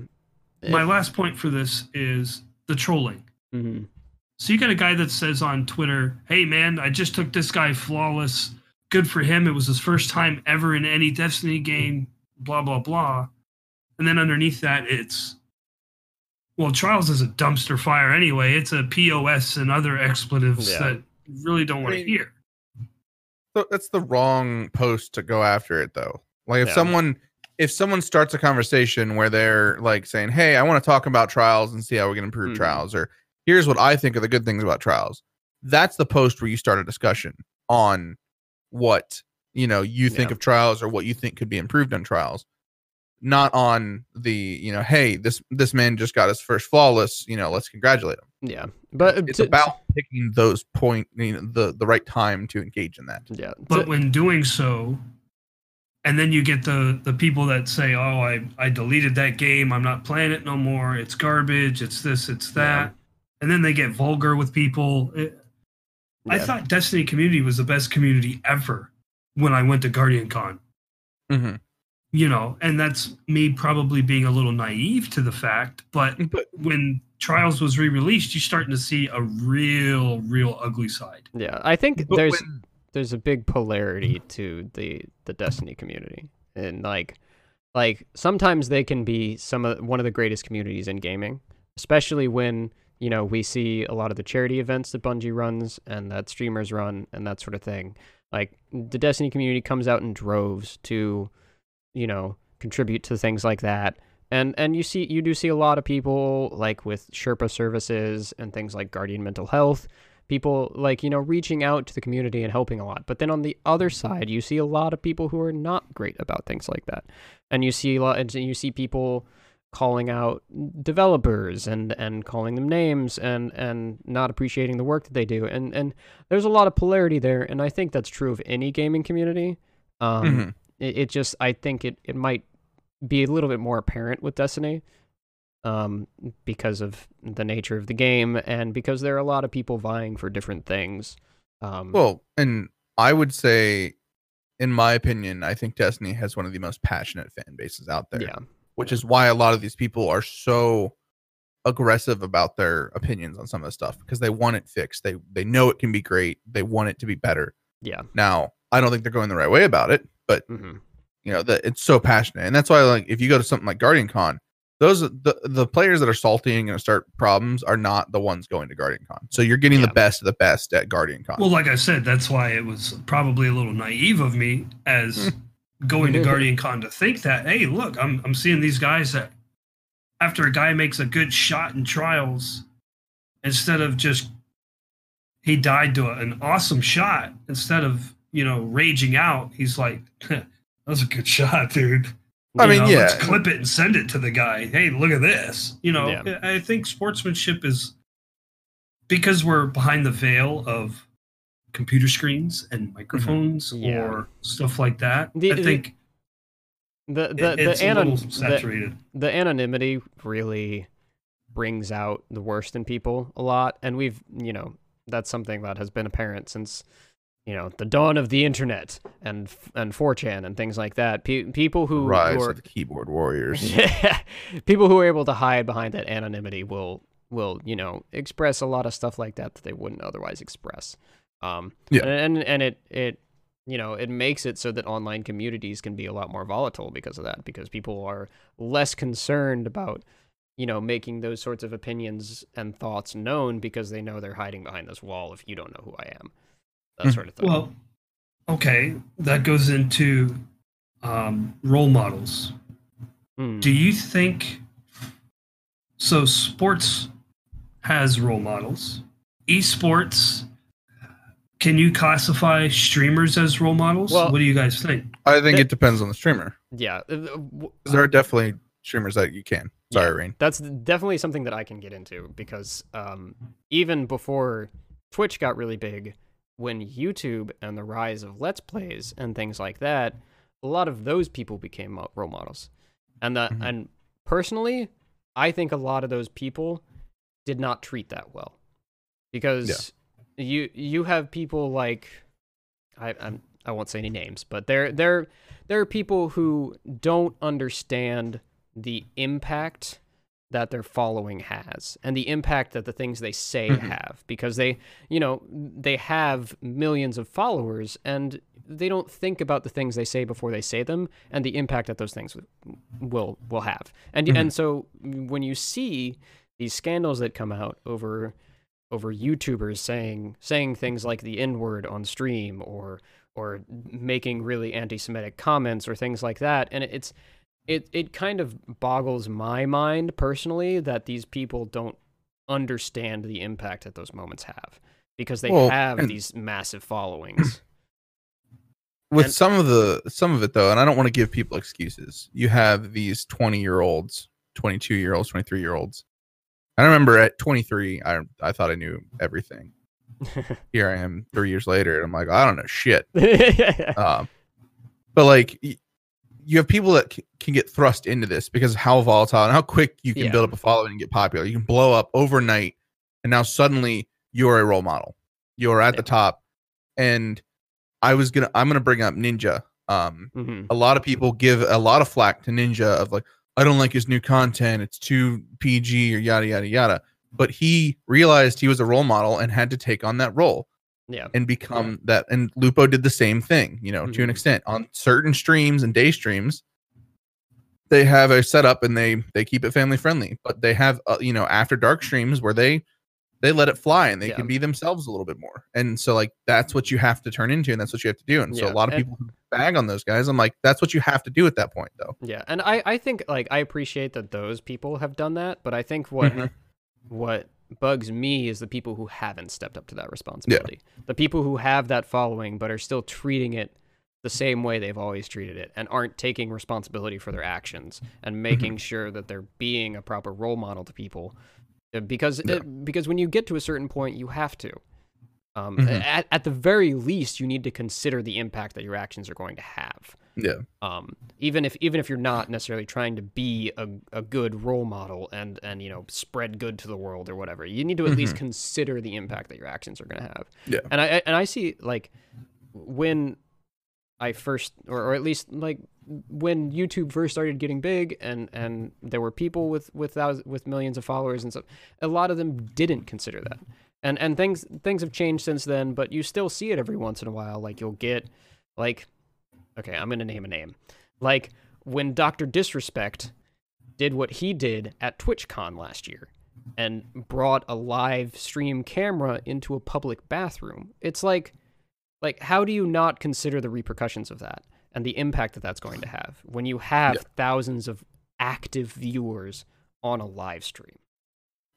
Speaker 1: my last point for this is the trolling.
Speaker 2: Mhm.
Speaker 1: So you got a guy that says on Twitter, "Hey man, I just took this guy flawless. Good for him. It was his first time ever in any Destiny game. Blah blah blah." And then underneath that, it's well, Trials is a dumpster fire anyway. It's a POS and other expletives
Speaker 2: Yeah.
Speaker 1: that really don't want to
Speaker 3: mean,
Speaker 1: hear.
Speaker 3: So that's the wrong post to go after it though. Like if
Speaker 2: Yeah.
Speaker 3: someone if someone starts a conversation where they're like saying, "Hey, I want to talk about trials and see how we can improve
Speaker 2: Mhm.
Speaker 3: trials," or "Here's what I think are the good things about trials," that's the post where you start a discussion on what you know you think
Speaker 2: Yeah.
Speaker 3: of trials or what you think could be improved on trials, not on the you know, "Hey, this this man just got his first flawless," you know, let's congratulate him.
Speaker 2: Yeah, but uh,
Speaker 3: it's
Speaker 2: to-
Speaker 3: about picking those point you know, the the right time to engage in that.
Speaker 2: yeah.
Speaker 1: But
Speaker 2: to-
Speaker 1: when doing so, and then you get the the people that say, "Oh, I I deleted that game. I'm not playing it no more. It's garbage. It's this. It's that." And then they get vulgar with people. It- I thought Destiny community was the best community ever when I went to Guardian Con.
Speaker 3: Mm-hmm.
Speaker 1: You know, and that's me probably being a little naive to the fact. But
Speaker 3: But
Speaker 1: when Trials was re-released, you're starting to see a real, real ugly side.
Speaker 2: yeah, I think
Speaker 3: but
Speaker 2: there's
Speaker 3: when-
Speaker 2: there's a big polarity to the the Destiny community, and like like sometimes they can be some of one of the greatest communities in gaming, especially when you know we see a lot of the charity events that Bungie runs and that streamers run and that sort of thing. Like the Destiny community comes out in droves to, you know, contribute to things like that. And and you see you do see a lot of people like with Sherpa services and things like Guardian Mental Health people like you know reaching out to the community and helping a lot but then on the other side you see a lot of people who are not great about things like that and you see a lot and you see people calling out developers and and calling them names and and not appreciating the work that they do and and there's a lot of polarity there and i think that's true of any gaming community um
Speaker 3: Mhm.
Speaker 2: it, it just i think it it might be a little bit more apparent with destiny um, because of the nature of the game and because there are a lot of people vying for different things. Um,
Speaker 3: Well, and I would say, in my opinion, I think Destiny has one of the most passionate fan bases out there.
Speaker 2: yeah,
Speaker 3: Which is why a lot of these people are so aggressive about their opinions on some of the stuff because they want it fixed. They they know it can be great. They want it to be better.
Speaker 2: yeah,
Speaker 3: Now, I don't think they're going the right way about it, but
Speaker 2: hmm
Speaker 3: you know that it's so passionate, and that's why like if you go to something like Guardian Con, those the the players that are salty and going to start problems are not the ones going to Guardian Con. So you're getting
Speaker 2: Yeah.
Speaker 3: the best of the best at Guardian Con.
Speaker 1: Well, like I said, that's why it was probably a little naive of me as going to mm-hmm. Guardian Con to think that, hey, look, I'm I'm seeing these guys that after a guy makes a good shot in trials, instead of just he died to a- an awesome shot, instead of you know raging out, he's like, that was a good shot, dude.
Speaker 3: I
Speaker 1: You
Speaker 3: mean,
Speaker 1: know,
Speaker 3: yeah.
Speaker 1: let's clip it and send it to the guy. Hey, look at this. You know,
Speaker 2: Yeah.
Speaker 1: I I think sportsmanship is because we're behind the veil of computer screens and microphones
Speaker 2: Mm-hmm. Yeah.
Speaker 1: or stuff like that.
Speaker 2: The-
Speaker 1: I think
Speaker 2: the
Speaker 1: it-
Speaker 2: the the,
Speaker 1: a
Speaker 2: anon-
Speaker 1: little
Speaker 2: the the anonymity really brings out the worst in people a lot, and we've you know that's something that has been apparent since you know the dawn of the internet and and 4chan and things like that. Pe- people who,
Speaker 3: Rise
Speaker 2: who are
Speaker 3: of the keyboard warriors.
Speaker 2: Yeah, people who are able to hide behind that anonymity will will you know express a lot of stuff like that that they wouldn't otherwise express. Um,
Speaker 3: Yeah.
Speaker 2: and and it it you know it makes it so that online communities can be a lot more volatile because of that because people are less concerned about you know making those sorts of opinions and thoughts known because they know they're hiding behind this wall if you don't know who I am, that
Speaker 3: Hmm.
Speaker 2: sort of thing.
Speaker 1: Well, okay, that goes into um, role models.
Speaker 2: Hmm.
Speaker 1: Do you think so? Sports has role models. Esports, can you classify streamers as role models?
Speaker 2: Well-
Speaker 1: what do you guys think?
Speaker 3: I think
Speaker 2: That-
Speaker 3: it depends on the streamer.
Speaker 2: yeah, uh, uh, w-
Speaker 3: 'Cause There are definitely streamers that you can. Sorry,
Speaker 2: Yeah.
Speaker 3: Raen.
Speaker 2: that's definitely something that I can get into because um, even before Twitch got really big, when YouTube and the rise of Let's Plays and things like that, a lot of those people became role models, and that
Speaker 3: Mhm.
Speaker 2: and personally, I think a lot of those people did not treat that well because you you have people like I I'm, I won't say any names, but there there there are people who don't understand the impact that their following has and the impact that the things they say
Speaker 3: Mhm.
Speaker 2: have because they you know they have millions of followers and they don't think about the things they say before they say them and the impact that those things will will have and
Speaker 3: Mhm.
Speaker 2: and so when you see these scandals that come out over over YouTubers saying saying things like the N word on stream or or making really anti-Semitic comments or things like that. And it's it it kind of boggles my mind personally that these people don't understand the impact that those moments have because they
Speaker 3: well,
Speaker 2: have these massive followings.
Speaker 3: With
Speaker 2: and,
Speaker 3: some of the some of it though, and I don't want to give people excuses. You have these 20-year-olds, 22-year-olds, 23-year-olds i remember at 23 i i thought i knew everything. Here i am three years later and i'm like i don't know shit. Um, but like y- you have people that c- can get thrust into this because of how volatile and how quick you can
Speaker 2: Yeah.
Speaker 3: build up a following and get popular. You can blow up overnight and now suddenly you're a role model. You're at the top. And i was gonna i'm gonna bring up ninja. Um
Speaker 2: Mhm.
Speaker 3: a lot of people give a lot of flack to Ninja of like, I don't like his new content. It's too PG or yada yada yada. But he realized he was a role model and had to take on that role
Speaker 2: Yeah.
Speaker 3: and become that. And Lupo did the same thing, you know, to an
Speaker 2: Mhm.
Speaker 3: extent on certain streams and day streams. They have a setup and they they keep it family friendly, but they have uh, you know after dark streams where they they let it fly and they
Speaker 2: Yeah.
Speaker 3: can be themselves a little bit more. And so like that's what you have to turn into and that's what you have to do. And so
Speaker 2: Yeah,
Speaker 3: a lot of people bag on those guys, I'm like, that's what you have to do at that point though.
Speaker 2: Yeah, and I, I think like I appreciate that those people have done that, but I think what
Speaker 3: Mhm.
Speaker 2: what bugs me is the people who haven't stepped up to that responsibility. The people who have that following but are still treating it the same way they've always treated it and aren't taking responsibility for their actions and making sure that they're being a proper role model to people. Uh, Because
Speaker 3: Yeah.
Speaker 2: it, because when you get to a certain point, you have to. Um,
Speaker 3: Mhm.
Speaker 2: at, at the very least, you need to consider the impact that your actions are going to have
Speaker 3: Yeah.
Speaker 2: um, even if even if you're not necessarily trying to be a, a good role model and and you know spread good to the world or whatever you need to at least consider the impact that your actions are going to have
Speaker 3: Yeah.
Speaker 2: and i I- and i see like when i first or, or at least like when youtube first started getting big and and there were people with with thousands, with millions of followers and stuff a lot of them didn't consider that and and things things have changed since then but you still see it every once in a while. Like you'll get like okay i'm gonna name a name. Like when dr disrespect did what he did at twitchcon last year and brought a live stream camera into a public bathroom it's like like how do you not consider the repercussions of that and the impact that that's going to have when you have
Speaker 3: Yeah.
Speaker 2: thousands of active viewers on a live stream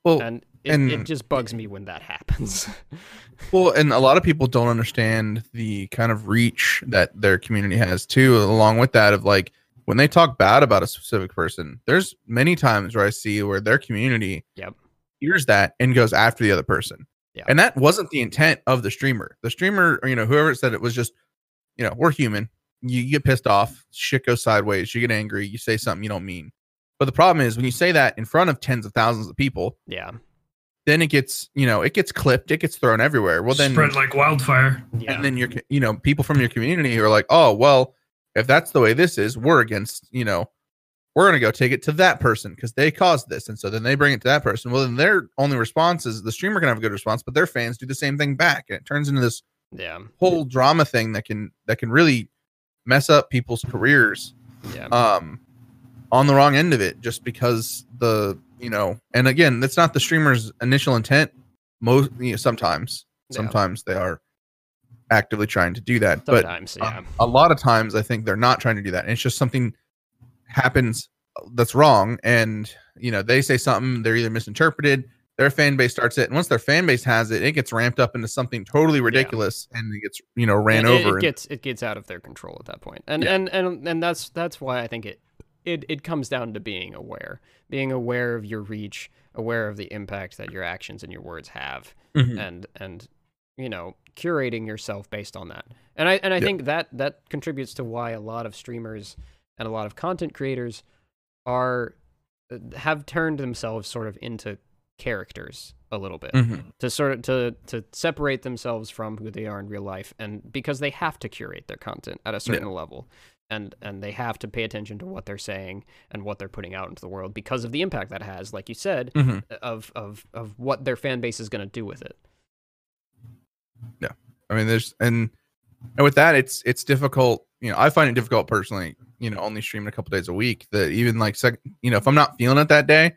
Speaker 3: Well,
Speaker 2: and it, it just bugs me when that happens
Speaker 3: well, and a lot of people don't understand the kind of reach that their community has too. Along with that, of like when they talk bad about a specific person, there's many times where I see where their community
Speaker 2: Yep.
Speaker 3: hears that and goes after the other person.
Speaker 2: Yeah.
Speaker 3: And that wasn't the intent of the streamer. The streamer, or you know, whoever said it was just, you know, we're human. You get pissed off, shit goes sideways, you get angry, you say something you don't mean. But the problem is when you say that in front of tens of thousands of people,
Speaker 2: yeah.
Speaker 3: then it gets, you know, it gets clipped, it gets thrown everywhere. Well, then
Speaker 1: spread like wildfire.
Speaker 2: yeah.
Speaker 3: And then your you know people from your community are like oh well if that's the way this is we're against you know we're going to go take it to that person because they caused this. And so then they bring it to that person. Well then their only response is the streamer can have a good response but their fans do the same thing back. And it turns into this
Speaker 2: yeah.
Speaker 3: whole drama thing that can that can really mess up people's careers.
Speaker 2: Yeah.
Speaker 3: Um on the wrong end of it just because the you know and again that's not the streamer's initial intent. Most you know sometimes
Speaker 2: Yeah.
Speaker 3: sometimes they are actively trying to do that but
Speaker 2: sometimes
Speaker 3: uh,
Speaker 2: yeah.
Speaker 3: a lot of times i think they're not trying to do that. And it's just something happens that's wrong and you know they say something they're either misinterpreted their fan base starts it and once their fan base has it it gets ramped up into something totally ridiculous and it gets you know ran
Speaker 2: it, it-
Speaker 3: over
Speaker 2: It,
Speaker 3: and-
Speaker 2: gets it gets out of their control at that point, and
Speaker 3: Yeah.
Speaker 2: and and and that's that's why I think it it it comes down to being aware, being aware of your reach, aware of the impact that your actions and your words have,
Speaker 3: Mhm.
Speaker 2: and and you know curating yourself based on that. And I and I
Speaker 3: Yeah.
Speaker 2: think that that contributes to why a lot of streamers and a lot of content creators are have turned themselves sort of into characters a little bit
Speaker 3: Mhm.
Speaker 2: to sort of to to separate themselves from who they are in real life and because they have to curate their content at a certain level and and they have to pay attention to what they're saying and what they're putting out into the world because of the impact that has like you said
Speaker 3: Mhm.
Speaker 2: of of of what their fan base is going to do with it Yeah,
Speaker 3: I mean, there's and and with that, it's it's difficult. You know, I find it difficult personally. You know, only streaming a couple days a week. That even like sec, you know, if I'm not feeling it that day,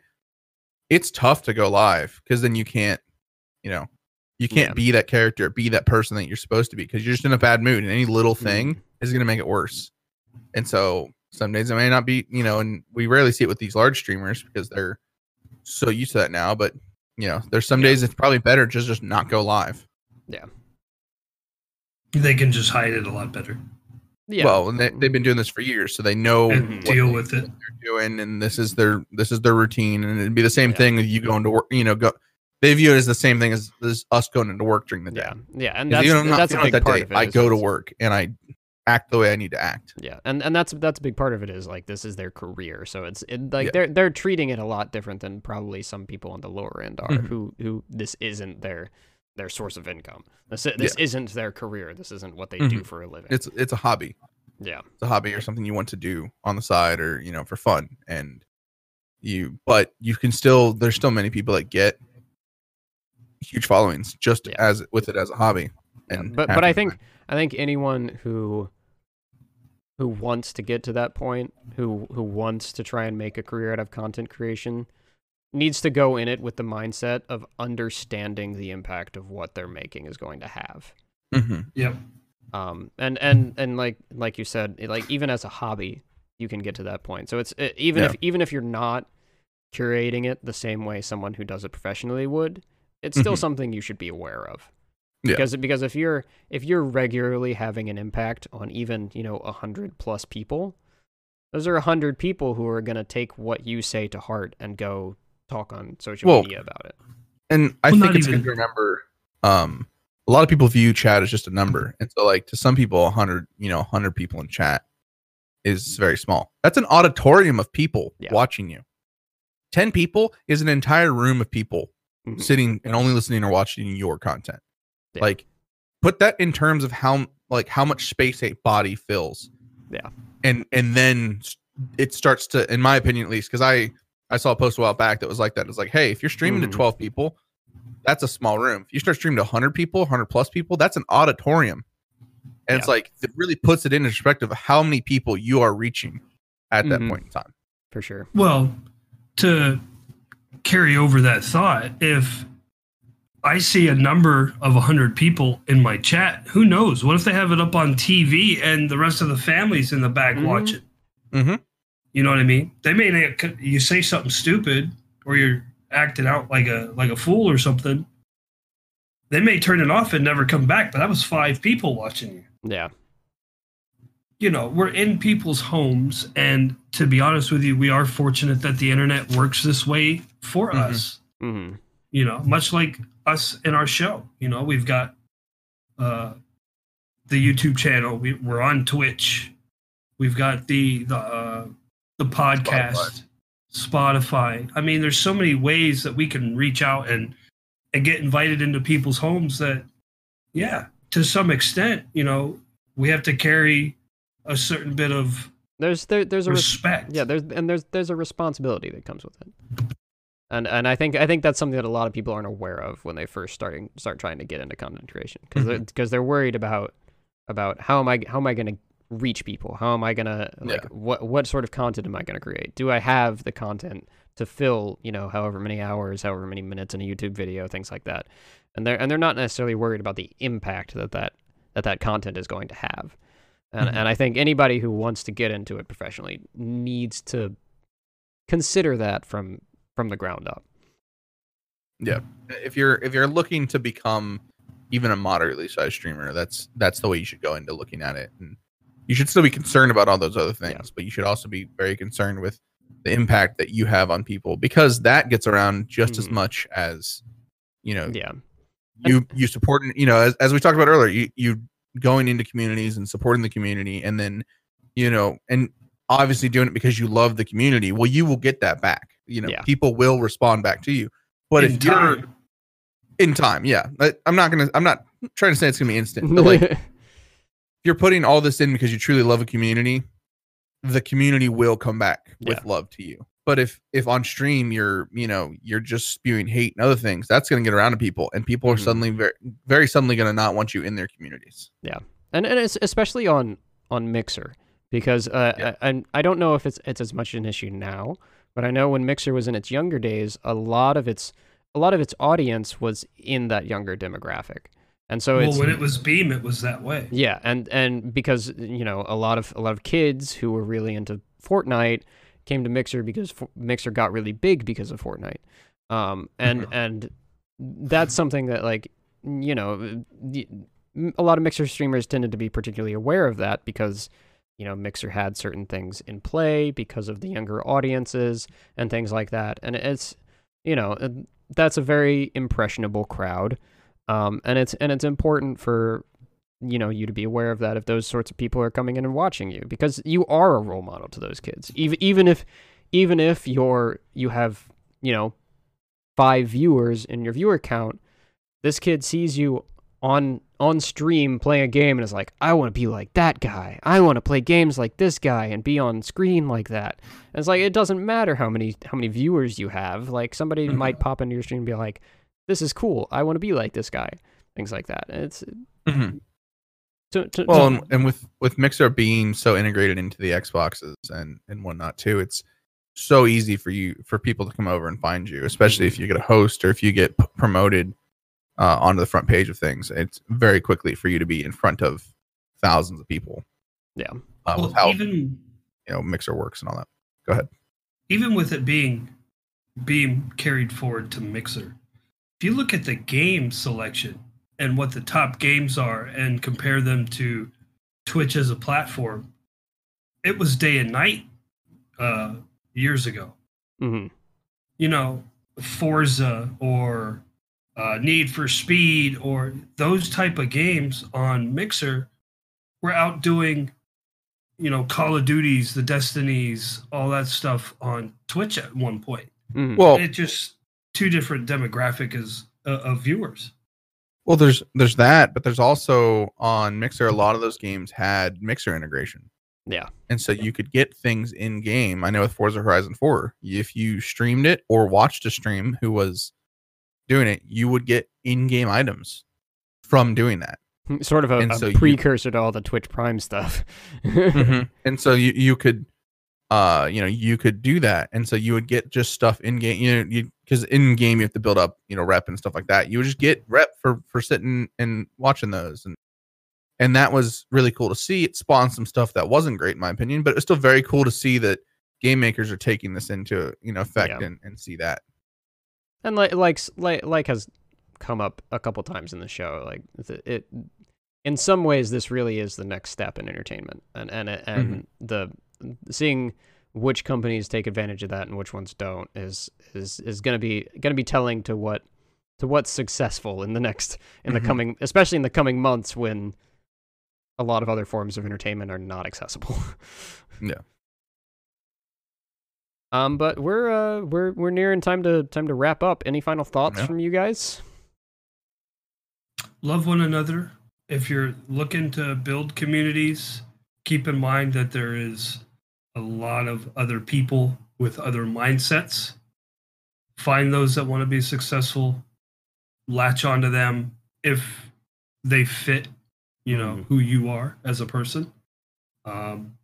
Speaker 3: it's tough to go live because then you can't, you know, you can't
Speaker 2: Yeah.
Speaker 3: be that character, be that person that you're supposed to be because you're just in a bad mood, and any little thing
Speaker 2: Mhm.
Speaker 3: is going to make it worse. And so, Some days it may not be, you know, and we rarely see it with these large streamers because they're so used to that now. But you know, there's some
Speaker 1: Yeah.
Speaker 3: days it's probably better just just not go live. Yeah.
Speaker 1: They can just hide it a lot better
Speaker 2: Yeah.
Speaker 3: Well, and they, they've been doing this for years, so they know
Speaker 1: and deal
Speaker 3: they-
Speaker 1: with it.
Speaker 3: they're doing, and this is their this is their routine, and it'd be the same
Speaker 2: Yeah.
Speaker 3: thing with you going to work. You know, go. They view it as the same thing as, as us going into work during the day.
Speaker 2: yeah. Yeah. And
Speaker 3: 'Cause
Speaker 2: that's,
Speaker 3: even if I'm not
Speaker 2: that's a
Speaker 3: feeling
Speaker 2: big
Speaker 3: that
Speaker 2: part
Speaker 3: day,
Speaker 2: of it.
Speaker 3: I go to work and I act the way I need to act.
Speaker 2: Yeah, and and that's that's a big part of it is like this is their career, so it's it, like
Speaker 3: Yeah.
Speaker 2: they're they're treating it a lot different than probably some people on the lower end are,
Speaker 3: Mhm.
Speaker 2: who who this isn't their their source of income. This this isn't their career. This isn't what they do
Speaker 3: Mhm.
Speaker 2: for a living.
Speaker 3: It's it's a hobby.
Speaker 2: yeah,
Speaker 3: It's a hobby or something you want to do on the side or you know for fun, and you. But you can still. There's still many people that get huge followings just
Speaker 2: Yeah.
Speaker 3: as with it as a hobby.
Speaker 2: Yeah,
Speaker 3: And
Speaker 2: but but I think. I think anyone who who wants to get to that point, who who wants to try and make a career out of content creation, needs to go in it with the mindset of understanding the impact of what they're making is going to have.
Speaker 3: Mhm.
Speaker 1: Yep.
Speaker 2: um and and and like like you said like even as a hobby you can get to that point so it's it, even
Speaker 3: Yeah.
Speaker 2: if even if you're not curating it the same way someone who does it professionally would it's still
Speaker 3: Mhm.
Speaker 2: something you should be aware of
Speaker 3: Yeah.
Speaker 2: because because if you're if you're regularly having an impact on even you know a hundred plus people those are a hundred people who are going to take what you say to heart and go talk on social
Speaker 3: Well,
Speaker 2: media about it
Speaker 3: And I
Speaker 1: Well,
Speaker 3: think it's
Speaker 1: even-
Speaker 3: good to remember. Um, a lot of people view chat as just a number, and so like to some people, a hundred, you know, hundred people in chat is very small. That's an auditorium of people
Speaker 2: Yeah.
Speaker 3: watching you. Ten people is an entire room of people
Speaker 2: Mhm.
Speaker 3: sitting and only listening or watching your content.
Speaker 2: Yeah.
Speaker 3: Like, put that in terms of how like how much space a body fills.
Speaker 2: Yeah.
Speaker 3: and and then it starts to, in my opinion, at least, because I I saw a post a while back that was like that. It's like, hey, if you're streaming
Speaker 2: Mhm.
Speaker 3: to twelve people, that's a small room. If you start streaming to hundred people, hundred plus people, that's an auditorium. And it's like it really puts it into perspective of how many people you are reaching at that
Speaker 2: Mhm.
Speaker 3: point in time.
Speaker 2: for sure
Speaker 1: Well, to carry over that thought, if I see a number of 100 people in my chat, who knows? What if they have it up on TV and the rest of the family's in the back
Speaker 2: Mhm.
Speaker 1: watching?
Speaker 3: Mhm.
Speaker 1: You know what I mean? They may you say something stupid or you're acting out like a like a fool or something. They may turn it off and never come back, but that was five people watching you
Speaker 2: yeah
Speaker 1: you know, we're in people's homes. And to be honest with you, we are fortunate that the internet works this way for
Speaker 3: Mhm.
Speaker 1: us,
Speaker 2: hmm
Speaker 1: you know, much like us in our show. You know, we've got uh, the YouTube channel, we, we're on Twitch, we've got the, the, uh, the podcast, Spotify. I mean, there's so many ways that we can reach out and, and get invited into people's homes that, yeah, to some extent, you know, we have to carry a certain bit of
Speaker 2: there's there, there's a res-
Speaker 1: respect.
Speaker 2: yeah there's and there's there's a responsibility that comes with it and and i think i think that's something that a lot of people aren't aware of when they first starting start trying to get into content creation because
Speaker 3: Mhm.
Speaker 2: they're, they're worried about about how am i how am i going to reach people how am i going to like
Speaker 3: Yeah.
Speaker 2: what what sort of content am i going to create do i have the content to fill you know however many hours however many minutes in a youtube video things like that and they're and they're not necessarily worried about the impact that that that, that content is going to have and,
Speaker 3: Mhm.
Speaker 2: and I think anybody who wants to get into it professionally needs to consider that from from the ground up. Yeah.
Speaker 3: If you're if you're looking to become even a moderately sized streamer, that's that's the way you should go into looking at it. And you should still be concerned about all those other things,
Speaker 2: Yeah.
Speaker 3: but you should also be very concerned with the impact that you have on people because that gets around just as
Speaker 2: Mhm.
Speaker 3: much as you know
Speaker 2: Yeah.
Speaker 3: you you supporting you know as, as we talked about earlier you you going into communities and supporting the community and then you know and obviously doing it because you love the community well you will get that back you know
Speaker 2: Yeah.
Speaker 3: people will respond back to you. But
Speaker 1: In
Speaker 3: if you're in time yeah. I, i'm not gonna i'm not trying to say it's gonna be instant but like if you're putting all this in because you truly love a community the community will come back with love to you. But if if on stream you're you know you're just spewing hate and other things that's going to get around to people and people are
Speaker 2: Mhm.
Speaker 3: suddenly very very suddenly going to not want you in their communities.
Speaker 2: Yeah, and and it's especially on on Mixer because uh,
Speaker 3: Yeah.
Speaker 2: I, and I don't know if it's it's as much an issue now, but I know when Mixer was in its younger days, a lot of its a lot of its audience was in that younger demographic. And so
Speaker 1: well, when it was Beam, it was that way.
Speaker 2: yeah, and and because you know a lot of a lot of kids who were really into Fortnite came to Mixer because Fo- Mixer got really big because of Fortnite. Um, and and that's something that like you know the, a lot of Mixer streamers tended to be particularly aware of that because you know Mixer had certain things in play because of the younger audiences and things like that. And it's you know that's a very impressionable crowd. Um, and it's and it's important for you know you to be aware of that if those sorts of people are coming in and watching you because you are a role model to those kids even even if even if you're you have you know five viewers in your viewer count this kid sees you on on stream playing a game and is like i want to be like that guy. I want to play games like this guy and be on screen like that. And it's like it doesn't matter how many how many viewers you have. Like somebody
Speaker 1: Mhm.
Speaker 2: might pop into your stream and be like this is cool. I want to be like this guy. Things like that. And it's
Speaker 3: Mhm.
Speaker 2: to, to,
Speaker 3: Well, and, and with with Mixer being so integrated into the Xboxes and and whatnot too, it's so easy for you for people to come over and find you, especially if you get a host or if you get p- promoted uh, onto the front page of things. It's very quickly for you to be in front of thousands of people.
Speaker 2: Yeah.
Speaker 3: uh,
Speaker 1: Well,
Speaker 3: with how
Speaker 1: even
Speaker 3: you know Mixer works and all that. Go ahead.
Speaker 1: even with it being being carried forward to Mixer, if you look at the game selection and what the top games are and compare them to Twitch as a platform, it was day and night uh, years ago.
Speaker 2: Mhm.
Speaker 1: You know, Forza or uh, Need for Speed or those type of games on Mixer were outdoing, you know, Call of Duties, the Destinies, all that stuff on Twitch at one point.
Speaker 2: Mhm.
Speaker 3: Well,
Speaker 1: It just two different demographic as uh, of viewers.
Speaker 3: well, there's there's that, but there's also on Mixer. A lot of those games had Mixer integration.
Speaker 2: yeah
Speaker 3: and so you could get things in game. I know with Forza Horizon 4, if you streamed it or watched a stream who was doing it, you would get in-game items from doing that.
Speaker 2: sort of a, a
Speaker 3: so you-
Speaker 2: precursor to all the Twitch Prime stuff.
Speaker 3: And so you you could uh you know you could do that and so you would get just stuff in game you know you because in game you have to build up you know rep and stuff like that you would just get rep for for sitting and watching those and and that was really cool to see it spawned some stuff that wasn't great in my opinion but it was still very cool to see that game makers are taking this into you know effect
Speaker 2: Yeah.
Speaker 3: and, and see that
Speaker 2: and like like like like has come up a couple times in the show. Like it, it in some ways, this really is the next step in entertainment, and and and the seeing which companies take advantage of that and which ones don't is is is going to be going to be telling to what to what's successful in the next in the
Speaker 3: Mhm.
Speaker 2: coming especially in the coming months when a lot of other forms of entertainment are not accessible.
Speaker 3: Yeah.
Speaker 2: Um, but we're uh we're we're nearing time to time to wrap up. Any final thoughts
Speaker 3: Yeah.
Speaker 2: from you guys?
Speaker 1: Love one another. If you're looking to build communities, keep in mind that there is a lot of other people with other mindsets. Find those that want to be successful, latch onto them if they fit, you know,
Speaker 2: Mhm.
Speaker 1: who you are as a person. Um,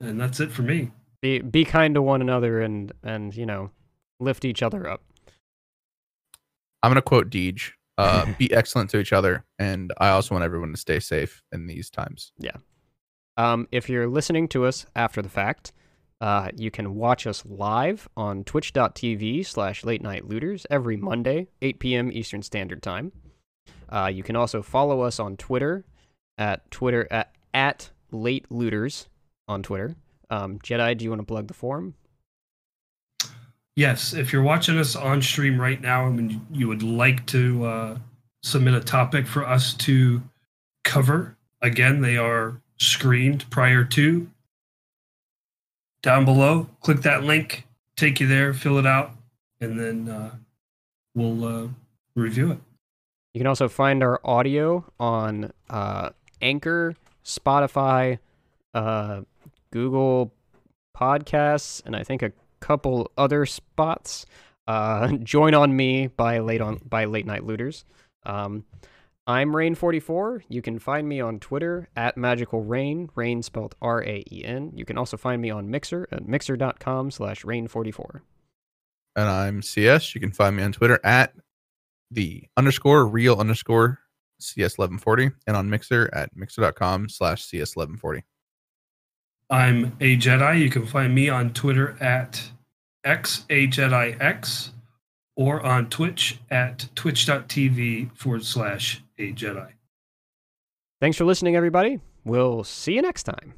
Speaker 1: and that's it for me.
Speaker 2: Be be kind to one another and and you know lift each other up.
Speaker 3: i'm going to quote deej uh be excellent to each other and i also want everyone to stay safe in these times Yeah.
Speaker 2: Um, if you're listening to us after the fact, uh, you can watch us live on twitch.tv slash late night looters every Monday, 8 p.m. Eastern Standard Time. Uh, you can also follow us on Twitter at Twitter at, at late looters on Twitter. Um, Jedi, do you want to plug the forum?
Speaker 1: Yes, if you're watching us on stream right now and you would like to uh, submit a topic for us to cover, again, they are screened prior to. Down below, click that link, take you there, fill it out, and then uh, we'll uh, review it.
Speaker 2: You can also find our audio on uh, Anchor, Spotify, uh, Google Podcasts, and I think a couple other spots. Uh, Join on me by late on by late night looters. Um, I'm Raen44. You can find me on Twitter at Magical Raen, Raen spelled R-A-E-N. You can also find me on Mixer at mixer.com slash Raen44.
Speaker 3: and i'm cs you can find me on twitter at the underscore real underscore CS1140 and on Mixer at mixer.com slash CS1140.
Speaker 1: I'm a Jedi. You can find me on Twitter at xajediX or on Twitch at twitch.tv forward slash a Jedi.
Speaker 2: Thanks for listening, everybody. We'll see you next time.